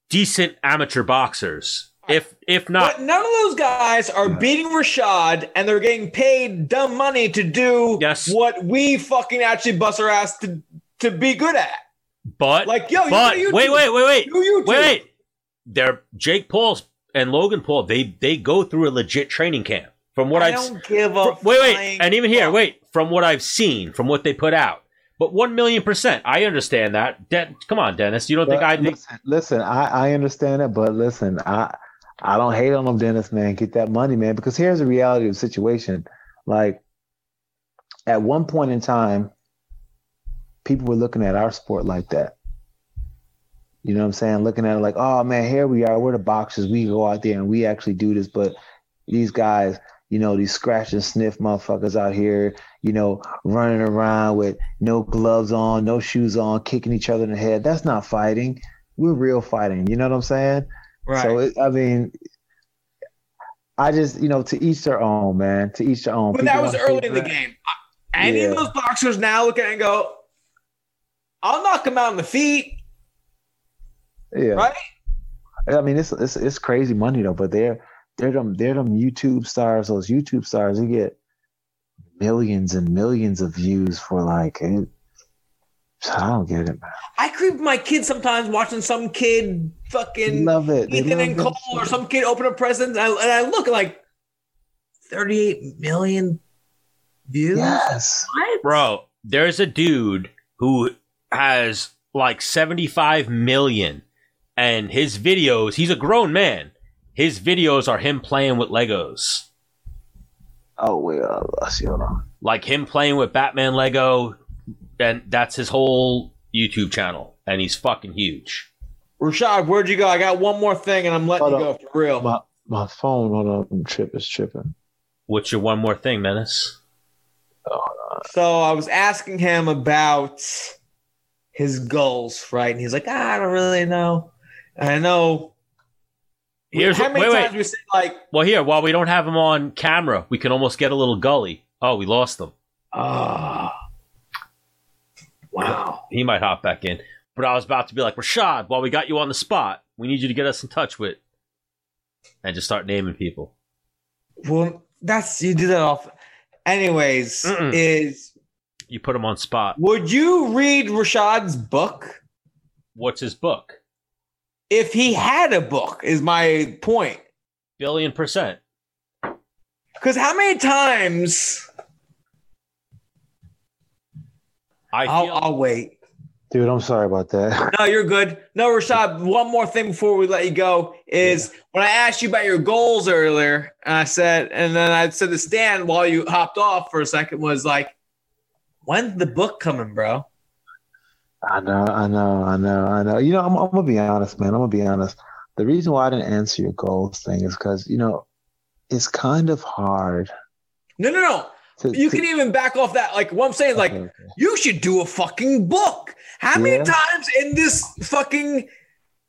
decent amateur boxers. If if not, But none of those guys are beating Rashad and they're getting paid dumb money to do Yes. what we fucking actually bust our ass to, to be good at. but Like, yo, you but do YouTube. wait, wait, wait, wait. Do YouTube. Wait, they're Jake Paul's and Logan Paul. They they go through a legit training camp. From what I I've don't give a fr- wait, wait, and even here, fuck. wait. From what I've seen, from what they put out, but one million percent, I understand that. De- come on, Dennis, you don't think I listen, listen, I, I understand it, but listen, I I don't hate on them, Dennis, man. Get that money, man. Because here's the reality of the situation. Like at one point in time, people were looking at our sport like that. You know what I'm saying? Looking at it like, oh man, here we are. We're the boxers. We go out there and we actually do this. But these guys, you know, these scratch and sniff motherfuckers out here, you know, running around with no gloves on, no shoes on, kicking each other in the head. That's not fighting. We're real fighting. You know what I'm saying? Right. So it, I mean, I just you know to each their own, man. To each their own. but that was early in the game. Any of those boxers now look at it and go, I'll knock him out on the feet, Yeah. right? I mean, it's it's it's crazy money though. But they're they're them they're them YouTube stars. Those YouTube stars, they get millions and millions of views for like. It, I don't get it, man. I creep my kids sometimes watching some kid fucking love it. They Ethan love and it. Cole or some kid open a present and I, and I look like 38 million views. Yes. What? Bro, there's a dude who has like 75 million and his videos, he's a grown man. His videos are him playing with Legos. Oh well, uh, let's see. Hold on. Like him playing with Batman Lego and that's his whole YouTube channel and he's fucking huge. Rashad, where'd you go? I got one more thing and I'm letting Hold you on. go for real. My my phone. Hold on. I'm trip is tripping. What's your one more thing, Menace? So I was asking him about his goals, right? And he's like, ah, I don't really know. And I know. Here's how many wait, times wait. we say like, Well, here, while we don't have him on camera, we can almost get a little gully. Oh, we lost them. ah, wow. He might hop back in. But I was about to be like, Rashad, while we got you on the spot, we need you to get us in touch with and just start naming people. Well, that's you do that off. Anyways, Mm-mm. is You put him on spot. would you read Rashad's book What's his book? if he had a book? Is my point. Billion percent. Because how many times? I I'll, feel I'll wait. Dude, I'm sorry about that. No, you're good. No, Rashad, one more thing before we let you go is when I asked you about your goals earlier, and I said, and then I said to Stan while you hopped off for a second was like, when's the book coming, bro? I know, I know, I know, I know. You know, I'm, I'm gonna be honest, man. I'm gonna be honest. The reason why I didn't answer your goals thing is because you know it's kind of hard. No, no, no. To, You to- can even back off that. Like, what I'm saying, like, Okay, okay. you should do a fucking book. How many Yeah. times in this fucking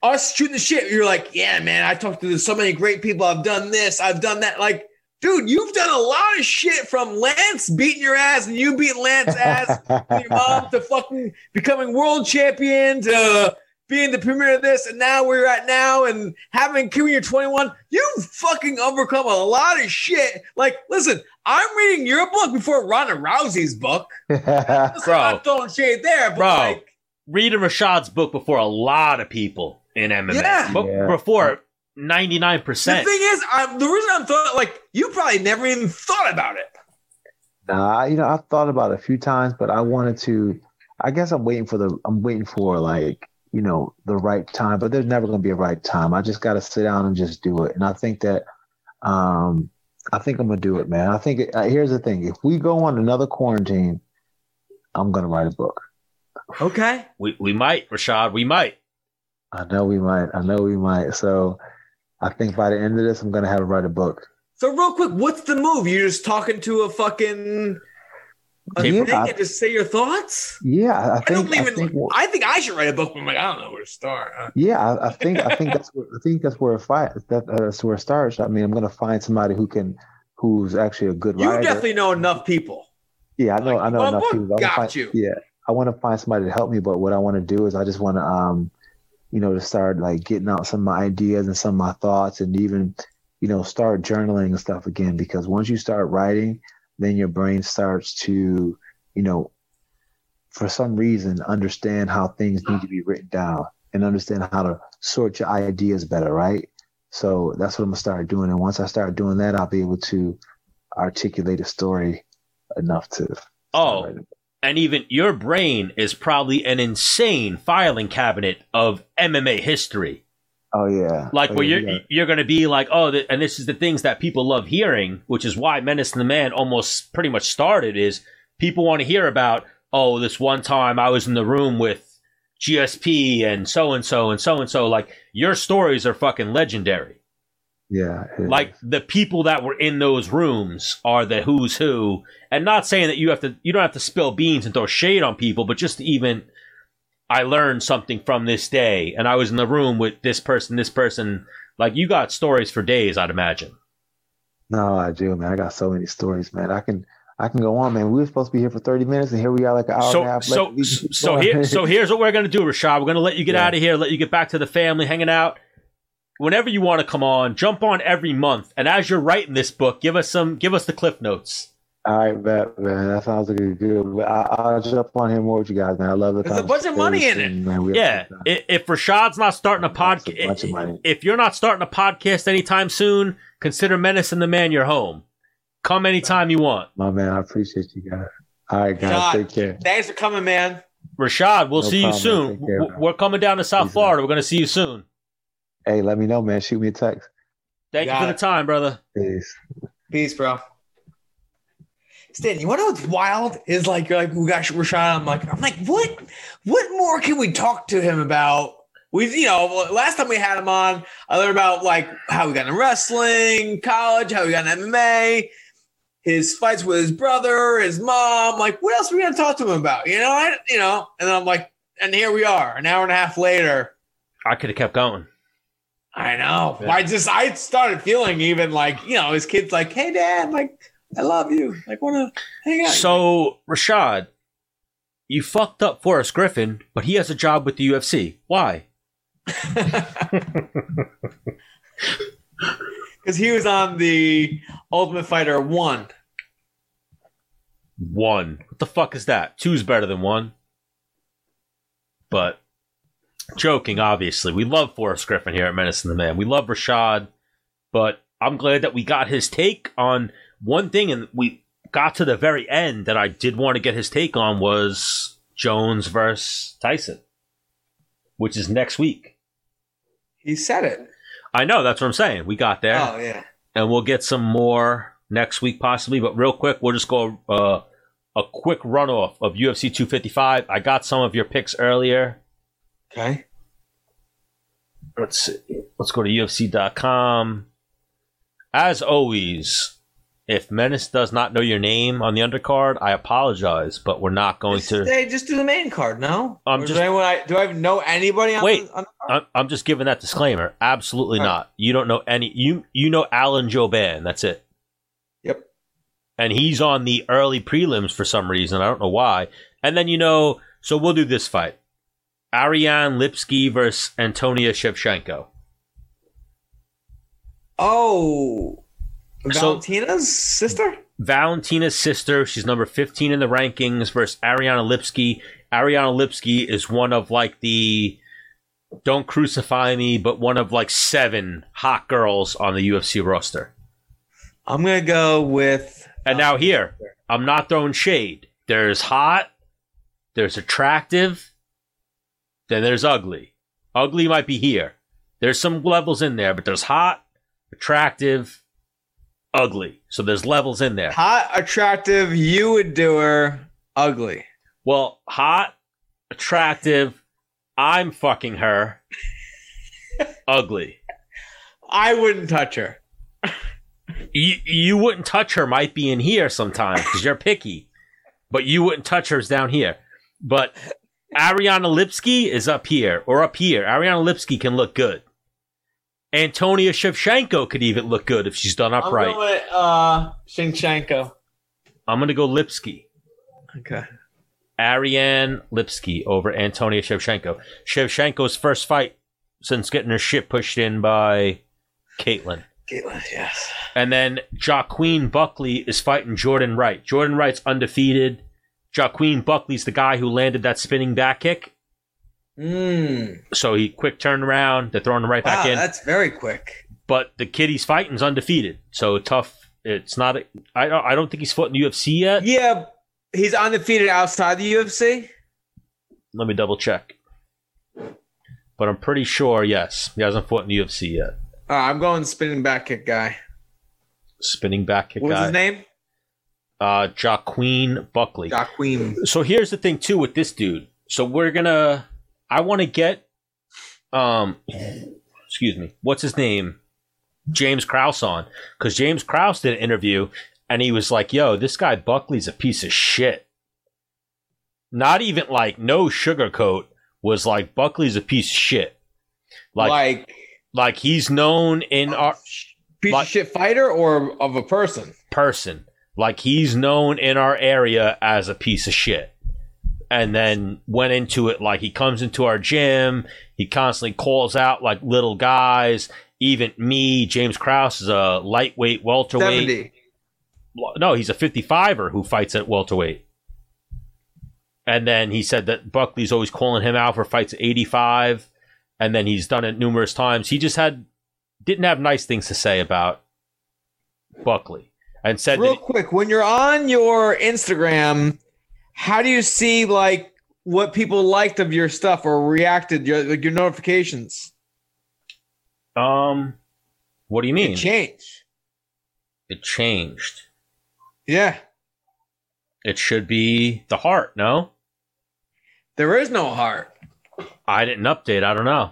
us shooting the shit, you're like, yeah, man, I talked to so many great people. I've done this, I've done that. Like, dude, you've done a lot of shit from Lance beating your ass and you beat Lance ass your mom to fucking becoming world champion to uh, being the premier of this and now where you're at now and having when you're 21. You've fucking overcome a lot of shit. Like, listen, I'm reading your book before Ronda Rousey's book. Listen, Bro. I'm not throwing shade there, but Bro. like, Reading Rashad's book before a lot of people in MMA. Yeah. But Yeah. before 99%. the thing is, I'm, the reason I'm throwing like you probably never even thought about it. Nah, you know, I've thought about it a few times, but I wanted to. I guess I'm waiting for the. I'm waiting for like you know the right time, but there's never going to be a right time. I just got to sit down and just do it. And I think that, um, I think I'm gonna do it, man. I think uh, here's the thing: if we go on another quarantine, I'm gonna write a book. Okay. we, we might, Rashad. We might. I know we might. I know we might. So, I think by the end of this, I'm gonna have to write a book. So real quick, what's the move? You're just talking to a fucking Yeah. thing and just say your thoughts? Yeah, I, I I think. don't I even. think, I think I should write a book, but I'm like, I don't know where to start. Uh, Yeah, I, I think I think that's where I think that's where it fight that uh, that's where it starts. I mean, I'm gonna find somebody who can who's actually a good writer. You writer. definitely know enough people. yeah, I know like, I know enough people. Got find- you. Yeah, I want to find somebody to help me. But what I want to do is I just want to um, you know, to start like getting out some of my ideas and some of my thoughts, and even you know start journaling and stuff again. Because once you start writing, then your brain starts to you know, for some reason, understand how things need to be written down and understand how to sort your ideas better, right? So that's what I'm gonna start doing. And once I start doing that, I'll be able to articulate a story enough to. Oh, and even your brain is probably an insane filing cabinet of MMA history. Oh yeah. Like oh, where yeah, you're yeah. you're gonna be like, oh, th- and this is the things that people love hearing, which is why Menace and the Man almost pretty much started. Is people want to hear about, oh, this one time I was in the room with GSP and so and so and so and so. Like your stories are fucking legendary. yeah. it is. Like the people that were in those rooms are the who's who, and not saying that you have to, you don't have to spill beans and throw shade on people, but just even, I learned something from this day, and I was in the room with this person, this person. Like you got stories for days, I'd imagine. no, I do, man. I got so many stories, man. I can. I can go on, man. We were supposed to be here for 30 minutes, and here we are, like an hour and a So, half. so, left. We can keep so here, so here's what we're gonna do, Rashad. We're gonna let you get Yeah. out of here, let you get back to the family, hanging out. Whenever you want to come on, jump on every month, and as you're writing this book, give us some, give us the cliff notes. All right, bet, man. That sounds like a good. I, I'll jump on here more with you guys, man. I love the. There's a bunch of money in it. Man. Yeah, a good time. i- if Rashad's not starting a That's a bunch of podcast, if you're not starting a podcast anytime soon, consider Menace and the Man your home. Come anytime you want. My man, I appreciate you guys. All right, guys, Shot. take care. Thanks for coming, man. Rashad, we'll No see you soon. care, We're coming down to South Peace, Florida. We're going to see you soon. Hey, let me know, man. Shoot me a text. Thank you Got for the time, brother. Peace. Peace, bro. Stan, you want to know what's wild? Is like you're like we got Rashad. I'm like I'm like what? What more can we talk to him about? We you know last time we had him on, I learned about like how we got in wrestling, college, how we got in MMA, his fights with his brother, his mom. Like what else are we gonna talk to him about? You know, I, you know. And I'm like, and here we are, an hour and a half later. I could have kept going. I know. Yeah. I just I started feeling even like you know his kids like, hey dad, like I love you, like want to hang out. So, Rashad, you fucked up Forrest Griffin, but he has a job with the UFC. Why? because he was on the Ultimate Fighter one. One. What the fuck is that? Two's better than one. But joking, obviously. We love Forrest Griffin here at Menace and the Man. We love Rashad, but I'm glad that we got his take on one thing, and we got to the very end that I did want to get his take on was Jones versus Tyson, which is next week. He said it. I know that's what I'm saying. We got there. Oh yeah. and we'll get some more next week possibly. But real quick, we'll just go uh, a quick runoff of UFC 255. I got some of your picks earlier. Okay. Let's see. let's go to UFC.com. As always, if Menace does not know your name on the undercard, I apologize, but we're not going to. hey, just do the main card. No. I'm Or just- does anyone I, do I know anybody on Wait. the, on the I'm, I'm just giving that disclaimer. Absolutely All right. not. You don't know any. You you know Alan Jouban. That's it. Yep. And he's on the early prelims for some reason. I don't know why. And then you know, so we'll do this fight: Ariane Lipski versus Antonia Shevchenko. Oh, So- Valentina's sister. Valentina's sister. She's number 15 in the rankings versus Ariana Lipski. Ariana Lipski is one of like the don't crucify me, but one of like seven hot girls on the UFC roster. I'm gonna go with. And now uh, here, I'm not throwing shade. There's hot, there's attractive, then there's ugly. Ugly might be here. There's some levels in there, but there's hot, attractive, ugly. So there's levels in there. Hot, attractive, you would do her. Ugly. Well, hot, attractive, I'm fucking her. Ugly. I wouldn't touch her. You, you wouldn't touch her, might be in here sometimes because you're picky, but you wouldn't touch hers down here. But Ariana Lipski is up here or up here. Ariana Lipski can look good. Antonia Shevchenko could even look good if she's done upright. I'm going uh Shinchenko. I'm gonna go Lipski. Okay. Ariane Lipski over Antonia Shevchenko. Shevchenko's first fight since getting her shit pushed in by Caitlin. Caitlin, yes. And then Joaquin Buckley is fighting Jordan Wright. Jordan Wright's undefeated. Joaquin Buckley's the guy who landed that spinning back kick. Mmm. So he quick turned around. They're throwing him right back in. that's very quick. But the kid he's fighting's undefeated. So tough. It's not. A, I don't. I don't think he's fought in the UFC yet. Yeah, he's undefeated outside the UFC. Let me double check. But I'm pretty sure. Yes, he hasn't fought in the UFC yet. Uh, I'm going spinning back kick guy. Spinning back kick What was guy. his name? Uh, Joaquin Buckley. Jacqueline. so here's the thing too with this dude. So we're gonna. I want to get. Um, excuse me. What's his name? James Krause on because James Krause did an interview and he was like, "Yo, this guy Buckley's a piece of shit." Not even like no sugarcoat was like Buckley's a piece of shit. Like Like, like he's known in our piece like- of shit fighter or of a person? person. Like he's known in our area as a piece of shit. And then went into it like he comes into our gym, he constantly calls out like little guys. Even me, James Krause is a lightweight welterweight. 70. No, he's a 55er who fights at welterweight. And then he said that Buckley's always calling him out for fights at 85. And then he's done it numerous times. He just had didn't have nice things to say about Buckley. And said Real quick, when you're on your Instagram, how do you see like what people liked of your stuff or reacted your like your notifications? Um, what do you mean? It changed. It changed. Yeah. It should be the heart. No, There is no heart. I didn't update. I don't know.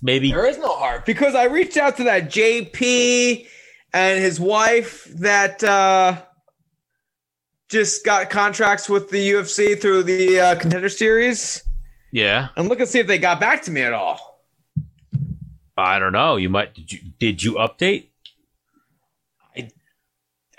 Maybe There is no heart because I reached out to that JP and his wife that uh, just got contracts with the UFC through the uh, Contender Series. yeah. And look and see if they got back to me at all. I don't know. You might. Did you, did you update? I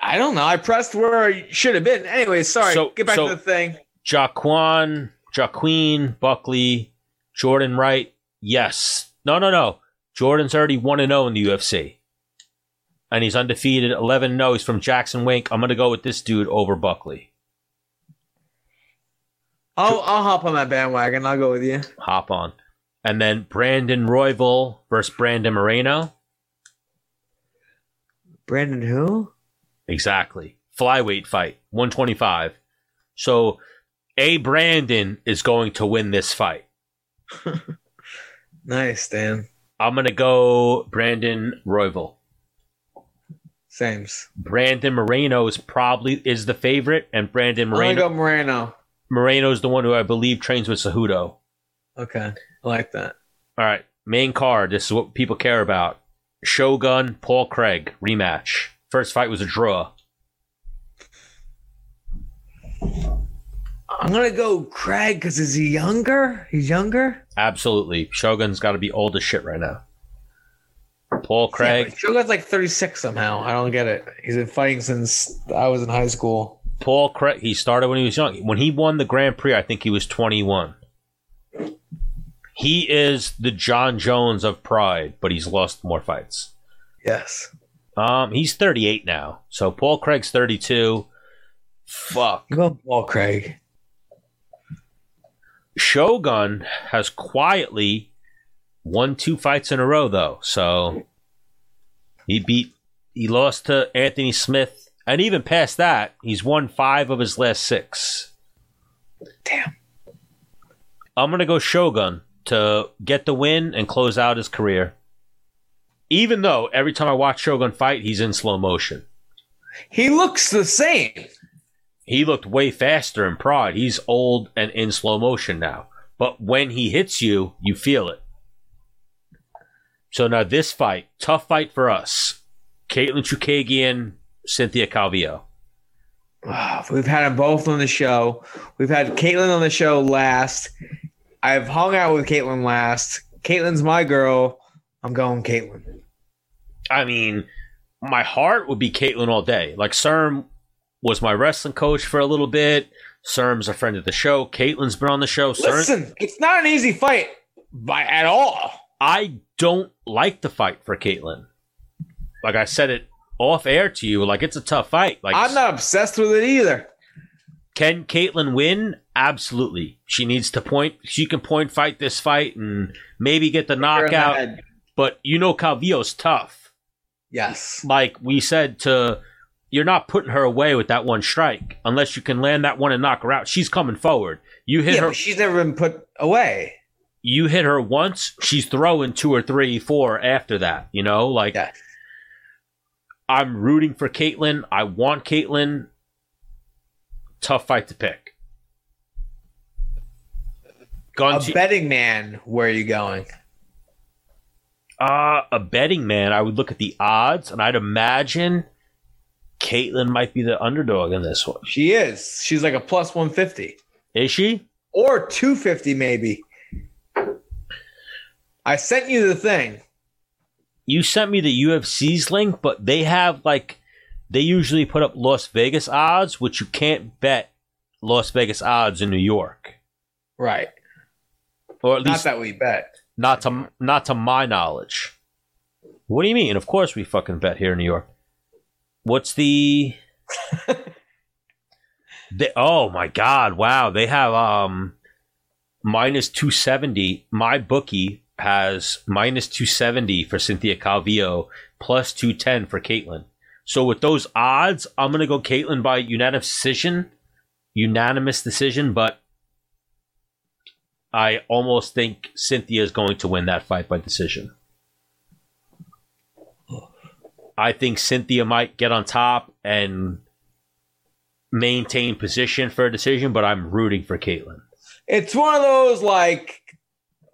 I don't know. I pressed where I should have been. Anyway, sorry. So- Get back so- to the thing. Jaquan, Joaquin, Buckley, Jordan Wright. Yes. No, no, no. Jordan's already 1 and 0 in the UFC. And he's undefeated 11 0. He's from Jackson Wink. I'm going to go with this dude over Buckley. I'll I'll hop on that bandwagon. I'll go with you. Hop on. And then Brandon Royval versus Brandon Moreno. Brandon who? Exactly. Flyweight fight, 125. So, A. Brandon is going to win this fight. Nice, Dan. I'm going to go Brandon Royval. Sames. Brandon Moreno is probably is the favorite, and Brandon I'm gonna Moreno go Moreno. Moreno is the one who I believe trains with Cejudo. Okay, I like that. All right, main card. This is what people care about. Shogun Paul Craig rematch. First fight was a draw. I'm gonna go Craig because is he younger? He's younger. Absolutely, Shogun's got to be old as shit right now. Paul Craig. Yeah, Shogun's like 36 somehow. I don't get it. He's been fighting since I was in high school. Paul Craig. He started when he was young. When he won the Grand Prix, I think he was 21. He is the Jon Jones of Pride, but he's lost more fights. Yes. Um, he's 38 now. So Paul Craig's 32. Fuck. Go Paul Craig. Shogun has quietly won two fights in a row, though. So he beat, he lost to Anthony Smith, and even past that, he's won five of his last six. Damn. I'm gonna go Shogun to get the win and close out his career. Even though every time I watch Shogun fight, he's in slow motion. He looks the same. He looked way faster in Pride. He's old and in slow motion now. But when he hits you, you feel it. So now this fight, tough fight for us. Caitlin Chookagian, Cynthia Calvillo. Ah, We've had them both on the show. We've had Caitlyn on the show last. I've hung out with Caitlyn last. Caitlyn's my girl. I'm going Caitlyn. I mean, my heart would be Caitlin all day. Like Serm was my wrestling coach for a little bit. Serm's a friend of the show. Caitlin's been on the show. Serm, Listen, it's not an easy fight by at all. I don't like the fight for Caitlyn. Like I said it off air to you, like it's a tough fight. Like I'm not obsessed with it either. Can Caitlyn win? Absolutely. She needs to point. She can point fight this fight and maybe get the You're knockout. But you know Calvillo's tough. Yes. Like we said to you're not putting her away with that one strike unless you can land that one and knock her out. She's coming forward. You hit Yeah, her she's never been put away. You hit her once, she's throwing two or three, four after that. You know, like Yeah. I'm rooting for Caitlyn. I want Caitlyn. Tough fight to pick. Gone A to- betting man, where are you going? Uh, a betting man, I would look at the odds, and I'd imagine Caitlyn might be the underdog in this one. She is. She's like a plus 150 Is she? or 250 maybe. I sent you the thing. You sent me the UFC's link, but they have like they usually put up Las Vegas odds, which you can't bet Las Vegas odds in New York, Right. or at Not least that we bet. not to not to my knowledge. What do you mean? Of course we fucking bet here in New York. What's the? they, oh my god! Wow, they have um minus two seventy. My bookie has minus two seventy for Cynthia Calvillo, plus two ten for Caitlin. So with those odds, I'm gonna go Caitlin by unanimous decision. Unanimous decision, but I almost think Cynthia is going to win that fight by decision. I think Cynthia might get on top and maintain position for a decision, but I'm rooting for Caitlyn. It's one of those like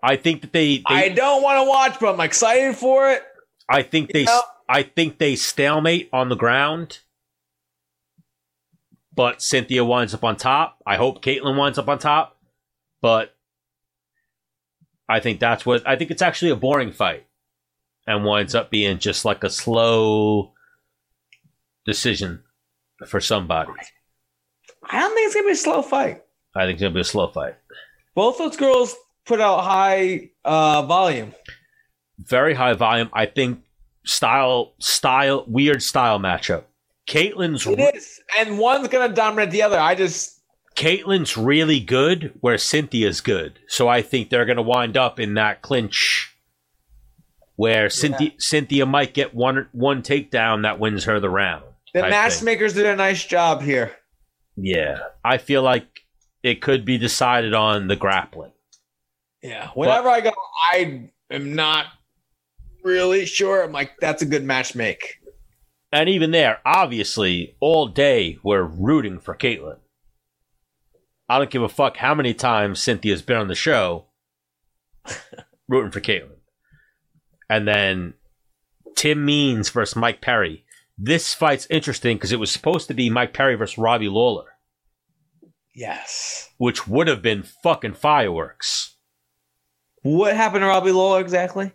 I think that they, they I don't want to watch, but I'm excited for it. I think they Yeah. I think they stalemate on the ground. But Cynthia winds up on top. I hope Caitlyn winds up on top. But I think that's what I think it's actually a boring fight. And winds up being just like a slow decision for somebody. I don't think it's gonna be a slow fight. I think it's gonna be a slow fight. Both those girls put out high uh, volume. Very high volume. I think style style weird style matchup. Caitlyn's It is, and one's gonna dominate the other. I just Caitlyn's really good where Cynthia's good. So I think they're going to wind up in that clinch where Cynthia, Cynthia might get one one takedown that wins her the round. the matchmakers did a nice job here. Yeah. I feel like it could be decided on the grappling. Yeah. Whenever I go, I am not really sure. I'm like, that's a good match make. And even there, obviously, all day we're rooting for Caitlin. I don't give a fuck how many times Cynthia's been on the show rooting for Caitlin. And then Tim Means versus Mike Perry. This fight's interesting because it was supposed to be Mike Perry versus Robbie Lawler, Yes. which would have been fucking fireworks. What happened to Robbie Lawler exactly?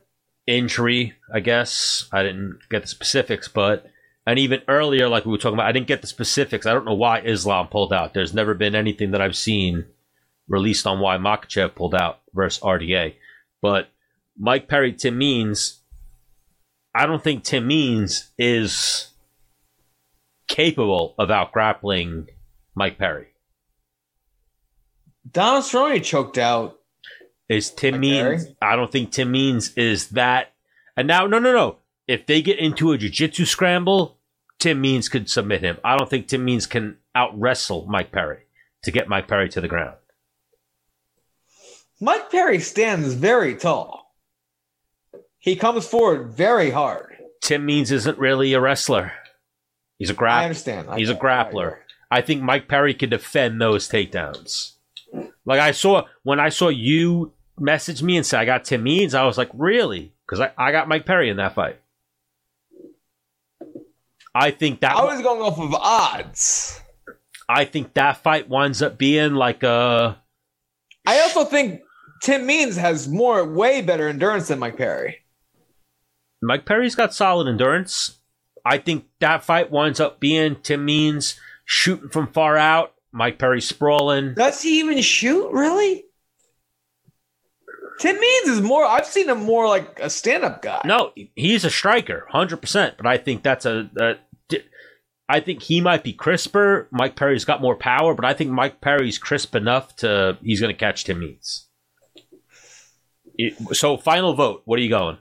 injury, I guess. I didn't get the specifics, but and even earlier, like we were talking about, I didn't get the specifics. I don't know why Islam pulled out. There's never been anything that I've seen released on why Makhachev pulled out versus RDA. But Mike Perry, Tim Means, I don't think Tim Means is capable of out grappling Mike Perry. Donald Cerrone choked out. Is Tim Mike Means? I don't think Tim Means is that. And now, no, no, no. If they get into a jiu-jitsu scramble, Tim Means could submit him. I don't think Tim Means can out wrestle Mike Perry to get Mike Perry to the ground. Mike Perry stands very tall. He comes forward very hard. Tim Means isn't really a wrestler. He's a grappler. I understand. I- He's a grappler. I think Mike Perry could defend those takedowns. Like I saw when I saw you message me and say I got Tim Means, I was like, really? Because I, I got Mike Perry in that fight. I think that I was going off of odds. I think that fight winds up being like a I also think Tim Means has more, way better endurance than Mike Perry. Mike Perry's got solid endurance. I think that fight winds up being Tim Means shooting from far out, Mike Perry sprawling. Does he even shoot? Really? Tim Means is more. I've seen him more like a stand-up guy. No, he's a striker, hundred percent. But I think that's a, a. I think he might be crisper. Mike Perry's got more power, but I think Mike Perry's crisp enough to he's going to catch Tim Means. It- so, final vote. What are you going?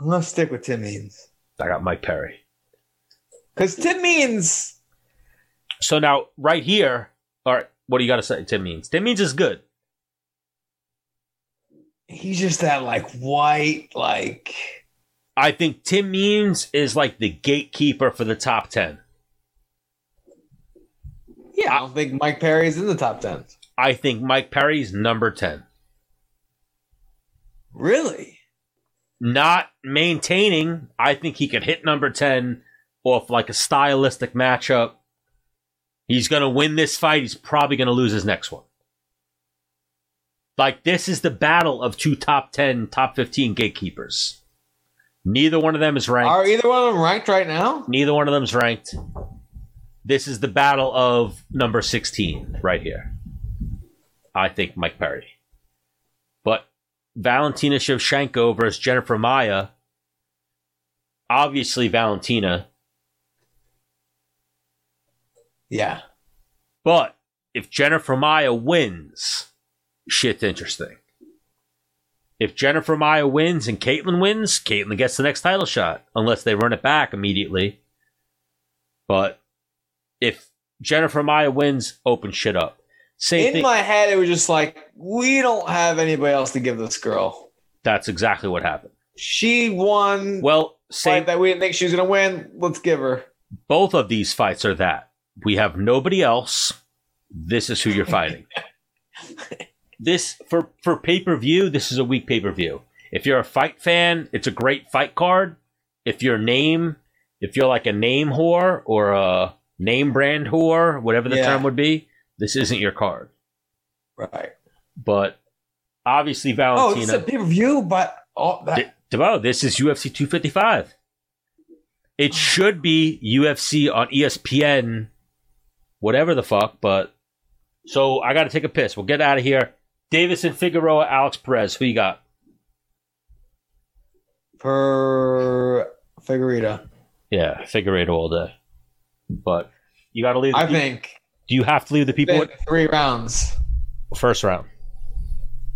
I'm gonna stick with Tim Means I got Mike Perry. because Tim Means. So now, right here, all right. What do you got to say? Tim Means. Tim Means is good. He's just that like white, like I think Tim Means is like the gatekeeper for the top ten. yeah. I don't think Mike Perry's in the top ten. I think Mike Perry's number ten. Really? not maintaining. I think he could hit number 10 off like a stylistic matchup. He's going to win this fight. He's probably going to lose his next one. Like, this is the battle of two top 10, top 15 gatekeepers. Neither one of them is ranked. Are either one of them ranked right now? Neither one of them is ranked. This is the battle of number 16 right here. I think Mike Perry. But Valentina Shevchenko versus Jennifer Maia. Obviously, Valentina. Yeah. But if Jennifer Maia wins, shit's interesting. If Jennifer Maia wins and Caitlyn wins, Caitlyn gets the next title shot, unless they run it back immediately. But if Jennifer Maia wins, open shit up. Same In thing. my head, it was just like we don't have anybody else to give this girl. That's exactly what happened. She won. Well, fight same. that we didn't think she was gonna win. Let's give her. Both of these fights are that. We have nobody else. This is who you're fighting. this for for pay per view. This is a weak pay per view. If you're a fight fan, it's a great fight card. If your name, if you're like a name whore or a name brand whore, whatever the Yeah. term would be, this isn't your card. Right. But obviously, Valentina. Oh, is a pay per view, but oh, that, Devo, this is UFC 255. It should be UFC on ESPN, whatever the fuck, but so I got to take a piss. We'll get out of here. Deiveson Figueroa, Alex Perez. Who you got? per Figueroa. Yeah, Figueroa all day. But you got to leave. The I people- think Do you have to leave the people been three rounds. first round?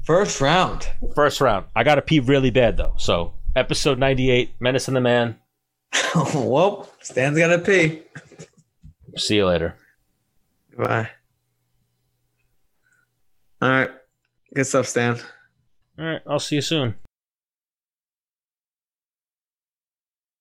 First round. First round. I got to pee really bad though. So episode 98, Menace and the Man. well, Stan's gotta pee. See you later. Bye. All right. Good stuff, Stan. All right, I'll see you soon.